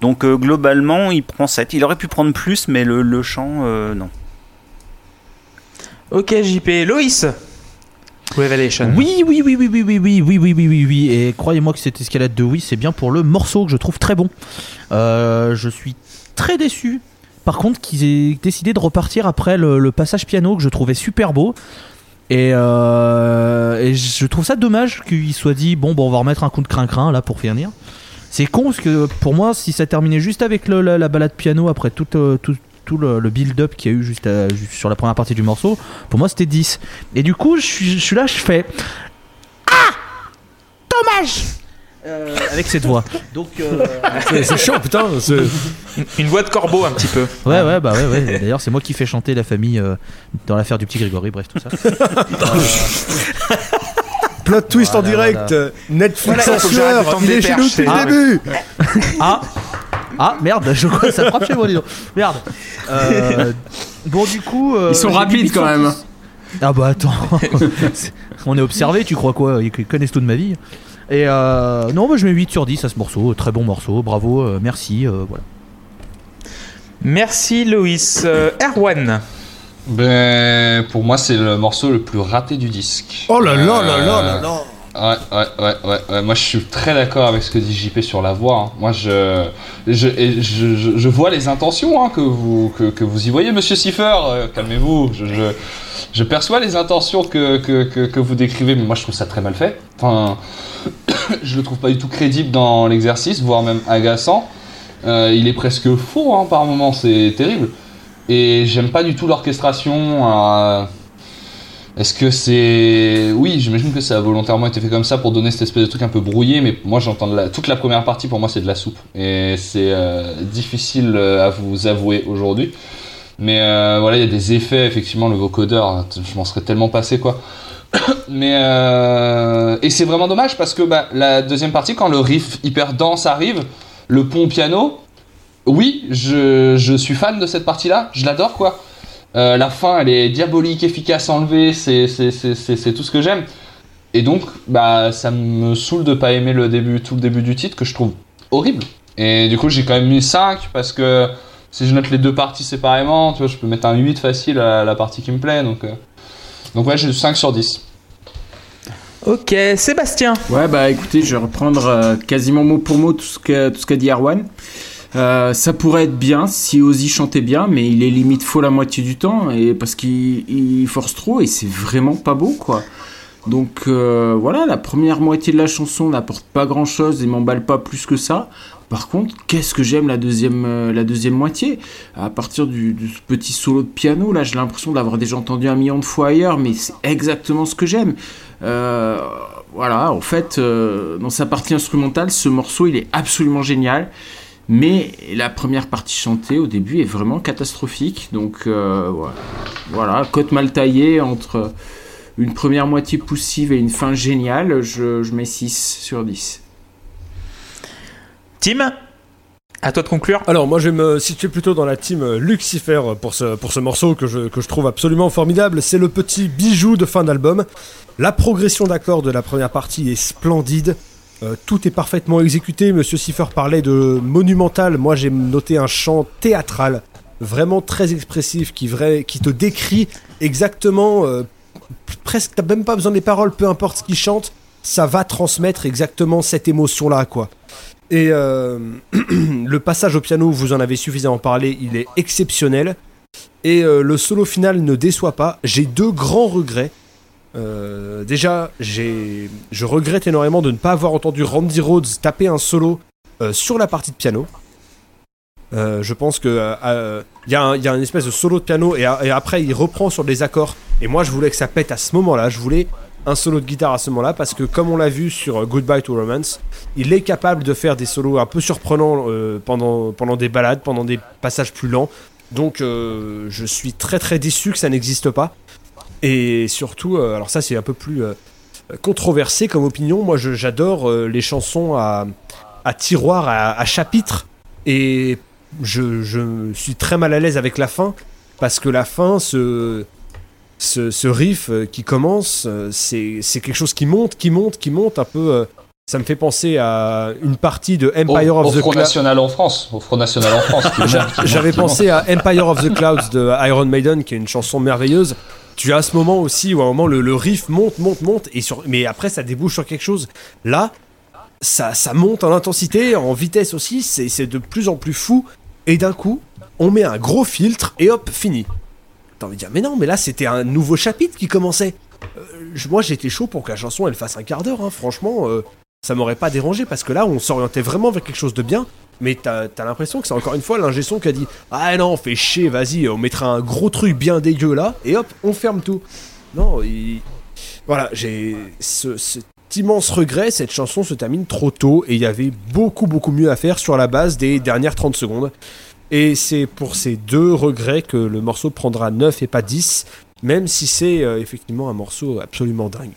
S7: Donc euh, globalement, il prend 7. Il aurait pu prendre plus, mais le, le chant, euh, non.
S1: Ok, JP. Loïs? Revelation.
S3: Oui, oui, oui, oui, oui, oui, oui, oui, oui, oui, oui, oui. Et croyez-moi que cette escalade de oui, c'est bien pour le morceau que je trouve très bon. Euh, je suis très déçu. Par contre, qu'ils aient décidé de repartir après le, le passage piano que je trouvais super beau. Et, euh, je trouve ça dommage qu'il soit dit bon, bon, on va remettre un coup de crin-crin là pour finir. C'est con parce que pour moi, si ça terminait juste avec la, la balade piano après tout, euh, tout, le, build-up qu'il y a eu juste, à- juste sur la première partie du morceau, pour moi c'était 10. Et du coup, je je suis là, je fais Ah Dommage Euh, Avec cette voix. Donc, euh,
S6: C'est chiant, putain.
S1: Une, une voix de corbeau un petit peu.
S3: ouais, ouais, bah ouais, ouais. D'ailleurs, c'est moi qui fais chanter la famille euh, dans l'affaire du petit Grégory, bref, tout ça.
S6: Plot twist en direct.
S3: voilà.
S6: Netflix
S1: Voilà,
S6: en sueur. Il
S1: des
S6: est chez nous depuis
S1: c'est-
S6: le début.
S3: Ah Ah merde, je crois que ça frappe chez moi, dis donc. Merde. Euh, bon, du coup. euh,
S5: Ils sont rapides quand même.
S3: 10. Ah bah attends. On est observé, tu crois quoi? Ils connaissent tout de ma vie. Et euh, non, moi je mets 8 sur 10 à ce morceau. Très bon morceau, bravo, euh, merci. euh, voilà.
S1: Merci Loïs. Euh, Erwan.
S2: Ben, pour moi, c'est le morceau le plus raté du disque.
S6: Oh là là là
S2: Euh,
S6: là là là.
S2: Ouais, ouais, ouais, ouais, ouais. Moi, je suis très d'accord avec ce que dit JP sur la voix. hein. Moi, je, je, et je, je, je vois les intentions hein, que, vous, que, que vous y voyez, monsieur Siffer. Euh, Calmez-vous. Je, je, je perçois les intentions que, que, que, que vous décrivez, mais moi, je trouve ça très mal fait. Enfin, je le trouve pas du tout crédible dans l'exercice, voire même agaçant. Euh, il est presque faux hein, par moments, c'est terrible. Et j'aime pas du tout l'orchestration. euh, est-ce que c'est. Oui, j'imagine que ça a volontairement été fait comme ça pour donner cette espèce de truc un peu brouillé, mais moi j'entends la... toute la première partie pour moi c'est de la soupe. Et c'est euh, difficile à vous avouer aujourd'hui. Mais voilà, il y a des effets, effectivement, le vocodeur, hein, je m'en serais tellement passé quoi. mais. Euh... Et c'est vraiment dommage parce que bah, la deuxième partie, quand le riff hyper dense arrive, le pont piano, oui, je, je suis fan de cette partie-là, je l'adore quoi. Euh, la fin, elle est diabolique, efficace, enlevée, c'est, tout ce que j'aime. Et donc, bah, ça me saoule de pas aimer le début, tout le début du titre que je trouve horrible. Et du coup, j'ai quand même mis 5 parce que si je note les deux parties séparément, tu vois, je peux mettre un 8 facile à la partie qui me plaît. Donc, euh, donc ouais, j'ai 5 sur 10.
S1: Ok, Sébastien.
S5: Ouais, bah écoutez, je vais reprendre euh, quasiment mot pour mot tout ce qu'a tout ce qu'a dit Erwan. Euh, ça pourrait être bien si Ozzy chantait bien, mais il est limite faux la moitié du temps et parce qu'il il force trop et c'est vraiment pas beau quoi. Donc euh, voilà, la première moitié de la chanson n'apporte pas grand chose et m'emballe pas plus que ça. Par contre, qu'est-ce que j'aime la deuxième, euh, moitié? À partir du, petit solo de piano, là, j'ai l'impression de l'avoir déjà entendu un million de fois ailleurs, mais c'est exactement ce que j'aime. Euh, voilà, en fait, euh, dans sa partie instrumentale, ce morceau, il est absolument génial. Mais la première partie chantée au début est vraiment catastrophique. Donc voilà. cote mal taillée entre une première moitié poussive et une fin géniale, je, je mets 6 sur 10.
S1: Tim. À toi de conclure.
S6: Alors moi je vais me situer plutôt dans la team euh, Lucifer pour ce, pour ce morceau que je, trouve absolument formidable. C'est le petit bijou de fin d'album. La progression d'accords de la première partie est splendide. Euh, tout est parfaitement exécuté. Monsieur Cipher parlait de monumental. Moi j'ai noté un chant théâtral, vraiment très expressif, qui, te décrit exactement... euh, presque, t'as même pas besoin des paroles, peu importe ce qu'il chante, ça va transmettre exactement cette émotion-là, quoi. Et euh, le passage au piano, vous en avez suffisamment parlé, il est exceptionnel. Et euh, le solo final ne déçoit pas. J'ai deux grands regrets. Euh, déjà, je regrette énormément de ne pas avoir entendu Randy Rhodes taper un solo sur la partie de piano. Je pense que il y, a une espèce de solo de piano et, et après il reprend sur des accords. Et moi, je voulais que ça pète à ce moment-là. Je voulais un solo de guitare à ce moment-là parce que comme on l'a vu sur Goodbye to Romance, il est capable de faire des solos un peu surprenants euh, pendant, pendant des balades, pendant des passages plus lents. Donc euh, je suis très très déçu que ça n'existe pas. Et surtout, euh, alors ça c'est un peu plus controversé comme opinion, moi j'adore les chansons à, tiroir, à, chapitre. Et je, suis très mal à l'aise avec la fin parce que la fin, ce, ce, ce riff euh, qui commence, euh, c'est quelque chose qui monte, qui monte, qui monte un peu. euh, ça me fait penser à une partie de
S2: Au,
S6: Empire
S2: au
S6: of the
S2: Front
S6: Clouds.
S2: National en France. Au Front National en France.
S6: J'avais pensé à Empire of the Clouds de Iron Maiden, qui est une chanson merveilleuse. Tu as ce moment aussi où à un moment le, le riff monte, monte, monte, et sur, mais après ça débouche sur quelque chose. Là, ça, ça monte en intensité, en vitesse aussi, c'est de plus en plus fou, et d'un coup, on met un gros filtre, et hop, fini. T'as envie de dire, mais non, mais là c'était un nouveau chapitre qui commençait. Euh, moi j'étais chaud pour que la chanson elle fasse un quart d'heure, hein, franchement, euh, ça m'aurait pas dérangé, parce que là on s'orientait vraiment vers quelque chose de bien. Mais t'as as, l'impression que c'est encore une fois l'ingé son qui a dit Ah non, fais chier, vas-y, on mettra un gros truc bien dégueu là, et hop, on ferme tout. Non, il... voilà, j'ai ce, cet immense regret, cette chanson se termine trop tôt, et il y avait beaucoup beaucoup mieux à faire sur la base des dernières 30 secondes. Et c'est pour ces deux regrets que le morceau prendra 9 et pas 10, même si c'est euh, effectivement un morceau absolument dingue.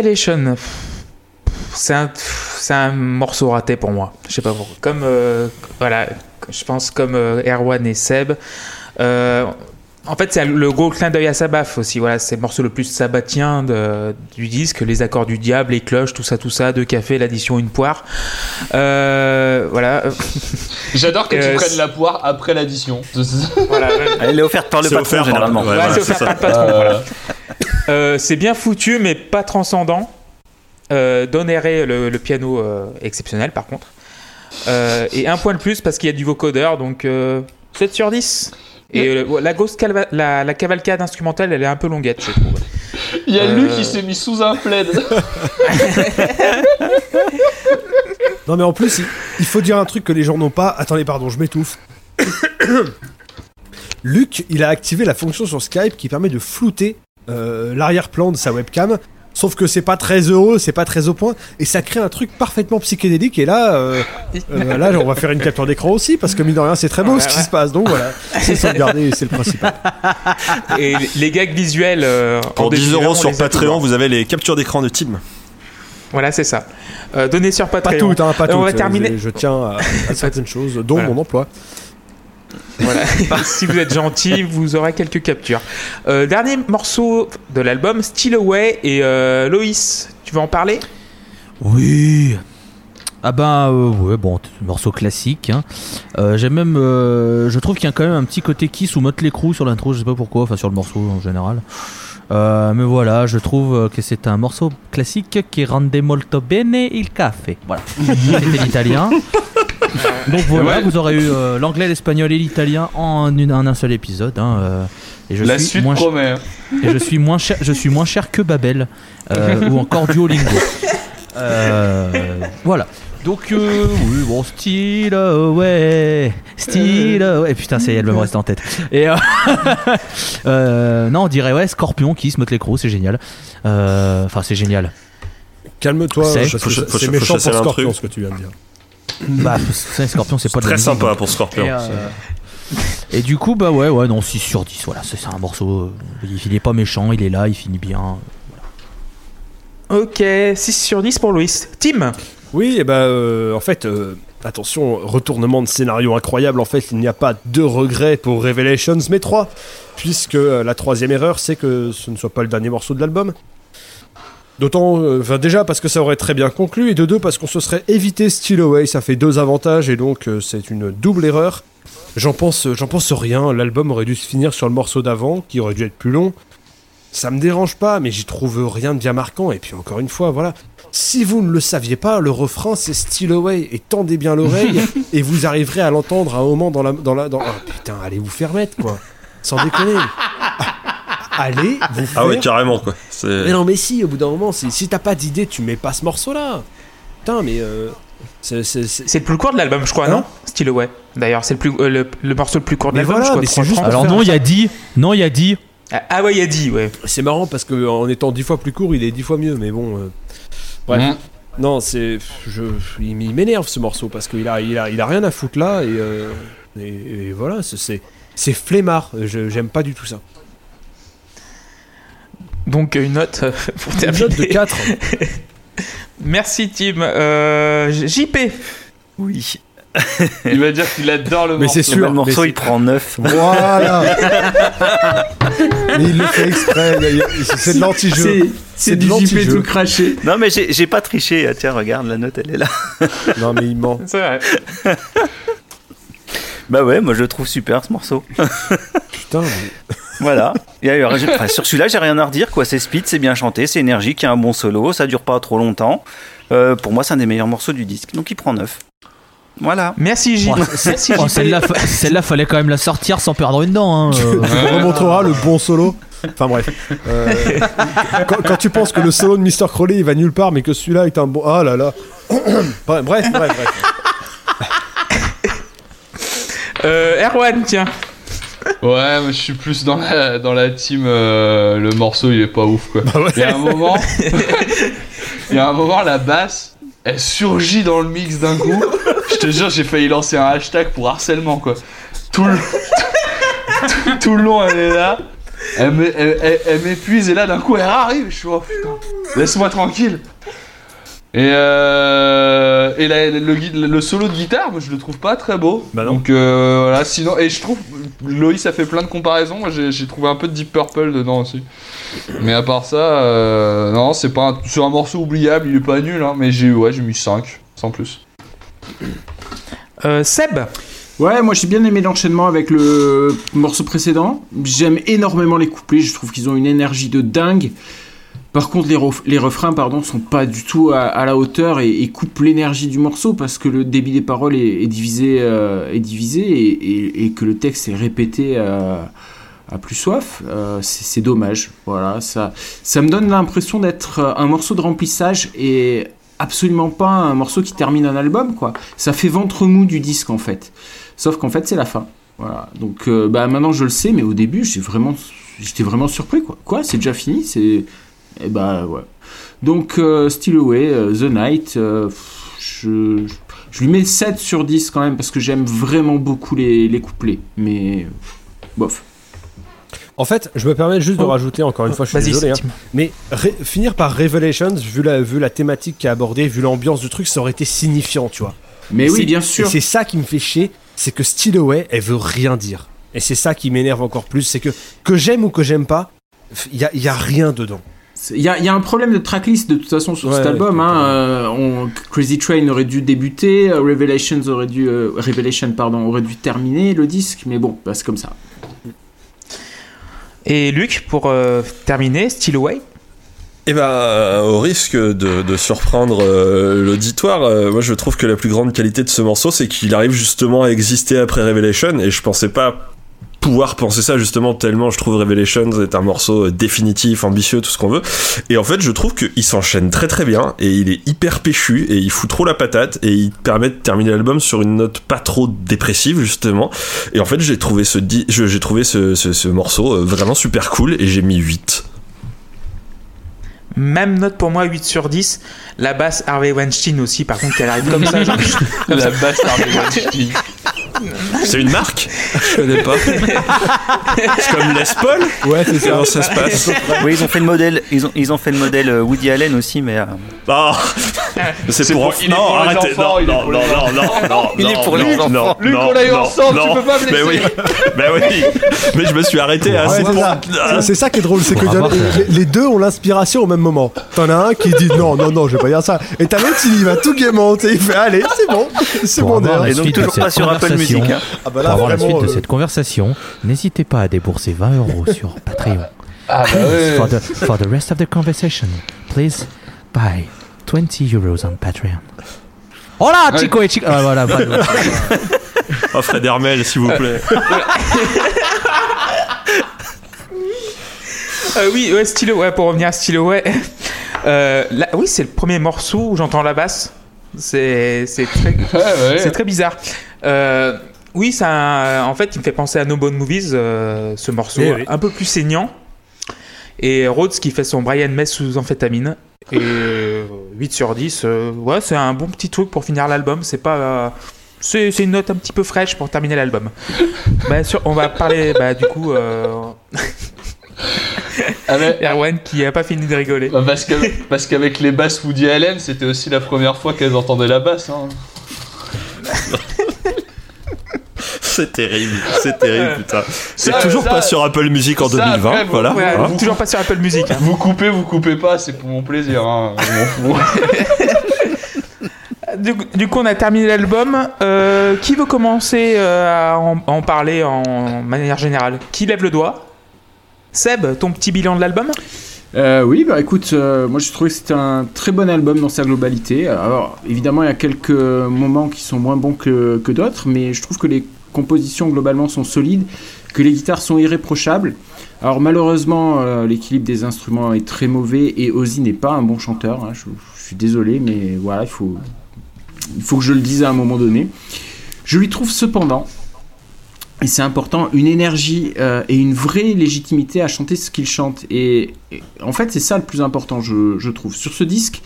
S1: Revelation. C'est un, c'est un morceau raté pour moi. Je sais pas pourquoi. Comme, euh, voilà, je pense comme euh, Erwan et Seb. Euh, en fait, c'est le gros clin d'œil à Sabbath aussi. Voilà, c'est le morceau le plus sabbatien de- du disque. Les accords du diable, les cloches, tout ça, tout ça. Deux cafés, l'addition, une poire. Euh, voilà.
S2: J'adore que
S1: Euh,
S2: tu prennes la poire après l'addition.
S1: voilà.
S7: Elle est offerte par le patron généralement.
S4: ouais,
S1: Ouais,
S4: voilà,
S1: c'est offert par le patron,
S2: Euh,
S1: voilà. Euh, c'est bien foutu, mais pas transcendant. Euh, le, le piano euh, exceptionnel par contre. Euh, et un point de plus parce qu'il y a du vocodeur, donc euh, 7 sur 10. Et euh, la, grosse calva- la, la cavalcade instrumentale, elle est un peu longuette, je trouve.
S2: Il y a
S1: Euh,
S2: Luc qui s'est mis sous un plaid.
S6: Non mais en plus, il, il faut dire un truc que les gens n'ont pas. Attendez, pardon, je m'étouffe. Luc, il a activé la fonction sur Skype qui permet de flouter euh, l'arrière-plan de sa webcam. Sauf que c'est pas très heureux, c'est pas très au point, et ça crée un truc parfaitement psychédélique. Et là, euh, euh, là, on va faire une capture d'écran aussi, parce que mine de rien, c'est très beau
S1: Ouais,
S6: ce qui se passe. Donc voilà, c'est sauvegardé, et c'est le principal.
S1: Et les gags visuels. euh, en
S4: Pour 10
S1: défilé,
S4: euros
S1: on
S4: sur Patreon, vous avez les captures d'écran de Tim.
S1: Voilà, c'est ça. Euh, donnez sur
S6: Pas
S1: Patreon.
S6: tout, hein, pas
S1: Euh,
S6: tout.
S1: on va terminer.
S6: Je tiens à, à certaines choses, dont
S1: Voilà.
S6: mon emploi.
S1: Voilà. si vous êtes gentil, vous aurez quelques captures. Euh, dernier morceau de l'album, Still Away et euh, Loïs. Tu veux en parler?
S3: Oui. Ah ben euh, ouais bon morceau classique. Hein. Euh, J'aime même, euh, je trouve qu'il y a quand même un petit côté Kiss ou Motley Crue sur l'intro, je sais pas pourquoi, enfin sur le morceau en général. Euh, mais voilà, je trouve que c'est un morceau classique qui rende molto bene il caffè. Voilà, c'était l'italien. Donc voilà,
S2: Ouais.
S3: vous aurez eu euh, l'anglais, l'espagnol et l'italien en, une- en un seul épisode. hein, euh, et je
S2: La
S3: suis
S2: suite
S3: moins
S2: promet. hein.
S3: et je suis moins cher, je suis moins cher que Babel euh, ou encore Duolingo. Euh, voilà. Donc euh, oui, bon, style ouais, style ouais. Putain, c'est elle me reste en tête. Et euh, euh, non, on dirait ouais, Scorpion qui se motte l'écrou, c'est génial. Euh, Enfin, c'est génial.
S6: Calme-toi,
S3: C'est-
S6: méchant
S4: chasser
S6: pour Scorpion ce que tu viens de dire.
S3: Bah, c'est- Scorpion, c'est pas de la
S4: Très
S3: musique,
S4: sympa
S3: donc.
S4: pour Scorpion.
S3: Et, euh, et du coup, bah ouais, ouais, non, 6 sur 10, voilà, c'est c'est un morceau, euh, il, il est pas méchant, il est là, il finit bien.
S1: Ok, 6 sur 10 pour Loïs. Tim
S6: Oui, et ben euh, en fait, euh, attention, retournement de scénario incroyable. En fait, il n'y a pas deux regrets pour Revelations, mais trois, puisque la troisième erreur, c'est que ce ne soit pas le dernier morceau de l'album. D'autant, euh, enfin déjà parce que ça aurait très bien conclu, et de deux parce qu'on se serait évité Still Away. Ça fait deux avantages, et donc euh, c'est une double erreur. J'en pense, j'en pense rien. L'album aurait dû se finir sur le morceau d'avant, qui aurait dû être plus long. Ça me dérange pas, mais j'y trouve rien de bien marquant. Et puis encore une fois, voilà. Si vous ne le saviez pas, le refrain c'est Still Away et tendez bien l'oreille et vous arriverez à l'entendre à un moment dans la dans la dans. Oh, putain, allez vous faire mettre quoi. Sans déconner. Allez vous faire.
S4: Ah ouais, carrément quoi. C'est-
S6: mais non mais si, au bout d'un moment, si, si t'as pas d'idée, tu mets pas ce morceau là. Putain, mais euh, c'est c'est- c'est-
S1: C'est le plus court de l'album, je crois,
S6: Hein
S1: non? Still Away. D'ailleurs, c'est le, plus, euh, le, le morceau le plus court de
S6: Mais
S1: l'album,
S6: voilà,
S1: je crois.
S6: mais c'est
S1: 3.30.
S6: juste-
S3: Alors non, il y a dit, non, il y a dit,
S1: Ah, Ah ouais, il a dit, ouais.
S6: c'est marrant parce que en étant dix fois plus court, il est dix fois mieux. Mais bon. euh, Bref.
S2: Mhm.
S6: Non, c'est. Je, il il m'énerve ce morceau parce qu'il a, il a, il a rien à foutre là et, euh, et, et voilà, c'est- c'est. C'est flemmard, Je- j'aime pas du tout ça.
S1: Donc une note euh, pour
S6: Une
S1: terminer.
S6: note de 4.
S1: Merci Tim. Euh, JP.
S7: Oui.
S2: Il va dire qu'il adore le
S6: Mais
S2: morceau.
S6: c'est sûr.
S7: le morceau
S6: mais
S7: il prend 9.
S6: Voilà Mais il le fait exprès, c'est de l'anti-jeu.
S5: C'est-
S6: C'est
S5: C'est
S6: de
S5: du JP tout craché.
S7: Non mais j'ai j'ai pas triché. Ah, Tiens regarde la note elle est là.
S6: Non mais il ment.
S1: C'est vrai.
S7: Bah ouais moi je le trouve super ce morceau.
S6: Putain, mais-
S7: Voilà. Il y a eu- enfin, sur celui-là, j'ai rien à redire. quoi. C'est speed, c'est bien chanté, c'est énergique, il y a un bon solo, ça dure pas trop longtemps. Euh, pour moi, c'est un des meilleurs morceaux du disque. Donc il prend 9. Voilà.
S1: Merci.
S3: Ouais,
S1: Merci
S3: Oh, celle-là, fa- celle-là, fallait quand même la sortir sans perdre une dent. Hein. euh.
S6: on remontrera le bon solo. Enfin bref. Euh, quand, quand tu penses que le solo de Mr. Crowley il va nulle part, mais que celui-là est un bon. Ah là là. bref, bref, bref. bref.
S1: Euh, Erwan, tiens.
S2: Ouais, mais je suis plus dans la, dans la team. euh, le morceau, il est pas ouf quoi.
S6: Bah
S2: Il y a un moment. Il y a un moment, la basse, elle surgit dans le mix d'un coup. Je te jure, j'ai failli lancer un hashtag pour harcèlement quoi. Tout le, tout, tout le long, elle est là. Elle m'é- elle- elle- elle m'épuise et là d'un coup elle arrive. Je suis oh putain, laisse-moi tranquille. Et, euh, et la- le, solo de guitare, moi, je le trouve pas très beau.
S4: Bah non.
S2: Donc euh, voilà, sinon, et je trouve, Loïs a fait plein de comparaisons. Moi j'ai j'ai trouvé un peu de Deep Purple dedans aussi. Mais à part ça, euh, non, c'est pas un, c'est un morceau oubliable, il est pas nul, hein, mais j'ai ouais, j'ai mis 5, sans plus.
S1: Euh, Seb,
S5: Ouais, moi j'ai bien aimé l'enchaînement avec le morceau précédent. J'aime énormément les couplets, je trouve qu'ils ont une énergie de dingue. Par contre, les, ref- les refrains, pardon, sont pas du tout à, la hauteur et, coupent l'énergie du morceau parce que le débit des paroles est, divisé, euh, est divisé et, et- et que le texte est répété euh, à plus soif. Euh, c'est dommage. Voilà, ça, ça me donne l'impression d'être euh, un morceau de remplissage et absolument pas un morceau qui termine un album, quoi. Ça fait ventre mou du disque en fait. Sauf qu'en fait, c'est la fin. Voilà. Donc, euh, bah, maintenant, je le sais, mais au début, j'étais vraiment, vraiment surpris. Quoi, quoi? C'est déjà fini? C'est. Et bah, ouais. Donc, euh, Still Away, euh, The Night, euh, je, je lui mets 7 sur 10 quand même, parce que j'aime vraiment beaucoup les, les couplets. Mais. Bof.
S6: En fait, je me permets juste de
S1: Oh.
S6: rajouter, encore une fois, je suis désolé, hein, mais ré- finir par Revelations, vu la, vu la thématique qui est abordée, vu l'ambiance du truc, ça aurait été signifiant, tu vois.
S5: Mais
S6: Et
S5: oui, bien
S6: Et
S5: sûr.
S6: c'est ça qui me fait chier, c'est que Still Away, elle veut rien dire. Et c'est ça qui m'énerve encore plus, c'est que que j'aime ou que j'aime pas, il y a, y a rien dedans.
S5: Il y, a, il y a un problème de tracklist de toute façon sur
S6: Ouais,
S5: cet album. hein. Euh, on- Crazy Train aurait dû débuter, euh, Revelations aurait dû, euh, Revelation pardon, aurait dû terminer le disque, mais bon, bah, c'est comme ça.
S1: Et Luc, pour euh, terminer, Still Away?
S4: Et ben, au risque de, de surprendre euh, l'auditoire, euh, moi je trouve que la plus grande qualité de ce morceau, c'est qu'il arrive justement à exister après Revelation, et je pensais pas pouvoir penser ça justement tellement je trouve Revelations est un morceau euh, définitif, ambitieux, tout ce qu'on veut. Et en fait, je trouve qu'il s'enchaîne très très bien, et il est hyper péchu, et il fout trop la patate, et il permet de terminer l'album sur une note pas trop dépressive justement. Et en fait, j'ai trouvé ce, j'ai trouvé ce, ce, ce morceau euh, vraiment super cool, et j'ai mis 8.
S1: Même note pour moi, 8 sur 10. La basse Harvey Weinstein aussi, par contre, qu'elle arrive comme ça. genre,
S2: La basse Harvey Weinstein.
S4: C'est une marque Je connais pas. C'est comme Les Paul
S6: Ouais, c'est
S4: Comment ça se passe
S7: Oui, ils ont fait le modèle, ils ont, ils ont fait le modèle euh, Woody Allen aussi, mais euh,
S4: Ah, C'est pour, Non,
S2: pour les
S4: arrêtez.
S2: enfants,
S4: Non, non, non, non, non, non,
S7: Il est pour les
S4: non,
S7: enfants.
S4: non,
S2: Luc, on l'a eu
S4: non,
S2: ensemble, tu peux pas me
S4: Mais oui,
S2: laisser.
S4: mais oui. Mais je me suis arrêté à
S6: Ouais,
S4: c'est
S6: c'est
S4: pour-
S6: ça. C'est ça qui est drôle, c'est que les, les deux ont l'inspiration au même moment. T'en as un qui dit non, non, non, je vais pas dire ça. Et t'as l'autre, il va tout gaiement, tu sais, il fait allez, c'est bon, c'est bon
S7: et donc toujours pas sur Apple
S3: conversation,
S7: Hein.
S6: Ah bah
S3: Pour avoir la suite de
S6: euh,
S3: cette conversation, n'hésitez pas à débourser 20 euros sur Patreon.
S2: Ah bah ouais.
S3: For the, for the rest of the conversation, please buy 20 euros on Patreon. Hola, Chico et Chico. Ah, voilà.
S4: Oh, Fred Hermel, s'il vous plaît.
S1: Euh, oui, ouais, Still Away, pour revenir à Still Away. Euh, là- oui, c'est le premier morceau où j'entends la basse. C'est c'est très,
S2: Ouais, ouais.
S1: c'est très bizarre. Euh, oui, ça, en fait, il me fait penser à No Bone Movies, euh, ce morceau,
S6: Eh oui.
S1: un peu plus saignant. Et Rhodes qui fait son Brian May sous amphétamine. Et euh, 8 sur 10, euh, ouais, c'est un bon petit truc pour finir l'album. C'est pas. euh, c'est c'est une note un petit peu fraîche pour terminer l'album. bah, sur- on va parler, bah, du coup, euh,
S2: Ah,
S1: Erwan qui a pas fini de rigoler.
S2: bah, parce qu'avec les basses Woody Allen, c'était aussi la première fois qu'elles entendaient la basse. Hein.
S4: C'est terrible, c'est terrible, putain. C'est
S2: Ça,
S4: toujours
S2: ça-
S4: pas sur Apple Music en
S2: ça,
S4: 2020,
S2: après, vous-
S4: voilà.
S1: Ouais,
S4: hein.
S1: toujours pas sur Apple Music. hein.
S2: Vous coupez, vous coupez pas, c'est pour mon plaisir. Hein. Je m'en fous.
S1: Du, du coup, on a terminé l'album. Euh, qui veut commencer euh, à en, à en parler en manière générale? Qui lève le doigt? Seb, ton petit bilan de l'album?
S5: Euh, oui, bah écoute, euh, moi je trouvais que c'était un très bon album dans sa globalité. Alors évidemment, il y a quelques moments qui sont moins bons que, que d'autres, mais je trouve que les compositions globalement sont solides, que les guitares sont irréprochables. Alors malheureusement, euh, l'équilibre des instruments est très mauvais et Ozzy n'est pas un bon chanteur. hein. je, suis désolé, mais voilà, il faut, il faut que je le dise à un moment donné. Je lui trouve cependant et c'est important, une énergie euh, et une vraie légitimité à chanter ce qu'il chante. Et, en fait, c'est ça le plus important, je, trouve. Sur ce disque,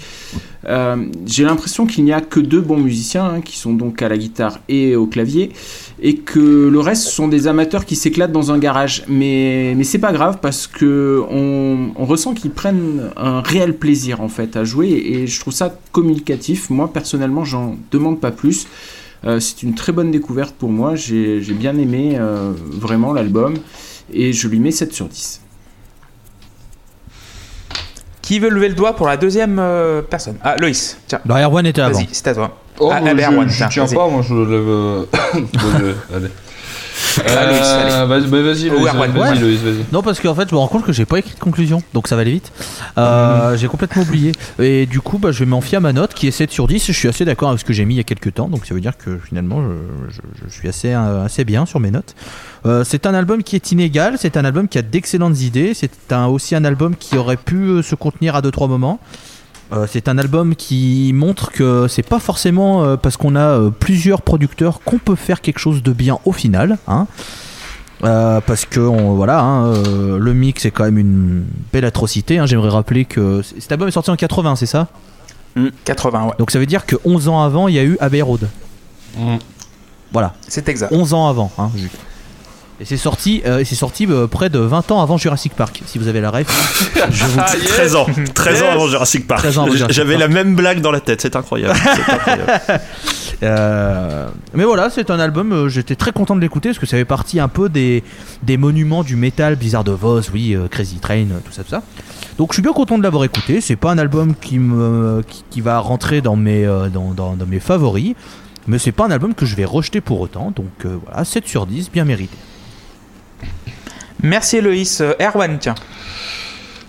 S5: euh, j'ai l'impression qu'il n'y a que deux bons musiciens, hein, qui sont donc à la guitare et au clavier, et que le reste sont des amateurs qui s'éclatent dans un garage. Mais, mais c'est pas grave parce que on, on ressent qu'ils prennent un réel plaisir en fait à jouer, et je trouve ça communicatif. Moi personnellement, j'en demande pas plus. Euh, c'est une très bonne découverte pour moi. J'ai bien aimé euh, vraiment l'album et je lui mets 7 sur 10.
S1: Qui veut lever le doigt pour la deuxième euh, personne? Ah, Loïs, tiens.
S3: Bah, Erwan était avant.
S1: Vas-y, c'est à toi.
S2: Oh,
S1: Ah,
S2: je, je
S1: tiens,
S2: pas, moi je lève. euh, allez. Euh, vas-y, bah, vas-y, Loïs, vas-y,
S3: ouais.
S2: Loïs, vas-y.
S3: Non, parce qu'en fait, je me rends compte que j'ai pas écrit de conclusion, donc ça va aller vite. Euh, J'ai complètement oublié. Et du coup, bah, je vais m'en fier à ma note qui est 7 sur 10. Je suis assez d'accord avec ce que j'ai mis il y a quelques temps, donc ça veut dire que finalement, je, je- je suis assez, euh, assez bien sur mes notes. Euh, c'est un album qui est inégal, c'est un album qui a d'excellentes idées, c'est un, aussi un album qui aurait pu se contenir à 2-3 moments. Euh, c'est un album qui montre que c'est pas forcément euh, parce qu'on a euh, plusieurs producteurs qu'on peut faire quelque chose de bien au final. Hein. Euh, parce que on- voilà, hein, euh, le mix est quand même une belle atrocité. hein. J'aimerais rappeler que cet album est sorti en 80, c'est ça?
S1: 80, ouais.
S3: Donc ça veut dire que 11 ans avant, il y a eu Abbey Road.
S2: Mm.
S3: Voilà,
S1: C'est exact.
S3: 11 ans avant. Hein, juste. Et c'est sorti, euh, c'est sorti euh, près de 20 ans avant Jurassic Park, si vous avez la ref.
S4: Je vous
S2: Ah, yes
S4: 13 ans. 13 ans avant Jurassic Park.
S3: 13 ans avant Jurassic
S4: J'avais la même blague dans la tête, c'est incroyable.
S3: Euh, mais voilà, c'est un album, euh, j'étais très content de l'écouter parce que ça fait partie un peu des, des monuments du métal, Blizzard of Oz, oui, euh, Crazy Train, tout ça, tout ça. Donc je suis bien content de l'avoir écouté. C'est pas un album qui, me, qui, qui va rentrer dans mes, euh, dans, dans- dans mes favoris, mais c'est pas un album que je vais rejeter pour autant. Donc euh, voilà, 7 sur 10, bien mérité.
S1: Merci Loïs. Euh, Erwan, tiens.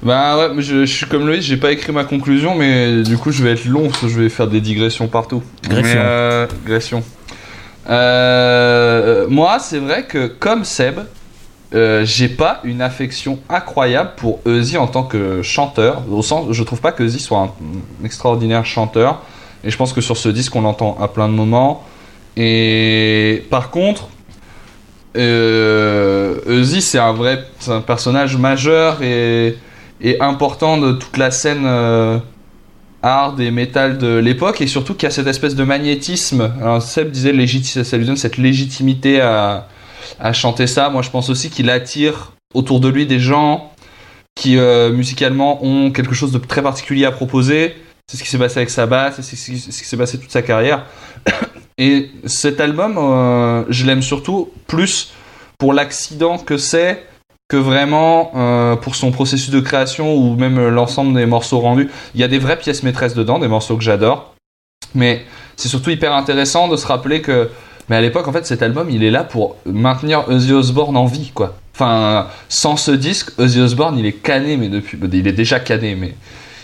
S2: Bah ouais, je, je suis comme Loïs, j'ai pas écrit ma conclusion, mais du coup je vais être long parce que je vais faire des digressions partout.
S3: Gression.
S2: Mais, euh, digression. Euh, moi, c'est vrai que comme Seb, euh, j'ai pas une affection incroyable pour Ozzy en tant que chanteur. Au sens, je trouve pas que soit un, un extraordinaire chanteur. Et je pense que sur ce disque, on l'entend à plein de moments. Et par contre, euh, Ozzy, c'est un vrai un personnage majeur et, important de toute la scène euh, hard et metal de l'époque et surtout qu'il y a cette espèce de magnétisme. Alors Seb disait ça lui donne cette légitimité à, chanter ça. Moi, je pense aussi qu'il attire autour de lui des gens qui euh, musicalement ont quelque chose de très particulier à proposer. C'est ce qui s'est passé avec sa basse, c'est ce qui c'est ce qui s'est passé toute sa carrière. Et cet album, euh, je l'aime surtout plus pour l'accident que c'est que vraiment euh, pour son processus de création ou même l'ensemble des morceaux rendus. Il y a des vraies pièces maîtresses dedans, des morceaux que j'adore. Mais c'est surtout hyper intéressant de se rappeler que mais à l'époque en fait cet album il est là pour maintenir Ozzy Osbourne en vie quoi. Enfin sans ce disque Ozzy Osbourne il est cané mais depuis il est déjà cané mais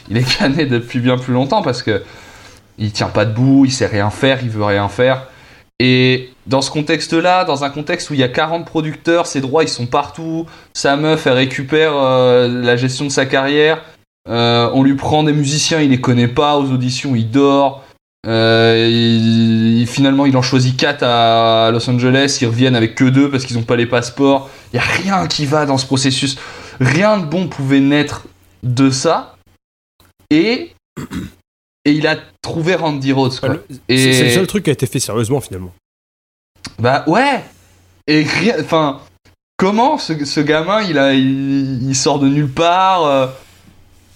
S2: il est cané depuis bien plus longtemps parce que il tient pas debout, il sait rien faire, il veut rien faire. Et dans ce contexte-là, dans un contexte où il y a 40 producteurs, ses droits ils sont partout, sa meuf elle récupère euh, la gestion de sa carrière, euh, on lui prend des musiciens, il les connaît pas, aux auditions il dort, euh, finalement il en choisit 4 à Los Angeles, ils reviennent avec que deux parce qu'ils n'ont pas les passeports, il y a rien qui va dans ce processus, rien de bon pouvait naître de ça, et, et il a trouvé Randy Rhodes quoi.
S6: Le- C'est c'est le
S2: Et-
S6: seul truc qui a été fait sérieusement finalement.
S2: Bah ouais Et rien- enfin, comment ce, ce gamin, il, a, il, il sort de nulle part euh,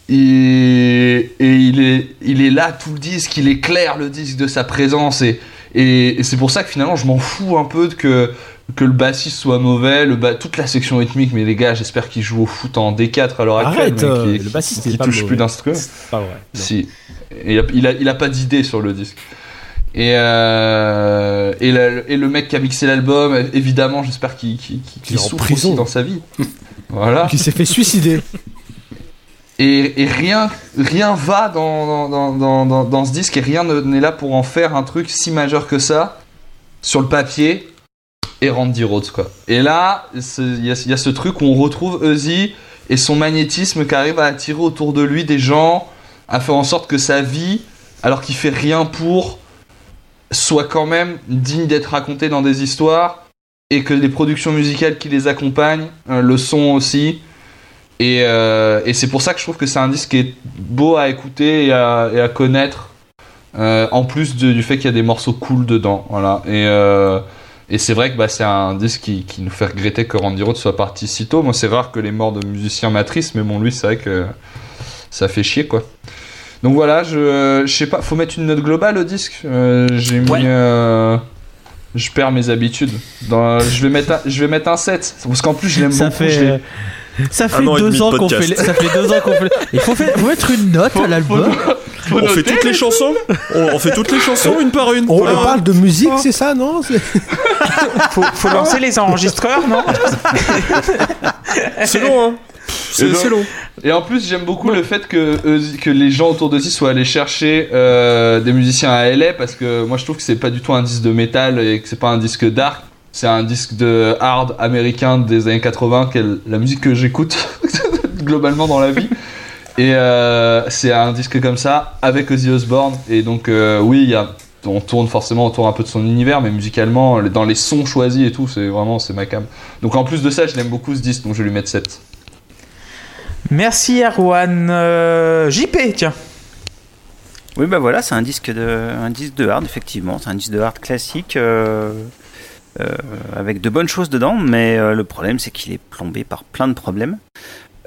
S2: et, et il, est, il est là tout le disque, il éclaire le disque de sa présence et, et, et c'est pour ça que finalement je m'en fous un peu de que, que le bassiste soit mauvais, le ba- toute la section rythmique, mais les gars j'espère qu'il joue au foot en D4 à l'heure actuelle,
S6: Arrête,
S2: mais
S6: euh, le bassiste, pas
S2: touche
S6: mauvais.
S2: plus
S6: non.
S2: Si. Il, a, il, a, il a pas d'idée sur le disque. Et, euh, et, le, et le mec qui a mixé l'album, évidemment, j'espère qu'il
S6: Il est en prison.
S2: aussi dans sa vie. voilà.
S6: Qui s'est fait suicider.
S2: Et, et rien, rien va dans, dans, dans, dans, ce disque et rien ne- n'est là pour en faire un truc si majeur que ça sur le papier et Randy Rhodes quoi. Et là, il y, a- ce truc où on retrouve Ozzy et son magnétisme qui arrive à attirer autour de lui des gens, à faire en sorte que sa vie, alors qu'il fait rien pour, soit quand même digne d'être racontée dans des histoires et que les productions musicales qui les accompagnent, euh, le son aussi. Et, euh, et c'est pour ça que je trouve que c'est un disque qui est beau à écouter et à, connaître. euh, en plus du fait qu'il y a des morceaux cool dedans. Voilà. Et, et c'est vrai que bah, c'est un disque qui, qui nous fait regretter que Randy Rhoads soit parti si tôt. Moi, c'est rare que les morts de musiciens m'attristent, mais bon, lui, c'est vrai que ça fait chier, quoi. Donc voilà, je, je sais pas, faut mettre une note globale au disque. Euh, J'ai mis.
S1: Ouais.
S2: euh, je perds mes habitudes. Dans, je, vais mettre un, je vais mettre un 7. Parce qu'en plus, je l'aime beaucoup.
S3: fait. Ça fait
S4: an
S3: deux
S4: de
S3: ans qu'on fait. les- Ça fait deux ans qu'on fait. Il faut, faire- faut mettre une note à l'album.
S2: faut
S4: On fait toutes les chansons on, on fait toutes les chansons une par une.
S6: On, on parle de musique, c'est ça, non C'est-
S1: Faut, faut lancer les enregistreurs, non
S4: C'est long, hein. C'est
S2: donc-
S4: c'est long.
S2: Et en plus, j'aime beaucoup le fait que, Ozzy- que les gens autour d'Ozzy soient allés chercher euh, des musiciens à LA parce que moi je trouve que c'est pas du tout un disque de métal et que c'est pas un disque dark. C'est un disque de hard américain des années 80, qui est la musique que j'écoute globalement dans la vie. Et euh, c'est un disque comme ça avec Ozzy Osbourne. Et donc, euh, oui, il y a, on tourne forcément autour un peu de son univers, mais musicalement, dans les sons choisis et tout, c'est vraiment c'est ma cam. Donc, en plus de ça, je l'aime beaucoup ce disque, donc je vais lui mettre 7.
S1: Merci Erwan. Euh, JP, tiens.
S7: Oui, bah voilà, c'est un disque de, un disque de hard, effectivement. C'est un disque de hard classique euh, euh, avec de bonnes choses dedans, mais euh, le problème, c'est qu'il est plombé par plein de problèmes.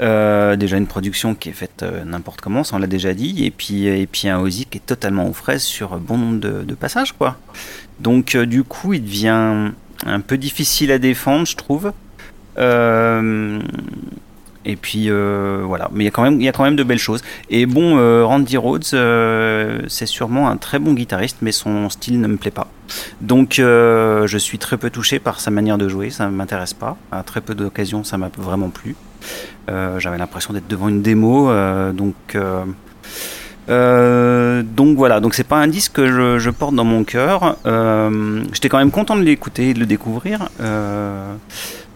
S7: Euh, déjà une production qui est faite euh, n'importe comment, ça on l'a déjà dit, et puis, et puis un Ozzy qui est totalement aux fraises sur bon nombre de, passages, quoi. Donc euh, du coup, il devient un peu difficile à défendre, je trouve. Euh, et puis euh, voilà, mais il y a quand même, il y a quand même de belles choses. Et bon, euh, Randy Rhodes, euh, c'est sûrement un très bon guitariste, mais son style ne me plaît pas. Donc euh, je suis très peu touché par sa manière de jouer, ça ne m'intéresse pas. À très peu d'occasions, ça m'a vraiment plu. Euh, J'avais l'impression d'être devant une démo, euh, donc. euh, donc voilà, donc c'est pas un disque que je, je porte dans mon cœur. Euh, J'étais quand même content de l'écouter et de le découvrir. Euh,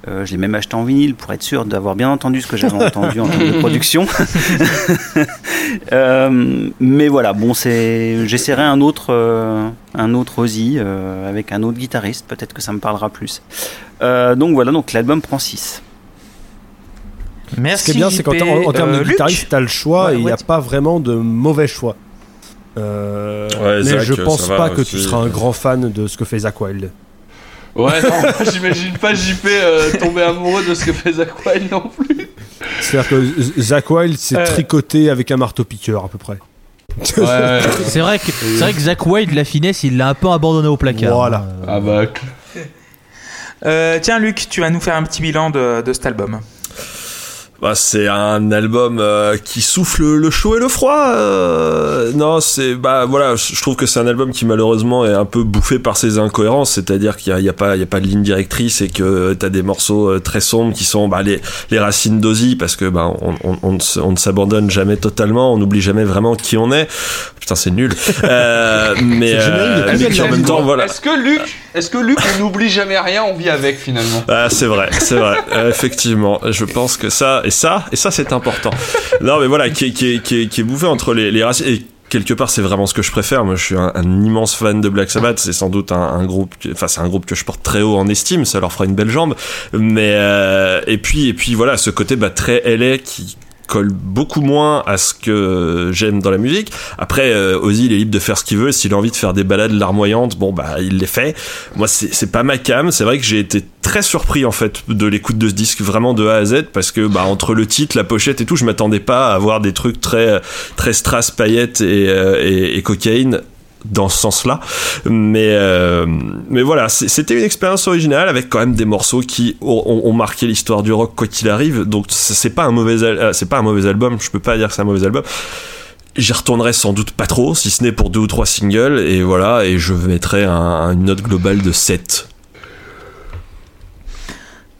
S7: je l'ai même acheté en vinyle pour être sûr d'avoir bien entendu ce que j'avais entendu en termes de production. Mais voilà, bon, c'est, j'essaierai un autre, un autre Ozzy avec un autre guitariste. Peut-être que ça me parlera plus. Donc voilà, donc l'album prend 6.
S1: Merci.
S6: Ce qui est bien, c'est qu'en en, en termes
S1: Euh,
S6: de
S1: Luc
S6: guitariste, t'as le choix
S1: Ouais,
S6: et il n'y a pas vraiment de mauvais choix. Euh,
S4: Ouais,
S6: mais
S4: Zach,
S6: je pense pas que
S4: aussi.
S6: tu seras un grand fan de ce que fait Zach Wild.
S2: Ouais, non, j'imagine pas JP euh, tomber amoureux de ce que fait Zach Wild non plus.
S6: C'est-à-dire que Zach Wild, c'est
S1: Euh.
S6: tricoté avec un marteau-piqueur à peu près.
S2: Ouais,
S3: C'est vrai que c'est vrai que Zach Wilde, la finesse, il l'a un peu abandonné au placard.
S6: Voilà.
S3: Euh,
S2: ah bah,
S1: Euh, tiens, Luc, tu vas nous faire un petit bilan de, de cet album.
S4: Bah, c'est un album euh, qui souffle le chaud et le froid. euh, non, c'est bah voilà, je trouve que c'est un album qui malheureusement est un peu bouffé par ses incohérences, c'est-à-dire qu'il y a, pas il y a pas de ligne directrice et que t'as des morceaux euh, très sombres qui sont bah, les les racines d'Ozzy parce que bah on on ne s'abandonne jamais totalement, on n'oublie jamais vraiment qui on est. Putain, c'est nul. Euh, mais euh,
S6: Est-ce
S4: mais en même temps voilà.
S2: Est-ce que Luc, est-ce que Luc, on n'oublie jamais rien, on vit avec finalement?
S4: Ah, c'est vrai, c'est vrai. Euh, effectivement, je pense que ça et ça et ça c'est important. Non, mais voilà, qui est, qui est, qui est, qui est bouffé entre les, les racines et quelque part c'est vraiment ce que je préfère. Moi, je suis un, un immense fan de Black Sabbath. C'est sans doute un, un groupe, que- enfin c'est un groupe que je porte très haut en estime. Ça leur fera une belle jambe. Mais euh, et puis et puis voilà, ce côté bah, très LA qui colle beaucoup moins à ce que j'aime dans la musique. Après, euh, Ozzy, il est libre de faire ce qu'il veut. S'il a envie de faire des balades larmoyantes, bon, bah, il les fait. Moi, c'est pas ma cam. C'est vrai que j'ai été très surpris, en fait, de l'écoute de ce disque, vraiment de A à Z, parce que, bah, entre le titre, la pochette et tout, je m'attendais pas à avoir des trucs très, très strass, paillettes et, euh, et, et cocaïne dans ce sens-là. Mais, euh, mais voilà, c'était une expérience originale avec quand même des morceaux qui ont, marqué l'histoire du rock quoi qu'il arrive. Donc c'est pas un mauvais, euh, c'est pas un mauvais album. Je peux pas dire que c'est un mauvais album. J'y retournerai sans doute pas trop, si ce n'est pour deux ou trois singles, et voilà, et je mettrai un- une note globale de 7.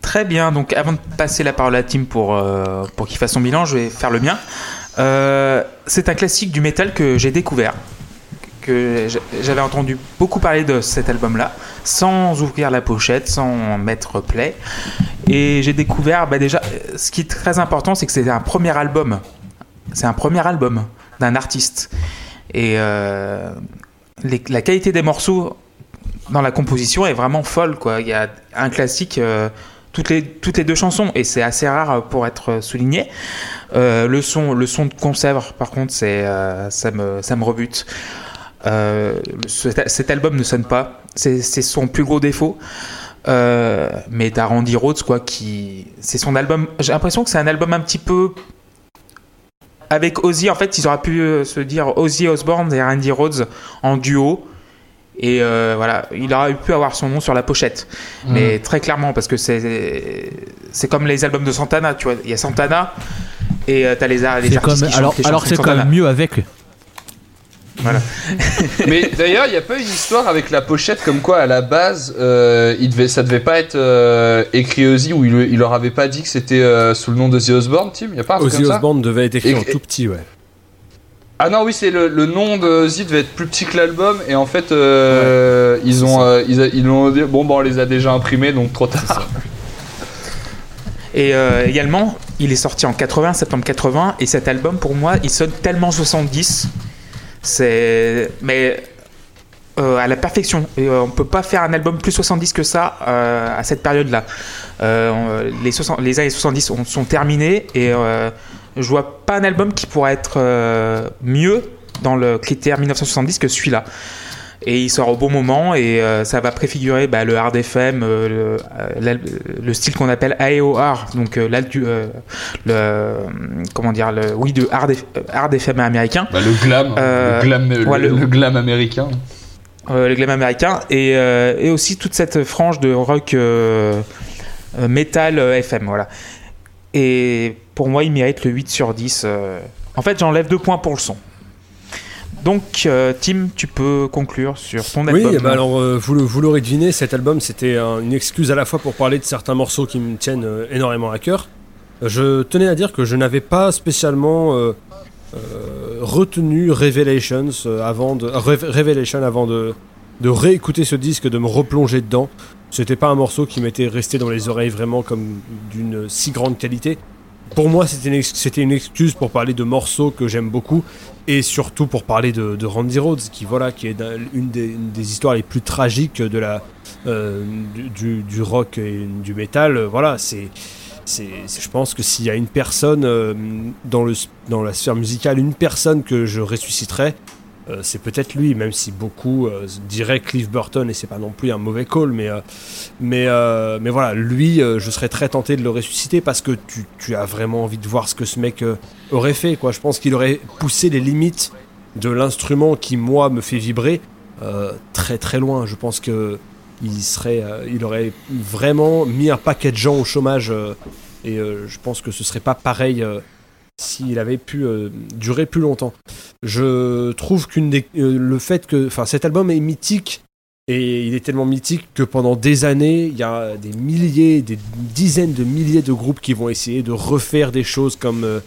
S1: Très bien, donc avant de passer la parole à Tim pour, euh, pour qu'il fasse son bilan, je vais faire le mien. C'est un classique du métal que j'ai découvert, que j'avais entendu beaucoup parler de cet album-là, sans ouvrir la pochette, sans mettre play. Et j'ai découvert, bah déjà, ce qui est très important, c'est que c'est un premier album. C'est un premier album d'un artiste. Et euh, la qualité des morceaux dans la composition est vraiment folle. Quoi. Il y a un classique euh, toutes, les, deux chansons et c'est assez rare pour être souligné. Euh, le, son, le son de conserve, par contre, c'est, ça me rebute. Euh, cet, cet album ne sonne pas. C'est, son plus gros défaut. Euh, mais t'as Randy Rhodes, quoi, qui. C'est son album. J'ai l'impression que c'est un album un petit peu. Avec Ozzy, en fait, ils auraient pu euh, se dire Ozzy Osbourne et Randy Rhodes en duo. Et euh, voilà, il aurait pu avoir son nom sur la pochette. Mais très clairement, parce que c'est comme les albums de Santana, tu vois. Il y a Santana et t'as les, les artistes
S3: comme,
S1: qui
S3: alors,
S1: chantent
S3: alors c'est quand même mieux avec.
S1: Voilà.
S2: Mais d'ailleurs, il n'y a pas une histoire avec la pochette comme quoi à la base, euh, il devait, ça devait pas être euh, écrit Ozzy ou il, il leur avait pas dit que c'était euh, sous le nom d'Ozzy Osbourne, Tim? Il y a pas un truc
S6: Ozzy
S2: comme ça?
S6: Osbourne devait être écrit
S2: Et-
S6: en tout petit, ouais.
S2: Ah non, oui, c'est le, le nom de Ozzy devait être plus petit que l'album et en fait, euh, ils ont, euh, ils, l'ont dit bon, bah on les a déjà imprimés donc trop tard.
S1: Et euh, également, il est sorti en 80, septembre 80, et cet album, pour moi, il sonne tellement 70. C'est. Mais. euh, à la perfection. Et, euh, on peut pas faire un album plus 70 que ça euh, à cette période-là. Euh, les, 60 les années 70 sont, sont terminées et euh, je vois pas un album qui pourrait être euh, mieux dans le critère 1970 que celui-là. Et il sort au bon moment et euh, ça va préfigurer bah, le hard FM, euh, le, euh, le style qu'on appelle AOR, donc euh, le comment dire le oui de hard, hard FM américain,
S2: Bah, le glam, le, glam le,
S1: ouais, le-
S2: le glam américain.
S1: euh, le glam américain et, euh, et aussi toute cette frange de rock euh, metal FM voilà. Et pour moi, il mérite le 8 sur 10. euh. En fait, j'enlève deux points pour le son. Donc, euh, Tim, tu peux conclure sur ton
S6: Oui,
S1: album.
S6: eh ben alors euh, vous, l'aurez deviné, cet album c'était un- une excuse à la fois pour parler de certains morceaux qui me tiennent euh, énormément à cœur. Je tenais à dire que je n'avais pas spécialement retenu Revelations avant de Rev- Revelation avant de, de réécouter ce disque, de me replonger dedans. C'était pas un morceau qui m'était resté dans les oreilles vraiment comme d'une si grande qualité. Pour moi, c'était une, excuse pour parler de morceaux que j'aime beaucoup et surtout pour parler de, Randy Rhodes, qui voilà, qui est une des, histoires les plus tragiques de la euh, du, rock et du métal. Voilà, c'est, c'est- je pense que s'il y a une personne euh, dans le dans la sphère musicale, une personne que je ressusciterais, euh, c'est peut-être lui, même si beaucoup euh, diraient Cliff Burton et c'est pas non plus un mauvais call, mais euh, mais mais voilà, lui, je serais très tenté de le ressusciter parce que tu, tu as vraiment envie de voir ce que ce mec aurait fait, quoi. Je pense qu'il aurait poussé les limites de l'instrument qui moi me fait vibrer très très loin. Je pense que il serait, il aurait vraiment mis un paquet de gens au chômage et je pense que ce serait pas pareil s'il avait pu euh, durer plus longtemps. Je trouve qu'une euh, le fait que, enfin, cet album est mythique et il est tellement mythique que pendant des années, il y a des milliers, des dizaines de milliers de groupes qui vont essayer de refaire des choses comme euh,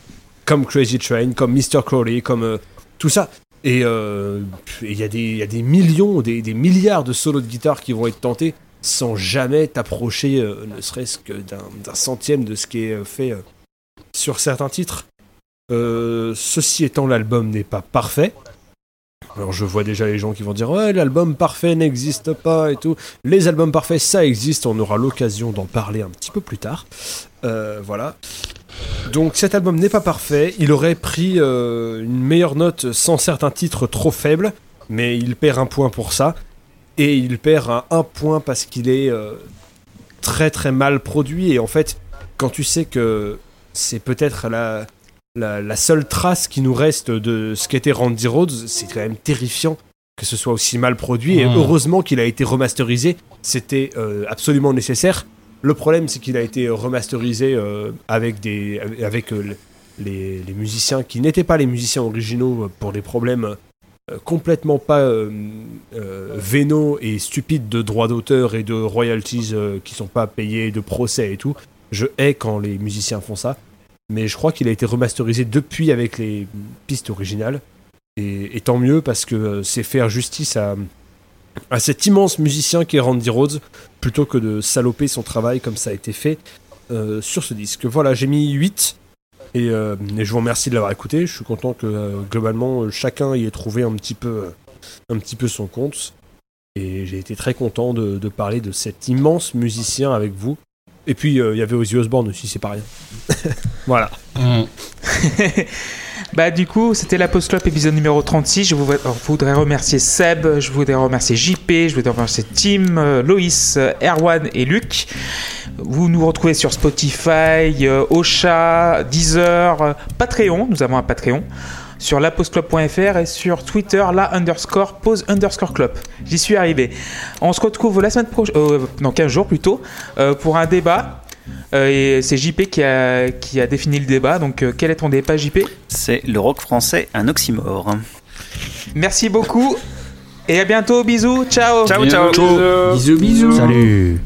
S6: comme Crazy Train, comme Mr. Crowley, comme tout ça. Et il y, y a des millions, des, des milliards de solos de guitare qui vont être tentés sans jamais t'approcher, ne serait-ce que d'un centième de ce qui est fait sur certains titres. Euh, ceci étant, l'album n'est pas parfait. Alors je vois déjà les gens qui vont dire ouais l'album parfait n'existe pas et tout. Les albums parfaits ça existe, on aura l'occasion d'en parler un petit peu plus tard. Euh, voilà. Donc cet album n'est pas parfait, il aurait pris euh, une meilleure note sans certains titres trop faibles, mais il perd un point pour ça. Et il perd un, point parce qu'il est très très mal produit. Et en fait, quand tu sais que c'est peut-être la, la, la seule trace qui nous reste de ce qu'était Randy Rhodes, c'est quand même terrifiant que ce soit aussi mal produit. Et
S2: Mmh.
S6: heureusement qu'il a été remasterisé, c'était euh, absolument nécessaire. Le problème, c'est qu'il a été remasterisé euh, avec, des, avec euh, les, les musiciens qui n'étaient pas les musiciens originaux pour des problèmes complètement pas vénaux et stupides de droits d'auteur et de royalties qui sont pas payés, de procès et tout. Je hais quand les musiciens font ça. Mais je crois qu'il a été remasterisé depuis avec les pistes originales. Et, tant mieux parce que euh, c'est faire justice à, cet immense musicien qui est Randy Rhodes plutôt que de saloper son travail comme ça a été fait euh, sur ce disque. Voilà, j'ai mis 8 et, euh, et je vous remercie de l'avoir écouté. Je suis content que globalement chacun y ait trouvé un petit peu, son compte. Et j'ai été très content de parler de cet immense musicien avec vous. Et puis, euh, il y avait Ozzy Osbourne aussi, c'est pas rien. voilà.
S1: Bah du coup, c'était la Post Club épisode numéro 36. Je vous voudrais remercier Seb, je voudrais remercier JP, je voudrais remercier Tim, euh, Loïs, euh, Erwan et Luc. Vous nous retrouvez sur Spotify, Ocha, Deezer, Patreon, nous avons un Patreon, sur lapostclub.fr et sur Twitter, la underscore pose underscore club. J'y suis arrivé. On se retrouve la semaine prochaine, euh, dans 15 jours plutôt, euh, pour un débat. Euh, et c'est JP qui a, qui a défini le débat. Donc, euh, quel est ton débat, JP
S7: C'est le rock français, un oxymore.
S1: Merci beaucoup et à bientôt. Bisous. Ciao.
S7: Ciao, ciao.
S5: Bisous, bisous.
S3: Salut